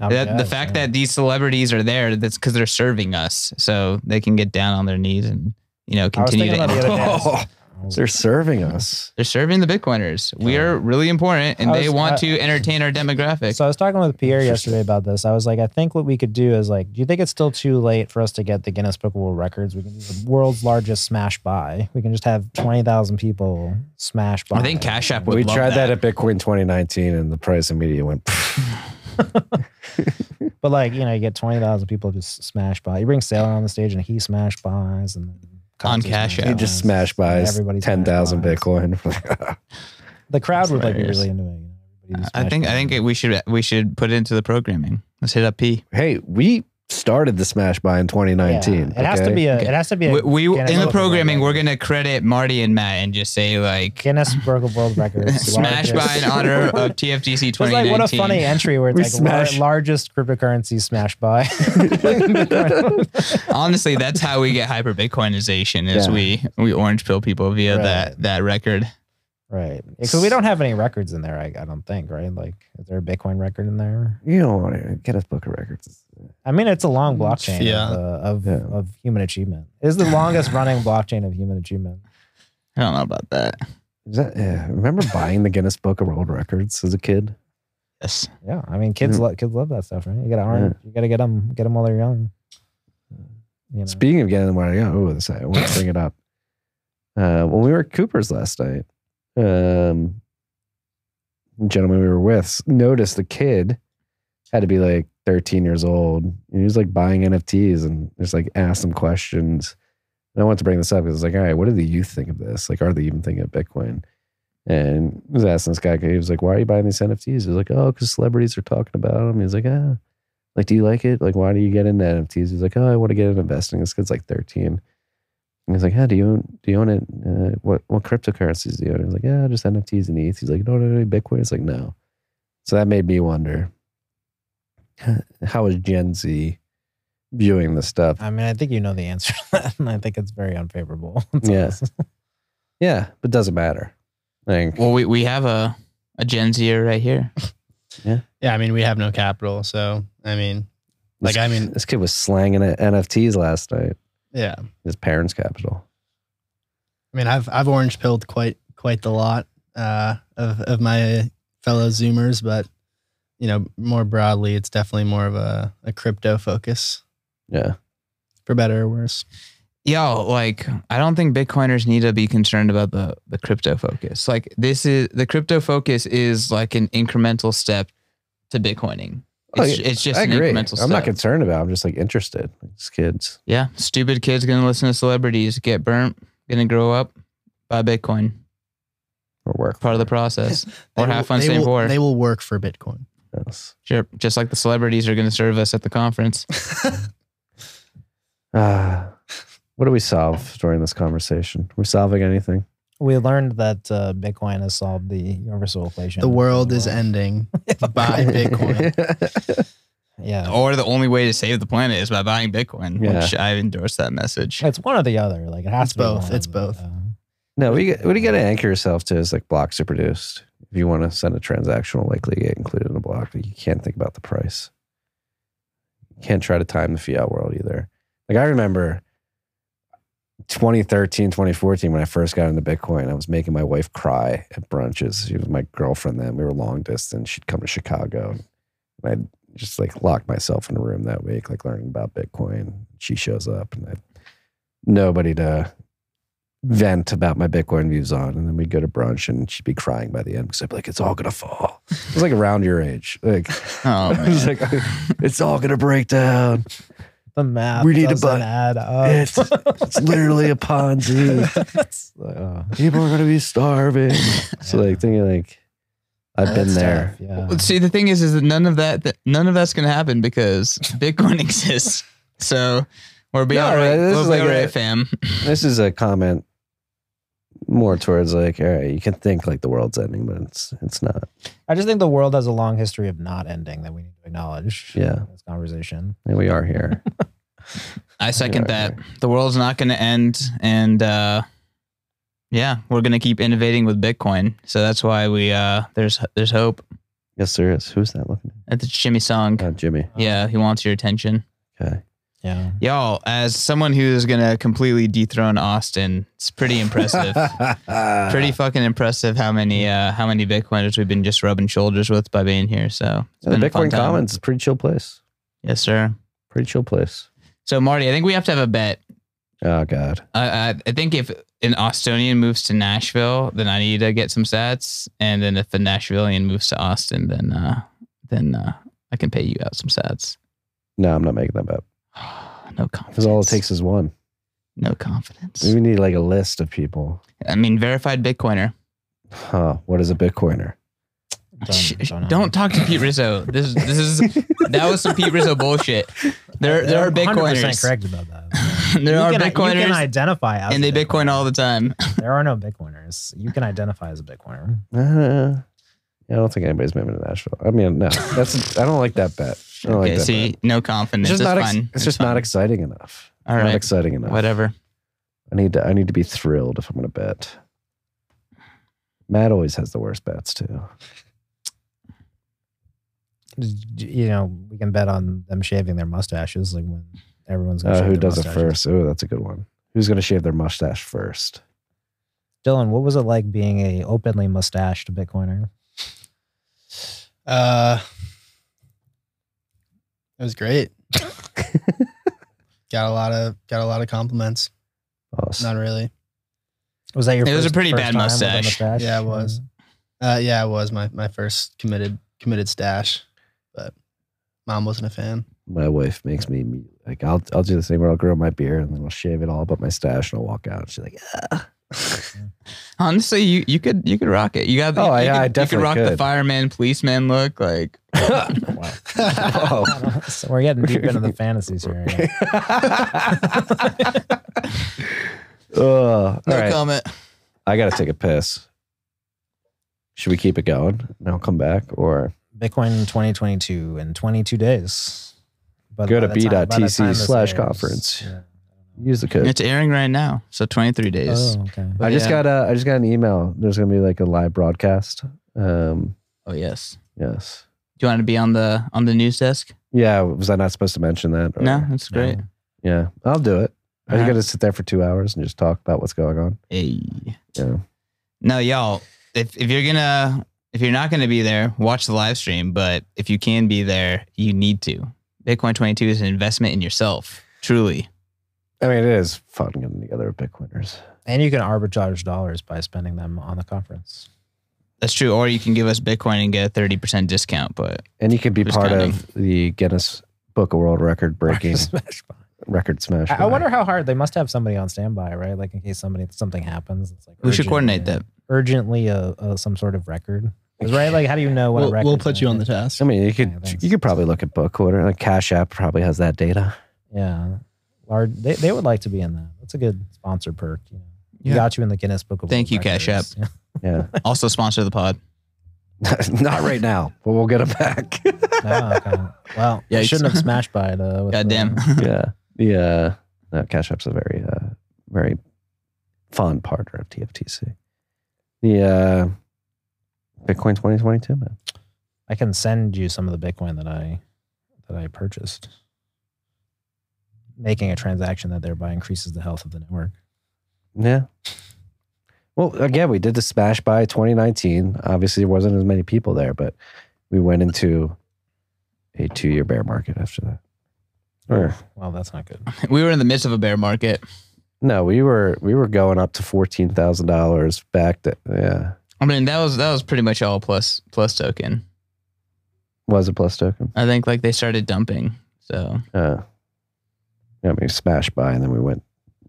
Oh, That- the fact yeah. that these celebrities are there, that's because they're serving us, so they can get down on their knees and you know continue to. about the other day. I was- oh. they're serving us. They're serving the Bitcoiners. We are really important, and I they want I- to entertain our demographic. So I was talking with Pierre yesterday about this. I was like, I think what we could do is like, do you think it's still too late for us to get the Guinness Book of World Records? We can do the world's largest smash buy. We can just have twenty thousand people smash buy. I think Cash App would We love tried that. that. at Bitcoin 2019, and the price immediately went. But like, you know, you get twenty thousand people just smash buy. You bring Sailor on the stage and he smash buys and On Cash smash App. He just buys, smash buys everybody ten thousand. Bitcoin. The crowd would like be really into it. You know? I smash think I think it, we should we should put it into the programming. Let's hit up P. hey, we started the smash buy in 2019. Yeah, it has to be a. It has to be a. We, we in the Book of World programming we're gonna credit Marty and Matt and just say like Guinness Book of World Records. smash largest- by in honor of TFTC It's 2019. like what a funny entry where We it's like lar- smash- largest cryptocurrency smash by. Honestly, that's how we get hyper Bitcoinization is Yeah. we we orange pill people via Right. that that record. right. Because we don't have any records in there. I, I don't think. Right. Like, is there a Bitcoin record in there? You don't want to get us book of records. I mean, it's a long blockchain Yeah. of, uh, of, Yeah. of human achievement. It is the longest running blockchain of human achievement. I don't know about that. Is that, yeah. Remember buying the Guinness Book of World Records as a kid? Yes. Yeah. I mean, kids Mhm. lo- kids love that stuff, right? You gotta earn. You gotta get them get them while they're young. You know. Speaking of getting them where I go, oh, this, I want to bring it up. Uh, when we were at Cooper's last night, um, the gentleman we were with noticed the kid had to be like 13 years old. And he was like buying NFTs and just like asked some questions. And I want to bring this up because it's like, all right, what do the youth think of this? Like, are they even thinking of Bitcoin? And I was asking this guy, he was like, why are you buying these NFTs? He was like, oh, because celebrities are talking about them. He's like, ah, like, do you like it? Like, why do you get into NFTs? He's like, oh, I want to get into investing. This kid's like 13. And he's like, yeah, do you own, do you own it? Uh, what, what cryptocurrencies do you own? He's like, yeah, just NFTs and ETH. He's like, no, no, no, Bitcoin. It's like, no. So that made me wonder, how is Gen Z viewing this stuff? I mean, I think you know the answer to that, and I think it's very unfavorable. Yeah. Yeah, but doesn't matter. Like, Well, we, we have a a Gen Zer right here. Yeah. Yeah, I mean, we have no capital, so I mean, like, this- I mean, this kid was slanging at NFTs last night. yeah, His parents' capital. I mean, I've I've orange pilled quite quite the lot uh, of of my fellow Zoomers, but you know, more broadly, it's definitely more of a, a crypto focus, Yeah. for better or worse. Yo, like I don't think Bitcoiners need to be concerned about the the crypto focus. Like this is the crypto focus is like an incremental step to Bitcoining. Oh, It's, yeah, it's just I an agree. incremental step. I'm not concerned about. it. I'm just like interested. These kids. Yeah, stupid kids gonna listen to celebrities, get burnt, gonna grow up, buy Bitcoin. Or work. Part of the process, or They have fun they staying poor. They will work for Bitcoin. Yes. Sure, just like the celebrities are gonna serve us at the conference. Uh, what do we solve during this conversation? We're solving anything? we learned that uh, Bitcoin has solved the universal equation. The world is ending. by Bitcoin. Yeah, or the only way to save the planet is by buying Bitcoin, Yeah. which I endorse that message. it's one or the other. Like it has It's to be both. one It's of both. the- uh, no, what you, what you got to anchor yourself to is like blocks are produced. If you want to send a transaction, will likely get included in a block. But you can't think about the price. You can't try to time the fiat world either. Like I remember 2013, 2014, when I first got into Bitcoin, I was making my wife cry at brunches. She was my girlfriend then. We were long distance. She'd come to Chicago. And I'd just like lock myself in a room that week, like learning about Bitcoin. She shows up and I nobody to vent about my Bitcoin views on. And then we'd go to brunch and she'd be crying by the end because I'd be like, it's all gonna fall. It was like around your age. Like Oh, I was man. like, it's all gonna break down. The math We need to doesn't buy- add up. It's it's literally a Ponzi. Like, oh, People are gonna be starving. So like thinking like I've been there. tough, Yeah. Well, see, the thing is, is that none of that, that none of that's going to happen because Bitcoin exists. so we'll be No, all right. this We'll is be like all a- right, fam. This is a comment more towards like, all right, you can think like the world's ending, but it's it's not. I just think the world has a long history of not ending that we need to acknowledge. Yeah. in this conversation. And we are here. I second Yeah, that. The world's not going to end, and uh, yeah, we're going to keep innovating with Bitcoin. So that's why we uh, there's there's hope. yes, there is. Who's that looking At? That's Jimmy Song. at? Uh, Jimmy. Yeah, he wants your attention. Okay. Yeah. Y'all, as someone who's gonna completely dethrone Austin, it's pretty impressive. pretty fucking impressive how many uh how many Bitcoiners we've been just rubbing shoulders with by being here. So it's the been Bitcoin. Commons is a pretty chill place. Yes, sir. Pretty chill place. So Marty, I think we have to have a bet. Oh God. I I, I think if an Austonian moves to Nashville, then I need to get some sats, and then if a Nashvilleian moves to Austin, then uh then uh I can pay you out some sats. No, I'm not making that bet. no confidence. Because all it takes is one. no confidence. We need like a list of people. I mean, verified Bitcoiner. Huh. What is a Bitcoiner? Don't, don't. Don't talk to Pete Rizzo. This is this is that was some Pete Rizzo bullshit. There there are I'm 100% Bitcoiners. correct about that. There you are can, You can identify as and a they Bitcoin all the time. There are no Bitcoiners. You can identify as a Bitcoiner. Uh, yeah, I don't think anybody's moving to Nashville. I mean, no, that's I don't like that bet. I don't Okay, like that see, bet. no confidence. It's It's, just not. Ex- fine. it's just not exciting enough. All Not exciting enough. Whatever. I need to. I need to be thrilled if I'm going to bet. Matt always has the worst bets too. You know, we can bet on them shaving their mustaches, like when everyone's going Uh, to who does it first? Oh, that's a good one. Who's going to shave their mustache first? Dylan, what was it like being a openly mustached Bitcoiner? Uh, it was great. got a lot of got a lot of compliments. Awesome. Not really. Was that your? It was a first- pretty bad time with a mustache. Yeah, it was. Uh, yeah, it was my my first committed committed stash, but mom wasn't a fan. My wife makes me me- like I'll I'll do the same where I'll grow my beard and then I'll shave it all but my stash and I'll walk out. She's like, ah. Honestly, you, you could you could rock it. You got. Oh, you, yeah, could, I You could definitely rock the fireman, policeman look. Like oh. oh. So we're getting deep into the fantasies here. Ugh. no right. comment. I got to take a piss. Should we keep it going and I'll come back or Bitcoin 2022 in 22 days. But Go to by the time- b.tc slash airs- conference. yeah. Use the code? It's airing right now, so 23 days. Oh, okay. I just yeah. got a I just got an email. There's gonna be like a live broadcast. Um, Oh yes. yes. Do you want to be on the on the news desk? Yeah. Was I not supposed to mention that? or- No, that's great. Yeah, I'll do it. I Alright. got to sit there for two hours and just talk about what's going on. Hey. Yeah. No, y'all. If if you're gonna if you're not gonna be there, watch the live stream. But if you can be there, you need to. Bitcoin 22 is an investment in yourself. Truly. I mean, it is fun getting together with Bitcoiners. And you can arbitrage dollars by spending them on the conference. That's true. Or you can give us Bitcoin and get a 30% discount. But And you could be part counting. of the Guinness Book of World Record breaking Smash record smash. I, I wonder how hard they must have somebody on standby, right? Like in case somebody something happens. It's like we should coordinate that. urgently. A, a some sort of record, right? Like how do you know what a We'll, record? we'll put you on the task. I mean, you could Yeah, thanks. you could probably look at Book Order. Like Cash App probably has that data. Yeah, large. They, they would like to be in that. That's a good sponsor perk. You know, you Yeah. got you in the Guinness Book of Thank World you, Cash Records. Yeah. Yeah, Also sponsor the pod. not right now, but we'll get them back. Oh, okay. Well, yeah, Yikes. shouldn't have smashed by it. Uh, with Goddamn. the- yeah, the uh, no, Cash App's a very uh, very fond partner of TFTC. The uh, Bitcoin 2022 man. I can send you some of the Bitcoin that I that I purchased. Making a transaction that thereby increases the health of the network. Yeah. Well, again, we did the Smash by 2019. Obviously, there wasn't as many people there, but we went into a two-year bear market after that. Or Well, that's not good. we were in the midst of a bear market. no, we were we were going up to fourteen thousand dollars back. To, yeah, I mean, that was that was pretty much all plus PlusToken. was a PlusToken. I think like they started dumping. So Uh, yeah, we smashed by, and then we went.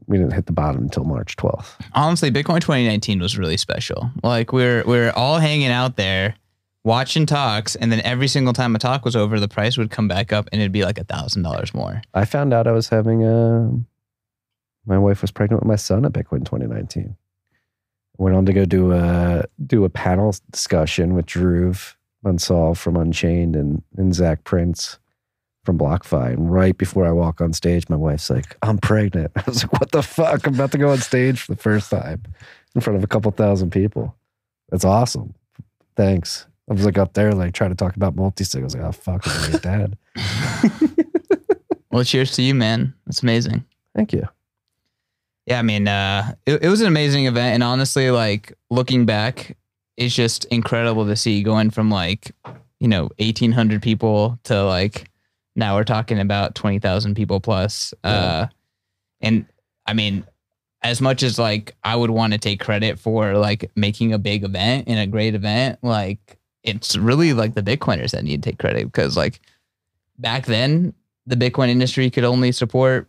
We didn't hit the bottom until March 12th. honestly, Bitcoin 2019 was really special. Like we're we're all hanging out there, watching talks, and then every single time a talk was over, the price would come back up, and it'd be like a thousand dollars more. I found out I was having a. My wife was pregnant with my son at Bitcoin 2019. Went on to go do a do a panel discussion with Dhruv Bansal from Unchained and, and Zach Prince from BlockFi. And right before I walk on stage, my wife's like, I'm pregnant. I was like, what the fuck? I'm about to go on stage for the first time in front of a couple thousand people. That's awesome. Thanks. I was like up there, like trying to talk about multi-sig. I was like, oh, fuck, I'm your dad. Well, cheers to you, man. That's amazing. Thank you. Yeah, I mean, uh, it, it was an amazing event, and honestly, like looking back, it's just incredible to see going from like you know eighteen hundred people to like now we're talking about twenty thousand people plus. Uh, and I mean, as much as like I would want to take credit for like making a big event and a great event, like it's really like the Bitcoiners that need to take credit because like back then the Bitcoin industry could only support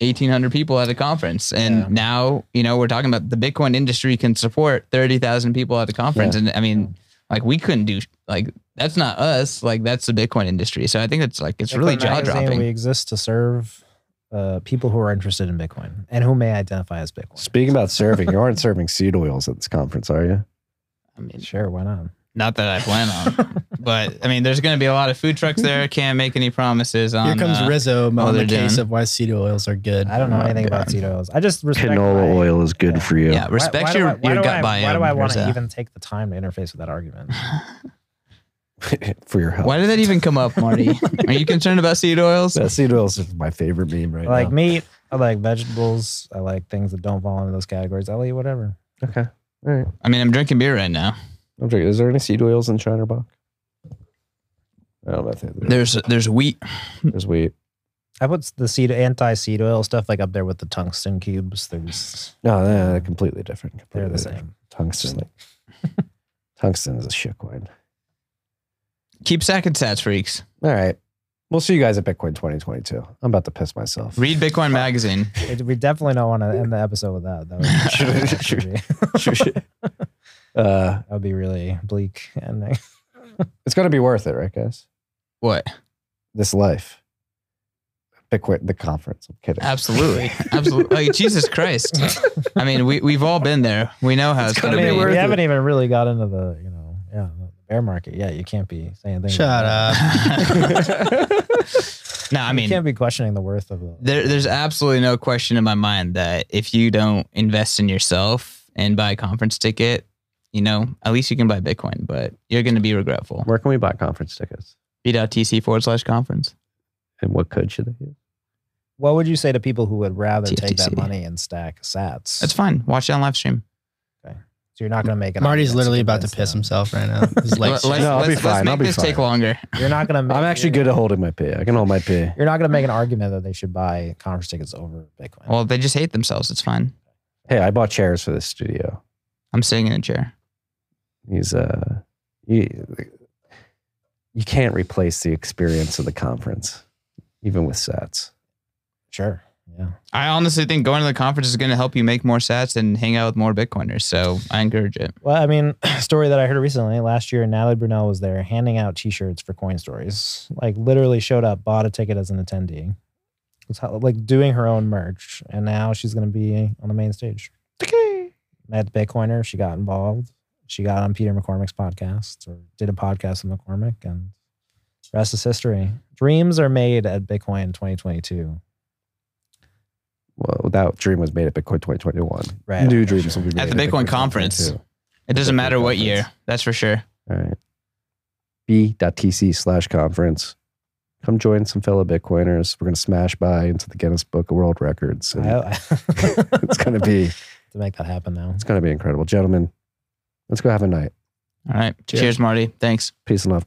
1800 people at a conference and Yeah. now you know we're talking about the bitcoin industry can support 30,000 people at a conference Yeah. and i mean like we couldn't do like that's not us like that's the bitcoin industry so i think it's like it's really Bitcoin jaw dropping. We exist to serve uh, people who are interested in Bitcoin and who may identify as Bitcoin. Speaking about serving, you aren't serving seed oils at this conference, are you? i mean Sure, why not? Not that i plan on but i mean there's going to be a lot of food trucks there can't make any promises on Here comes uh, Rizzo what on the case doing. of why seed oils are good. I don't know anything God. about seed oils. I just respect Canola my- oil is good yeah. for you. yeah respect why do your, I- why your do gut I, biome Why do I want to even take the time to interface with that argument? for your health. why did that even come up marty are you concerned about seed oils That seed oils is my favorite meme right I like now. meat. I like vegetables. I like things that don't fall into those categories. I'll eat whatever. Okay. All right. i mean i'm drinking beer right now I'm drinking. Is there any seed oils in Shiner Bock? I don't know if there- there's there's wheat there's wheat. I put the seed anti seed oil stuff like up there with the tungsten cubes. They're No, they're completely different. they're the different. same. Tungsten. Tungsten is a shitcoin. keep sacking sats freaks All right. We'll see you guys at Bitcoin 2022. I'm about to piss myself. Read Bitcoin Magazine. We definitely don't want to end the episode with that. That would, Should- that should- would be, uh, that would be really bleak ending. it's going to be worth it, right, guys? What? This life. Bitcoin, the conference. I'm kidding. Absolutely. Absolutely. Like, Jesus Christ. I mean, we, we've all been there. We know how it's, It's going gonna to be be. we haven't even really got into the you know yeah the bear market Yeah, You can't be saying things. Shut like that. no, I mean, you can't be questioning the worth of the. there, there's absolutely no question in my mind that if you don't invest in yourself and buy a conference ticket, you know, at least you can buy Bitcoin, but you're going to be regretful. Where can we buy conference tickets? B.tc forward slash conference. And what code should they use? What would you say to people who would rather take that money and stack Sats? That's fine. Watch it on live stream. Okay. So you're not going to make it. Marty's literally about to piss himself right now. His legs Let- let's, No, I'll be let's, let's make I'll be this take longer. You're not going to. I'm actually good at holding my pee. I can hold my pee. You're not going to make an argument that they should buy conference tickets over Bitcoin. Well, they just hate themselves. It's fine. Hey, I bought chairs for this studio. I'm sitting in a chair. He's uh, you, you can't replace the experience of the conference, even with sets. sure. Yeah. I honestly think going to the conference is going to help you make more sats and hang out with more Bitcoiners. So I encourage it. Well, I mean, story that I heard recently last year, Natalie Brunell was there handing out T-shirts for Coin Stories. Like literally showed up, bought a ticket as an attendee. Was how- like doing her own merch, and now she's going to be on the main stage. Okay. Met Bitcoiner, she got involved. She got on Peter McCormack's podcast or did a podcast with McCormick, and rest is history. Dreams are made at Bitcoin 2022. Well, that dream was made at Bitcoin 2021. Right. New dreams will be made At the Bitcoin conference. It doesn't Bitcoin matter what conference. year. That's for sure. All right. B.tc slash conference. Come join some fellow Bitcoiners. We're going to smash by into the Guinness Book of World Records. And I, it's going to be, to make that happen now. it's going to be incredible. Gentlemen, let's go have a night. All right. Cheers. Cheers, Marty. Thanks. Peace and love.